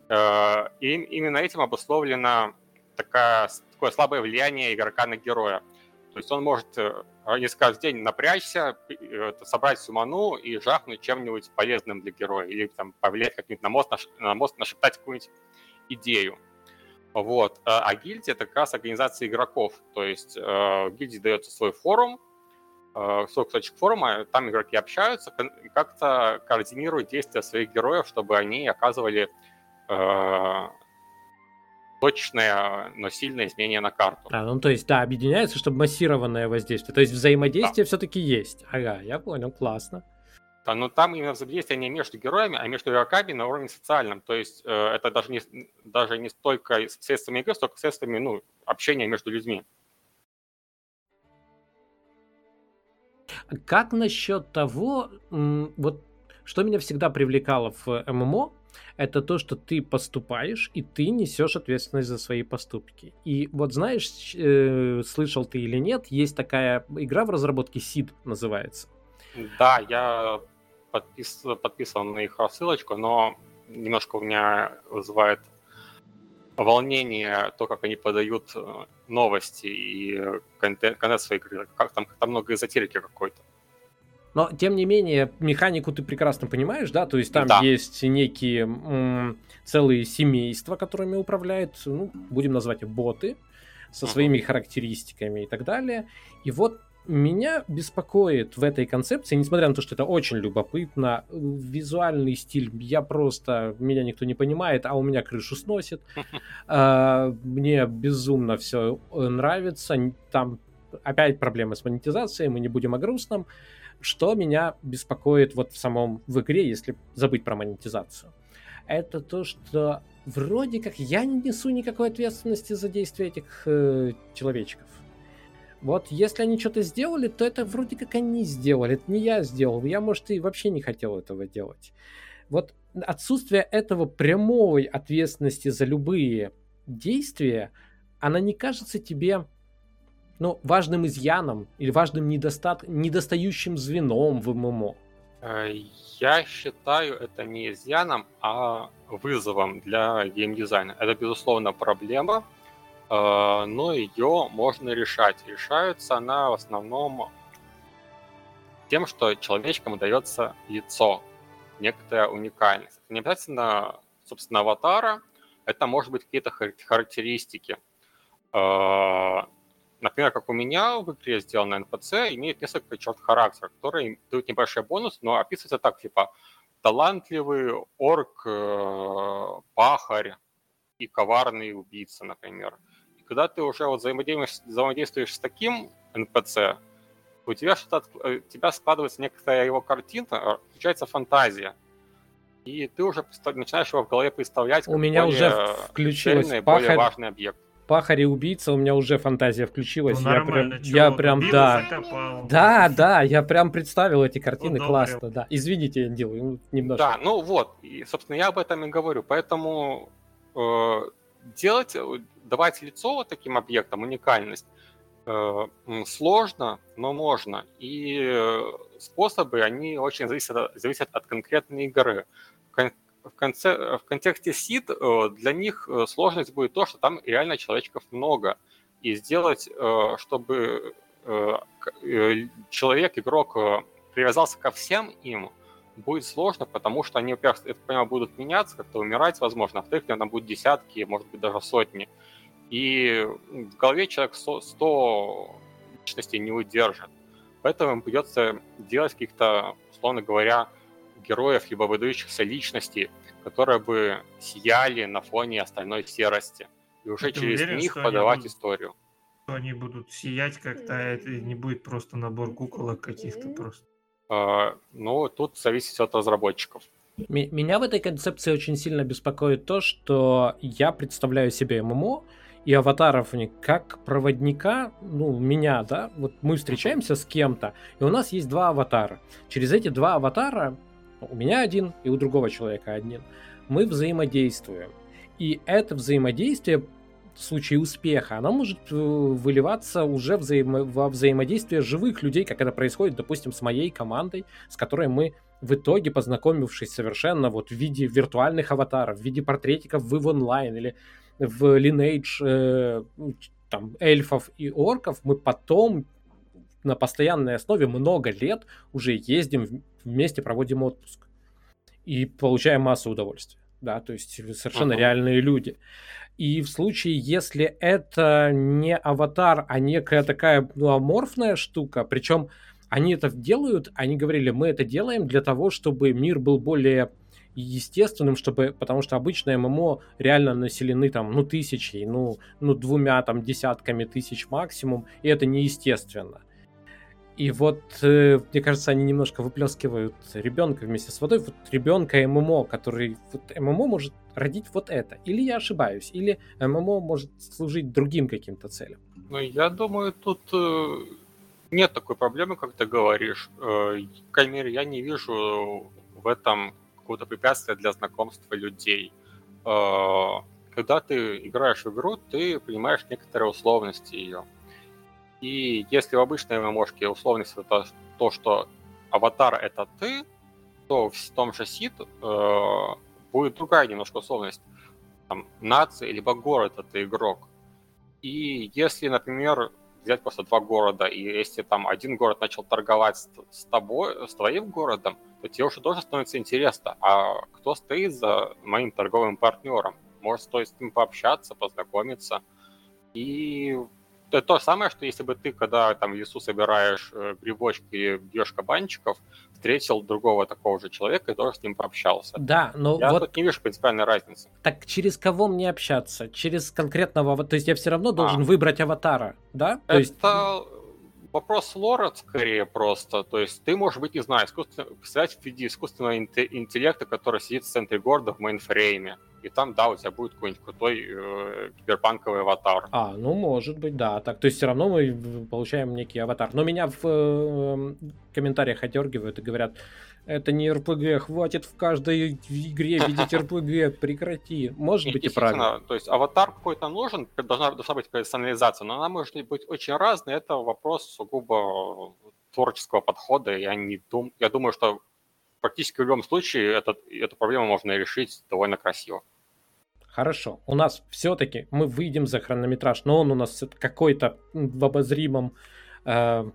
S5: э, им, именно этим обусловлено такая, такое слабое влияние игрока на героя. То есть он может несколько раз в день напрячься, собрать суману и жахнуть чем-нибудь полезным для героя. Или там повлиять как-нибудь на мост, на мост нашептать какую-нибудь идею. Вот. А, а гильдия – это как раз организация игроков. То есть э, гильдии дается свой форум, э, свой кусочек форума, там игроки общаются, как-то координируют действия своих героев, чтобы они оказывали э, точное, но сильное изменение на карту.
S1: А, ну то есть, да, объединяется, чтобы массированное воздействие. То есть взаимодействие да. все-таки есть. Ага, я понял, классно.
S5: Да, но там именно взаимодействие не между героями, а между игроками на уровне социальном. То есть э, это даже не, даже не столько средствами игры, столько средствами ну, общения между людьми.
S1: Как насчет того, вот что меня всегда привлекало в ММО, это то, что ты поступаешь, и ты несешь ответственность за свои поступки. И вот знаешь, э, слышал ты или нет, есть такая игра в разработке SID называется.
S5: Да, я подпис, подписан на их рассылочку, но немножко у меня вызывает волнение то, как они подают э, новости и контент, контент своей игры. Как там, там много эзотерики какой-то.
S1: Но, тем не менее, механику ты прекрасно понимаешь, да? То есть там да. есть некие м- целые семейства, которыми управляют, ну, будем назвать их боты. со своими характеристиками и так далее. И вот меня беспокоит в этой концепции, несмотря на то, что это очень любопытно, визуальный стиль, я просто, меня никто не понимает, а у меня крышу сносит. [LAUGHS] А, мне безумно все нравится. Там опять проблемы с монетизацией, мы не будем о грустном. Что меня беспокоит вот в самом в игре, если забыть про монетизацию? Это то, что вроде как я не несу никакой ответственности за действия этих э, человечков. Вот если они что-то сделали, то это вроде как они сделали, это не я сделал. Я, может, и вообще не хотел этого делать. Вот отсутствие этого прямой ответственности за любые действия, она не кажется тебе ну, важным изъяном или важным недостат... недостающим звеном в ММО?
S5: Э, я считаю это не изъяном, а вызовом для геймдизайна. Это, безусловно, проблема, но ее можно решать. Решается она в основном тем, что человечкам дается лицо, некоторая уникальность. Это не обязательно, собственно, аватара, это может быть какие-то характеристики. Э, например, как у меня в игре сделано NPC, имеет несколько черт характера, которые дают небольшой бонус, но описывается так, типа, талантливый орк, э, пахарь и коварный убийца, например. И когда ты уже вот взаимодействуешь, взаимодействуешь с таким NPC, у тебя что-то, у тебя складывается некоторая его картина, включается фантазия. И ты уже начинаешь его в голове представлять
S1: как у меня более уже включилась
S5: цельный, пахарь, более важный объект
S1: пахарь и убийца, у меня уже фантазия включилась. Ну, я прям, я прям, да. Закопал. Да, да, я прям представил эти картины Удобрил. классно, да. Извините, я делаю немножко.
S5: Да, ну вот, и, собственно, я об этом и говорю. Поэтому э, делать, давать лицо таким объектам, уникальность, э, сложно, но можно. И э, способы, они очень зависят, зависят от конкретной игры в, конце, в контексте сид э, для них сложность будет то, что там реально человечков много. И сделать, чтобы человек, игрок привязался ко всем им, будет сложно, потому что они, во-первых, это, понимаю, будут меняться, как-то умирать, возможно, а во-вторых, там будут десятки, может быть, даже сотни. И в голове человек 100, 100 личностей не удержит. Поэтому им придется делать каких-то, условно говоря, героев, либо выдающихся личностей, которые бы сияли на фоне остальной серости. И уже Ты через уверен, них подавать будут, историю.
S6: Они будут сиять как-то, а это не будет просто набор куколок каких-то просто.
S5: Uh, ну, тут зависит от разработчиков.
S1: Меня в этой концепции очень сильно беспокоит то, что я представляю себе ММО и аватаров не как проводника, ну, меня, да, вот мы встречаемся с кем-то, и у нас есть два аватара. Через эти два аватара у меня один и у другого человека один, мы взаимодействуем. И это взаимодействие в случае успеха, оно может э, выливаться уже взаимо- во взаимодействие живых людей, как это происходит, допустим, с моей командой, с которой мы в итоге, познакомившись совершенно вот в виде виртуальных аватаров, в виде портретиков в EVE Online или в Lineage э, там, эльфов и орков, мы потом на постоянной основе много лет уже ездим вместе, проводим отпуск и получаем массу удовольствия. Да, то есть совершенно uh-huh. реальные люди. И в случае, если это не аватар, а некая такая ну, аморфная штука, причем они это делают, они говорили, мы это делаем для того, чтобы мир был более естественным, чтобы, потому что обычно ММО реально населены там, ну, тысячей, ну, ну, двумя там десятками тысяч максимум, и это неестественно. И вот, э, мне кажется, они немножко выплескивают ребенка вместе с водой. Вот ребенка ММО, который... Вот ММО может родить вот это. Или я ошибаюсь, или ММО может служить другим каким-то целям.
S5: Ну, я думаю, тут э, нет такой проблемы, как ты говоришь. Э, по я не вижу в этом какого-то препятствия для знакомства людей. Э, когда ты играешь в игру, ты понимаешь некоторые условности ее. И если в обычной ММОшке условность это то, что аватар это ты, то в том же сид э, будет другая немножко условность. Там, нация, либо город это игрок. И если, например, взять просто два города, и если там один город начал торговать с, с тобой, с твоим городом, то тебе уже тоже становится интересно, а кто стоит за моим торговым партнером? Может, стоит с ним пообщаться, познакомиться – И это то самое, что если бы ты, когда там в лесу собираешь э, грибочки, бьешь кабанчиков, встретил другого такого же человека и тоже с ним пообщался.
S1: Да, но
S5: я
S1: вот...
S5: тут не вижу принципиальной разницы.
S1: Так через кого мне общаться? Через конкретного... То есть я все равно должен а. выбрать аватара, да?
S5: То
S1: это
S5: есть... вопрос лора скорее просто. То есть ты, можешь быть, не знаю, искусственно... представлять в виде искусственного интеллекта, который сидит в центре города в мейнфрейме и там, да, у тебя будет какой-нибудь крутой э, киберпанковый аватар.
S1: А, ну, может быть, да. Так, то есть все равно мы получаем некий аватар. Но меня в э, комментариях отдергивают и говорят, это не РПГ, хватит в каждой игре видеть РПГ, прекрати. Может быть и правильно.
S5: То есть аватар какой-то нужен, должна, должна быть персонализация, но она может быть очень разной. Это вопрос сугубо творческого подхода. Я, не дум... я думаю, что практически в любом случае этот, эту проблему можно решить довольно красиво.
S1: Хорошо. У нас все-таки мы выйдем за хронометраж, но он у нас какой-то в обозримом э,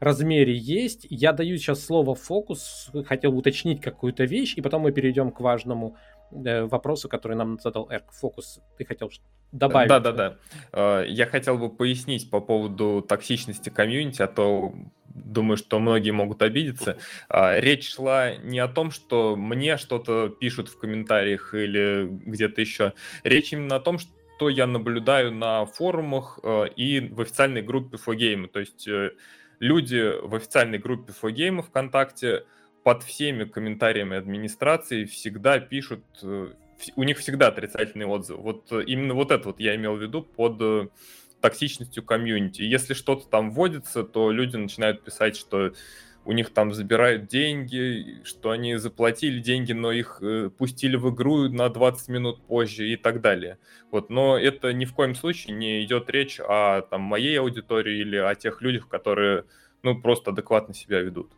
S1: размере есть. Я даю сейчас слово фокус, хотел уточнить какую-то вещь, и потом мы перейдем к важному э, вопросу, который нам задал Эрк. Фокус, ты хотел добавить?
S4: Да, да, да. Э, я хотел бы пояснить по поводу токсичности комьюнити, а то думаю, что многие могут обидеться. А, речь шла не о том, что мне что-то пишут в комментариях или где-то еще. Речь именно о том, что я наблюдаю на форумах э, и в официальной группе Фогейма. То есть э, люди в официальной группе Фогейма ВКонтакте под всеми комментариями администрации всегда пишут, э, у них всегда отрицательные отзывы. Вот именно вот это вот я имел в виду под токсичностью комьюнити. Если что-то там вводится, то люди начинают писать, что у них там забирают деньги, что они заплатили деньги, но их э, пустили в игру на 20 минут позже и так далее. Вот, но это ни в коем случае не идет речь о там, моей аудитории или о тех людях, которые ну, просто адекватно себя ведут.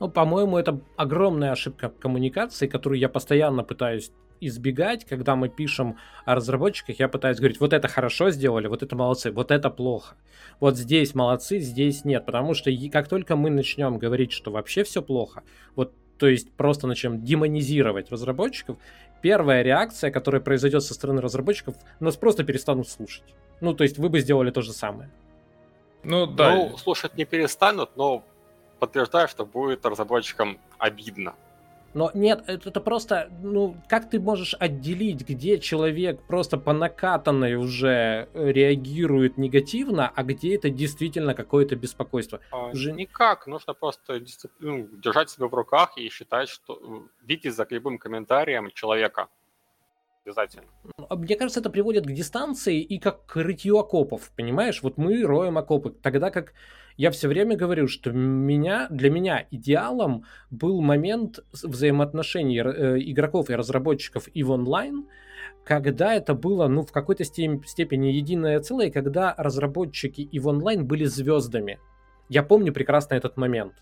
S1: Ну, по-моему, это огромная ошибка коммуникации, которую я постоянно пытаюсь избегать, когда мы пишем о разработчиках, я пытаюсь говорить, вот это хорошо сделали, вот это молодцы, вот это плохо. Вот здесь молодцы, здесь нет, потому что как только мы начнем говорить, что вообще все плохо, вот то есть просто начнем демонизировать разработчиков, первая реакция, которая произойдет со стороны разработчиков, нас просто перестанут слушать. Ну, то есть вы бы сделали то же самое.
S5: Ну, да. Ну, слушать не перестанут, но подтверждаю, что будет разработчикам обидно.
S1: Но нет, это, это просто, ну, как ты можешь отделить, где человек просто по накатанной уже реагирует негативно, а где это действительно какое-то беспокойство?
S5: А, уже... Никак, нужно просто ну, держать себя в руках и считать, что видеть за любым комментарием человека обязательно.
S1: А мне кажется, это приводит к дистанции и как к рытью окопов, понимаешь? Вот мы роем окопы, тогда как я все время говорю, что меня, для меня идеалом был момент взаимоотношений э, игроков и разработчиков и в онлайн, когда это было, ну, в какой-то степени единое целое, когда разработчики и в онлайн были звездами. Я помню прекрасно этот момент.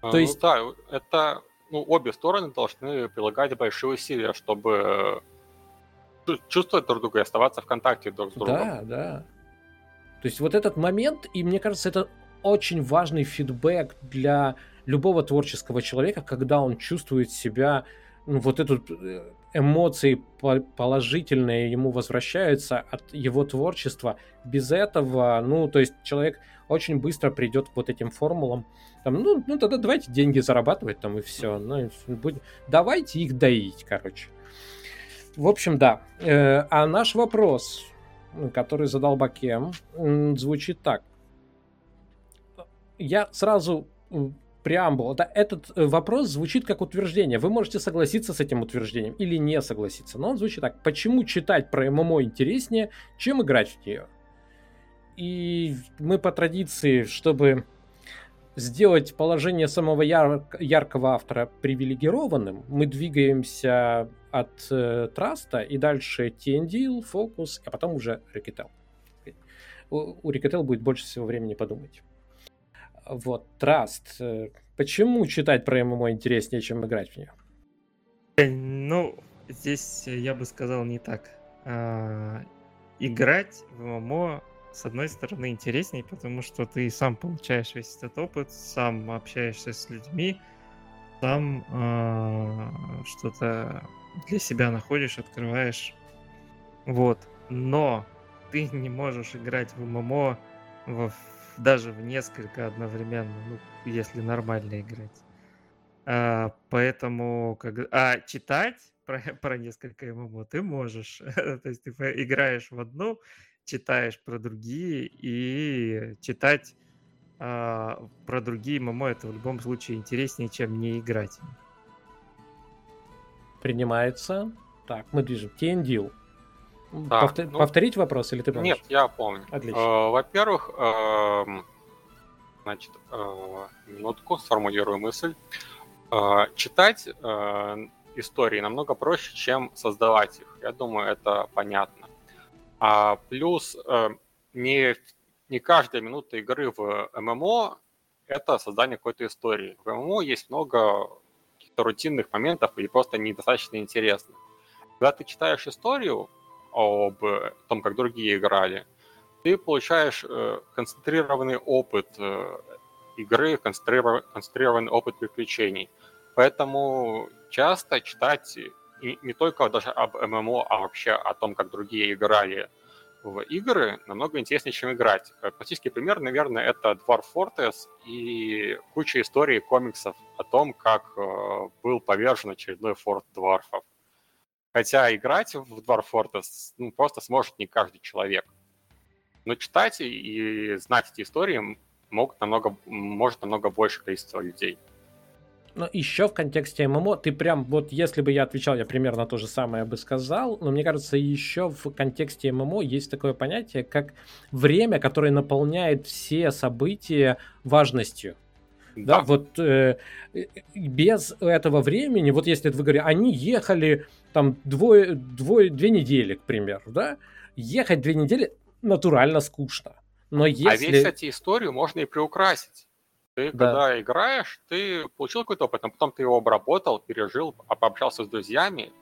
S5: А, То ну, есть... Да, это ну, обе стороны должны прилагать большие усилия, чтобы э, чувствовать друг друга и оставаться в контакте друг с другом.
S1: Да, да. То есть вот этот момент, и мне кажется, это очень важный фидбэк для любого творческого человека, когда он чувствует себя, ну, вот эту э, эмоции положительные ему возвращаются от его творчества. Без этого, ну, то есть человек очень быстро придет к вот этим формулам. Там, ну, ну тогда давайте деньги зарабатывать там и все. Ну, будь... Давайте их доить, короче. В общем, да. Э, а наш вопрос который задал Бакем, звучит так. Я сразу преамбул. Да, этот э, вопрос звучит как утверждение. Вы можете согласиться с этим утверждением или не согласиться. Но он звучит так. Почему читать про ММО интереснее, чем играть в нее? И мы по традиции, чтобы сделать положение самого яр- яркого автора привилегированным, мы двигаемся от э, Траста и дальше TNDL, Focus, а потом уже Rekitel. У, у Rekitel будет больше всего времени подумать. Вот. Э, почему читать про ММО интереснее, чем играть в нее?
S3: Э, ну, здесь я бы сказал не так. А, играть в ММО с одной стороны интереснее, потому что ты сам получаешь весь этот опыт, сам общаешься с людьми, сам э, что-то для себя находишь, открываешь. Вот. Но ты не можешь играть в ММО в, даже в несколько одновременно, ну, если нормально играть. А, поэтому, как... а читать [LAUGHS] про, про несколько ММО ты можешь. [LAUGHS] То есть ты играешь в одну, читаешь про другие, и читать а, про другие ММО это в любом случае интереснее, чем не играть.
S1: Принимается. Так, мы движем. TNDIL.
S5: Да,
S1: Повтор...
S5: ну,
S1: Повторить вопрос или ты помнишь?
S5: Нет, я помню.
S1: Отлично.
S5: Э, Во-первых, эм, значит, э, минутку, сформулирую мысль. Э, Читать э, истории намного проще, чем создавать их. Я думаю, это понятно. А плюс э, не, не каждая минута игры в ММО – это создание какой-то истории. В ММО есть много каких-то рутинных моментов и просто недостаточно интересных. Когда ты читаешь историю об э, том, как другие играли, ты получаешь э, концентрированный опыт э, игры, концентрированный, опыт приключений. Поэтому часто читать и не только даже об ММО, а вообще о том, как другие играли в игры, намного интереснее, чем играть. Классический пример, наверное, это Dwarf Fortress и куча историй, комиксов о том, как был повержен очередной форт дварфов. Хотя играть в Dwarf Fortress ну, просто сможет не каждый человек. Но читать и знать эти истории могут намного, может намного больше количество людей.
S1: Но еще в контексте ММО, ты прям, вот если бы я отвечал, я примерно то же самое бы сказал, но мне кажется, еще в контексте ММО есть такое понятие, как время, которое наполняет все события важностью. Да, вот э, без этого времени, вот если вы говорите, они ехали там двое, двое, две недели, к примеру, да, ехать две недели натурально скучно. Но если...
S5: А ведь, кстати, историю можно и приукрасить. Ты,
S1: Да.
S5: когда играешь, ты получил какой-то опыт, а потом ты его обработал, пережил, об- пообщался с друзьями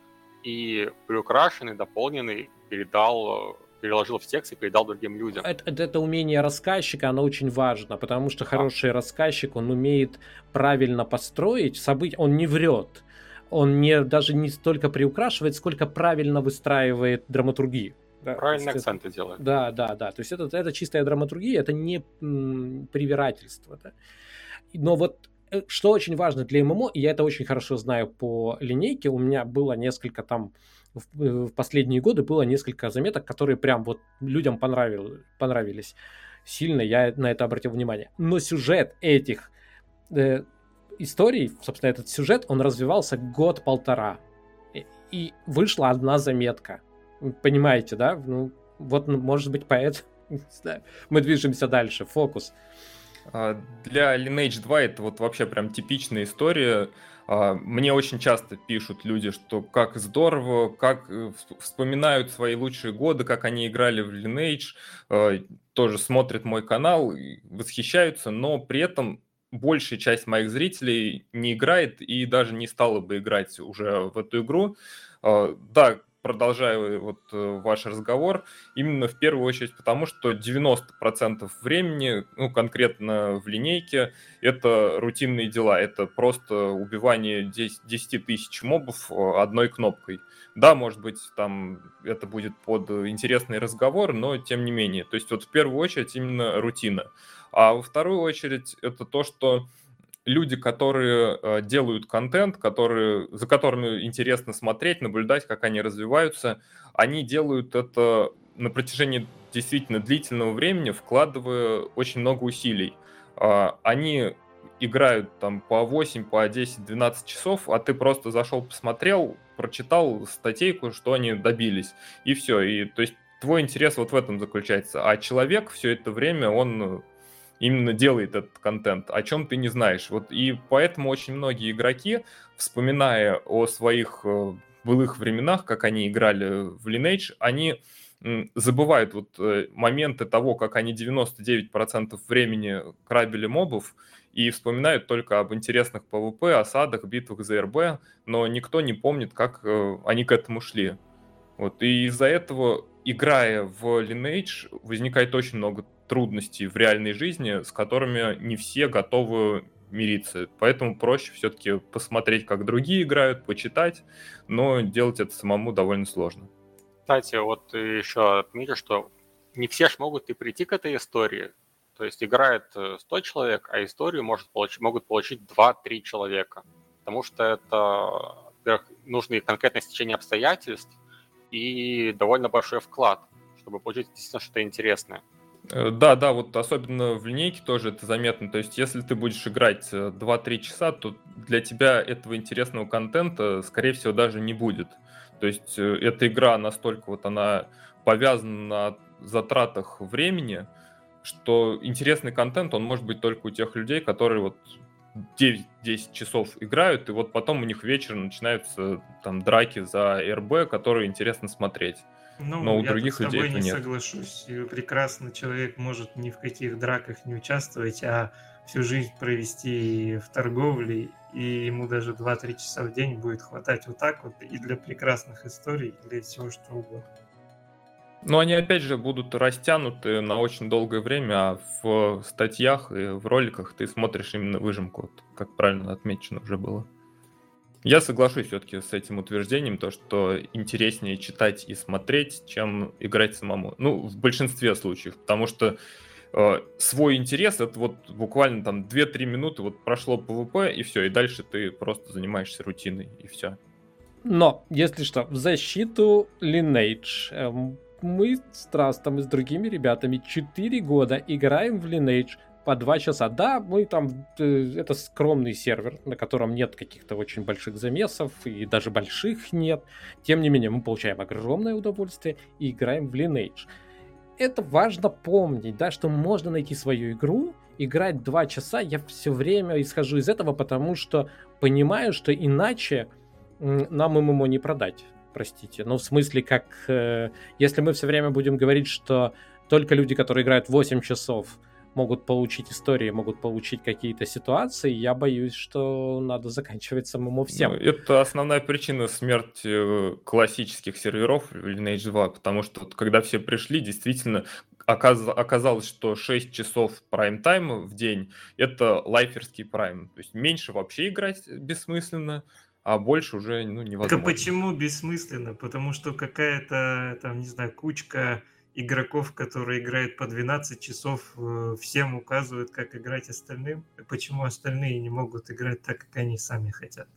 S5: и приукрашенный, дополненный передал, переложил в текст и передал другим людям.
S1: это, это- это умение рассказчика, оно очень важно, потому что хороший рассказчик, он умеет правильно построить события, он не врет, он не, даже не столько приукрашивает, сколько правильно выстраивает драматургию. Да, то
S5: Правильные
S1: есть это-
S5: акценты делает.
S1: Да, да, да. То есть это, это чистая драматургия, это не м, привирательство. да. Но вот э, что очень важно для ММО, и я это очень хорошо знаю по линейке, у меня было несколько там в, э, в последние годы было несколько заметок, которые прям вот людям понравил, понравились сильно, я на это обратил внимание. Но сюжет этих э, историй, собственно, этот сюжет, он развивался год-полтора. И- вышла одна заметка. Понимаете, да? Ну, вот, ну, может быть, [LAUGHS] знаю. мы движемся дальше. Фокус.
S4: А, Для Lineage 2 это вот вообще прям типичная история. А, Мне очень часто пишут люди, что как здорово, как э, вс- вспоминают свои лучшие годы, как они играли в Lineage, э, тоже смотрят мой канал, восхищаются, но при этом большая часть моих зрителей не играет и даже не стала бы играть уже в эту игру. А, Да, продолжаю вот э, ваш разговор, Именно в первую очередь потому, что 90% времени, ну, конкретно в линейке, это рутинные дела. Это просто убивание 10, 10 тысяч мобов э, одной кнопкой. Да, может быть, там это будет под интересный разговор, но тем не менее. То есть вот в первую очередь именно рутина. А во вторую очередь это то, что люди, которые э, делают контент, которые, за которыми интересно смотреть, наблюдать, как они развиваются, они делают это на протяжении действительно длительного времени, вкладывая очень много усилий. А, Они играют там по 8, по 10, 12 часов, а ты просто зашел, посмотрел, прочитал статейку, что они добились, и все. И то есть твой интерес вот в этом заключается. А человек все это время, он именно делает этот контент, о чем ты не знаешь. Вот и поэтому очень многие игроки, вспоминая о своих э, былых временах, как они играли в Lineage, они забывают вот э, моменты того, как они 99% времени крабили мобов, и вспоминают только об интересных PvP, осадах, битвах за РБ, но никто не помнит, как э, они к этому шли. Вот, и из-за этого, играя в Lineage, возникает очень много трудностей в реальной жизни, с которыми не все готовы мириться. Поэтому проще все-таки посмотреть, как другие играют, почитать, но делать это самому довольно сложно.
S5: Кстати, вот еще отметил, что не все ж могут и прийти к этой истории. То есть играет 100 э, человек, а историю может получить, могут получить 2-3 человека. Потому что это, во-первых, нужно конкретное стечение обстоятельств и довольно большой вклад, чтобы получить действительно что-то интересное.
S4: Э, да, да, вот особенно в линейке тоже это заметно. То есть, если ты будешь играть 2-3 часа, то для тебя этого интересного контента, скорее всего, даже не будет. То есть, эта игра настолько вот она повязана на затратах времени, что интересный контент, он может быть только у тех людей, которые вот 9-10 часов играют, и вот потом у них вечером начинаются там драки за РБ, которые интересно смотреть.
S6: Ну, Но у я других людей с тобой не нет. соглашусь. Прекрасный человек может ни в каких драках не участвовать, а всю жизнь провести в торговле, и ему даже 2-3 часа в день будет хватать вот так вот и для прекрасных историй, и для всего что угодно.
S4: Но они, опять же, будут растянуты на очень долгое время, а в статьях и в роликах ты смотришь именно выжимку, как правильно отмечено уже было. Я соглашусь все-таки с этим утверждением, то, что интереснее читать и смотреть, чем играть самому. Ну, в большинстве случаев, потому что э, свой интерес, это вот буквально там 2-3 минуты, вот прошло ПВП, и все, и дальше ты просто занимаешься рутиной, и все.
S1: Но, если что, в защиту Lineage эм, мы с Трастом и с другими ребятами 4 года играем в Lineage по 2 часа. Да, мы там, э, это скромный сервер, на котором нет каких-то очень больших замесов, и даже больших нет. Тем не менее, мы получаем огромное удовольствие и играем в Lineage. Это важно помнить, да, что можно найти свою игру, играть 2 часа. Я все время исхожу из этого, потому что понимаю, что иначе нам ММО не продать простите. Ну, в смысле, как... Э, если мы все время будем говорить, что только люди, которые играют 8 часов, могут получить истории, могут получить какие-то ситуации, я боюсь, что надо заканчивать самому всем. Ну,
S4: это основная причина смерти э, классических серверов Lineage 2, потому что когда все пришли, действительно оказ... оказалось, что 6 часов прайм-тайма в день — это лайферский прайм. То есть меньше вообще играть бессмысленно, а больше уже ну, невозможно.
S6: Так почему бессмысленно? Потому что какая-то, там, не знаю, кучка игроков, которые играют по 12 часов, э, всем указывают, как играть остальным. Почему остальные не могут играть так, как они сами хотят?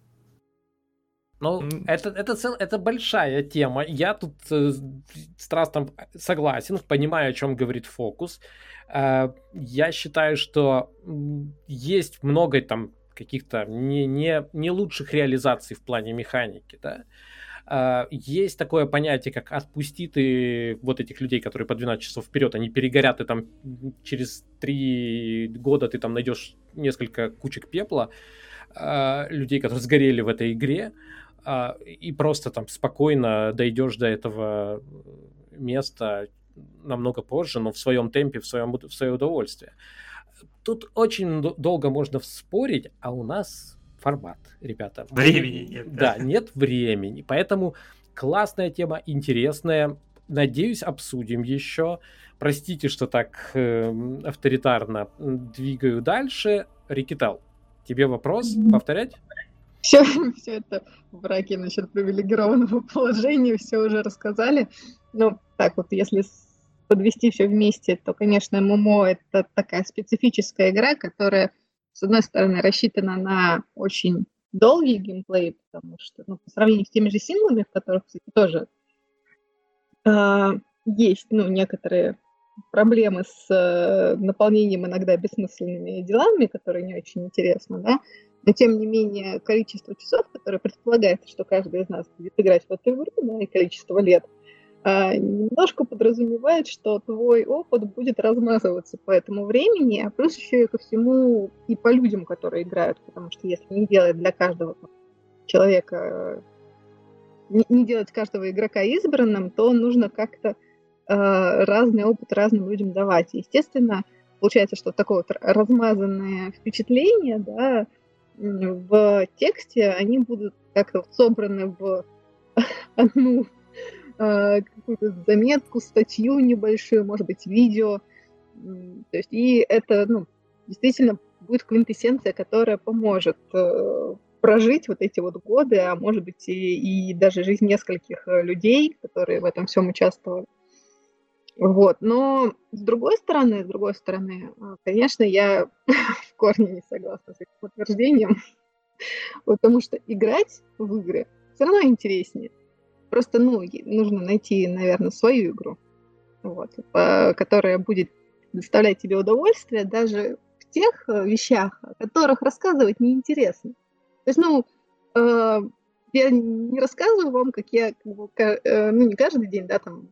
S1: Ну, mm. это, это, цел, это большая тема. Я тут э, с Трастом согласен, понимаю, о чем говорит фокус. Э, я считаю, что есть много там каких-то не, не, не лучших реализаций в плане механики, да. Uh, есть такое понятие, как отпусти ты вот этих людей, которые по 12 часов вперед, они перегорят, и там через 3 года ты там найдешь несколько кучек пепла, uh, людей, которые сгорели в этой игре, uh, и просто там спокойно дойдешь до этого места намного позже, но в своем темпе, в, своем, в свое удовольствие. Тут очень долго можно спорить, а у нас формат, ребята. [LAUGHS]
S6: Времени нет.
S1: Да, да нет времени. Поэтому классная тема, интересная. Надеюсь, обсудим еще. Простите, что так э, авторитарно двигаю дальше. Рикитал, тебе вопрос повторять?
S2: Все, [LAUGHS] все это в браке насчет привилегированного положения, все уже рассказали. Ну, так вот, если подвести все вместе, то, конечно, ММО — это такая специфическая игра, которая, с одной стороны, рассчитана на очень долгий геймплей, потому что, ну, по сравнению с теми же синглами, в которых, кстати, тоже э, есть, ну, некоторые проблемы с э, наполнением иногда бессмысленными делами, которые не очень интересны, да, но тем не менее количество часов, которое предполагается, что каждый из нас будет играть в эту игру, да, и количество лет – немножко подразумевает, что твой опыт будет размазываться по этому времени, а плюс еще и ко всему и по людям, которые играют, потому что если не делать для каждого человека, не, делать каждого игрока избранным, то нужно как-то э, разный опыт разным людям давать. Естественно, получается, что такое вот размазанное впечатление, да, в тексте они будут как-то собраны в [LAUGHS] одну а, какую-то заметку, статью небольшую, может быть, видео. То есть, и это, ну, действительно будет квинтэссенция, которая поможет э, прожить вот эти вот годы, а может быть и, и даже жизнь нескольких э, людей, которые в этом всем участвовали. Вот, но с другой стороны, с другой стороны, конечно, я [LAUGHS] в корне не согласна с этим утверждением, [LAUGHS] потому что играть в игры все равно интереснее. Просто, ну, нужно найти, наверное, свою игру, вот, которая будет доставлять тебе удовольствие даже в тех э, вещах, о которых рассказывать неинтересно. То есть, ну, э, я не рассказываю вам, как я, э, ну, не каждый день, да, там,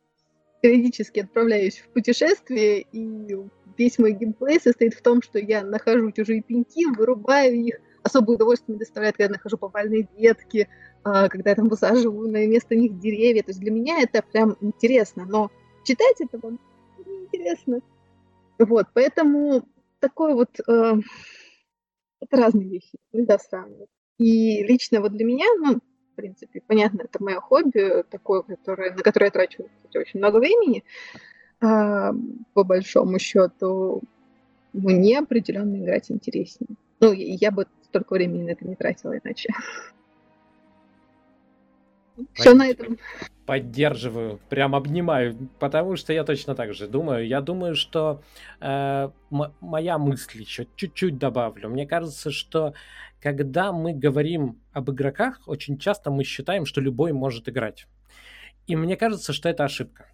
S2: периодически отправляюсь в путешествие, и весь мой геймплей состоит в том, что я нахожу чужие пеньки, вырубаю их, особое удовольствие мне доставляет, когда я нахожу повальные ветки, а, когда я там высаживаю на место них деревья. То есть для меня это прям интересно, но читать это вам неинтересно. Вот, поэтому такой вот... Э, это разные вещи, нельзя сравнивать. И лично вот для меня, ну, в принципе, понятно, это мое хобби, такое, которое, на которое я трачу кстати, очень много времени, а, по большому счету, мне определенно играть интереснее. Ну, я бы столько времени на это не тратила иначе.
S1: Все на этом. Поддерживаю, прям обнимаю, потому что я точно так же думаю. Я думаю, что э, моя мысль еще чуть-чуть добавлю. Мне кажется, что когда мы говорим об игроках, очень часто мы считаем, что любой может играть. И мне кажется, что это ошибка.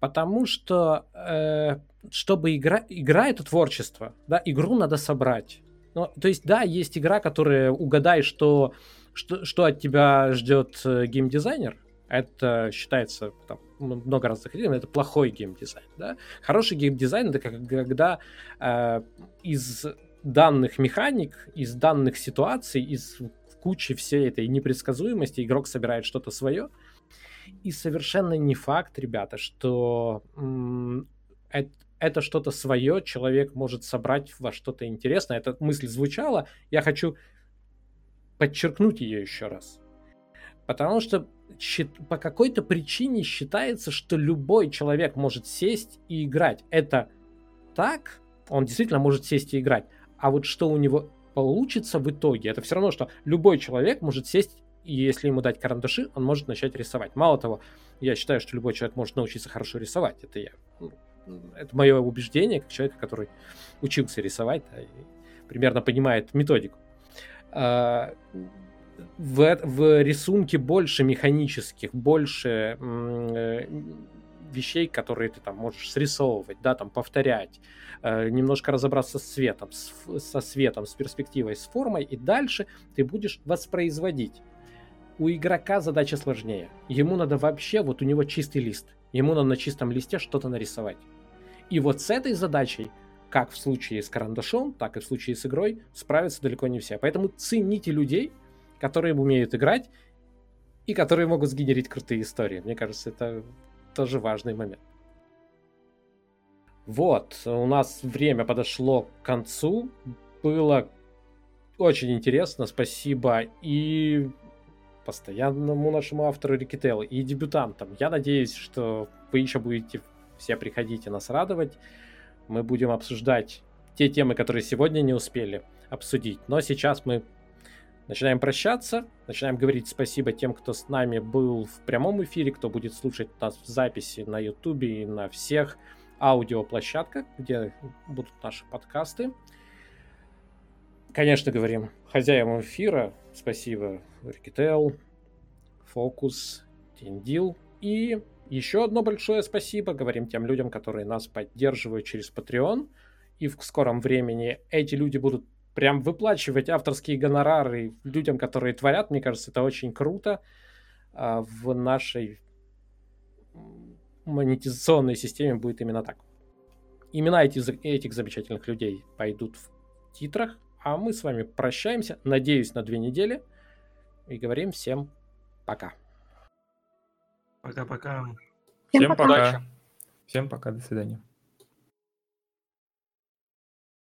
S1: Потому что, э, чтобы игра, игра это творчество, да, игру надо собрать. Ну, то есть, да, есть игра, которая угадай, что, что, что от тебя ждет э, геймдизайнер. Это считается там, много раз заходили, это плохой геймдизайн. Да? Хороший геймдизайн это когда э, из данных механик, из данных ситуаций, из кучи всей этой непредсказуемости игрок собирает что-то свое. И совершенно не факт, ребята, что это, это что-то свое человек может собрать во что-то интересное. Эта мысль звучала, я хочу подчеркнуть ее еще раз. Потому что по какой-то причине считается, что любой человек может сесть и играть. Это так, он действительно может сесть и играть. А вот что у него получится в итоге, это все равно, что любой человек может сесть, и если ему дать карандаши, он может начать рисовать. Мало того, я считаю, что любой человек может научиться хорошо рисовать. Это я. Это мое убеждение, как человека, который учился рисовать, да, и примерно понимает методику. А, в, в рисунке больше механических, больше вещей, которые ты там можешь срисовывать, да, там повторять, э, немножко разобраться с цветом, с, со светом, с перспективой, с формой, и дальше ты будешь воспроизводить. У игрока задача сложнее. Ему надо вообще, вот у него чистый лист. Ему надо на чистом листе что-то нарисовать. И вот с этой задачей, как в случае с карандашом, так и в случае с игрой, справятся далеко не все. Поэтому цените людей, которые умеют играть и которые могут сгенерить крутые истории. Мне кажется, это тоже важный момент. Вот, у нас время подошло к концу. Было очень интересно. Спасибо и постоянному нашему автору Рикетеллу, и дебютантам. Я надеюсь, что вы еще будете все приходить и нас радовать. Мы будем обсуждать те темы, которые сегодня не успели обсудить. Но сейчас мы Начинаем прощаться, начинаем говорить спасибо тем, кто с нами был в прямом эфире, кто будет слушать нас в записи на YouTube и на всех аудиоплощадках, где будут наши подкасты. Конечно, говорим. Хозяевам эфира спасибо. Рикетел, Фокус, Тиндил. И еще одно большое спасибо говорим тем людям, которые нас поддерживают через Patreon. И в скором времени эти люди будут прям выплачивать авторские гонорары людям, которые творят, мне кажется, это очень круто а, в нашей монетизационной системе будет именно так. Имена этих, этих замечательных людей пойдут в титрах, а мы с вами прощаемся, надеюсь, на две недели и говорим всем пока.
S6: Пока-пока.
S4: Всем пока. Всем пока, до свидания.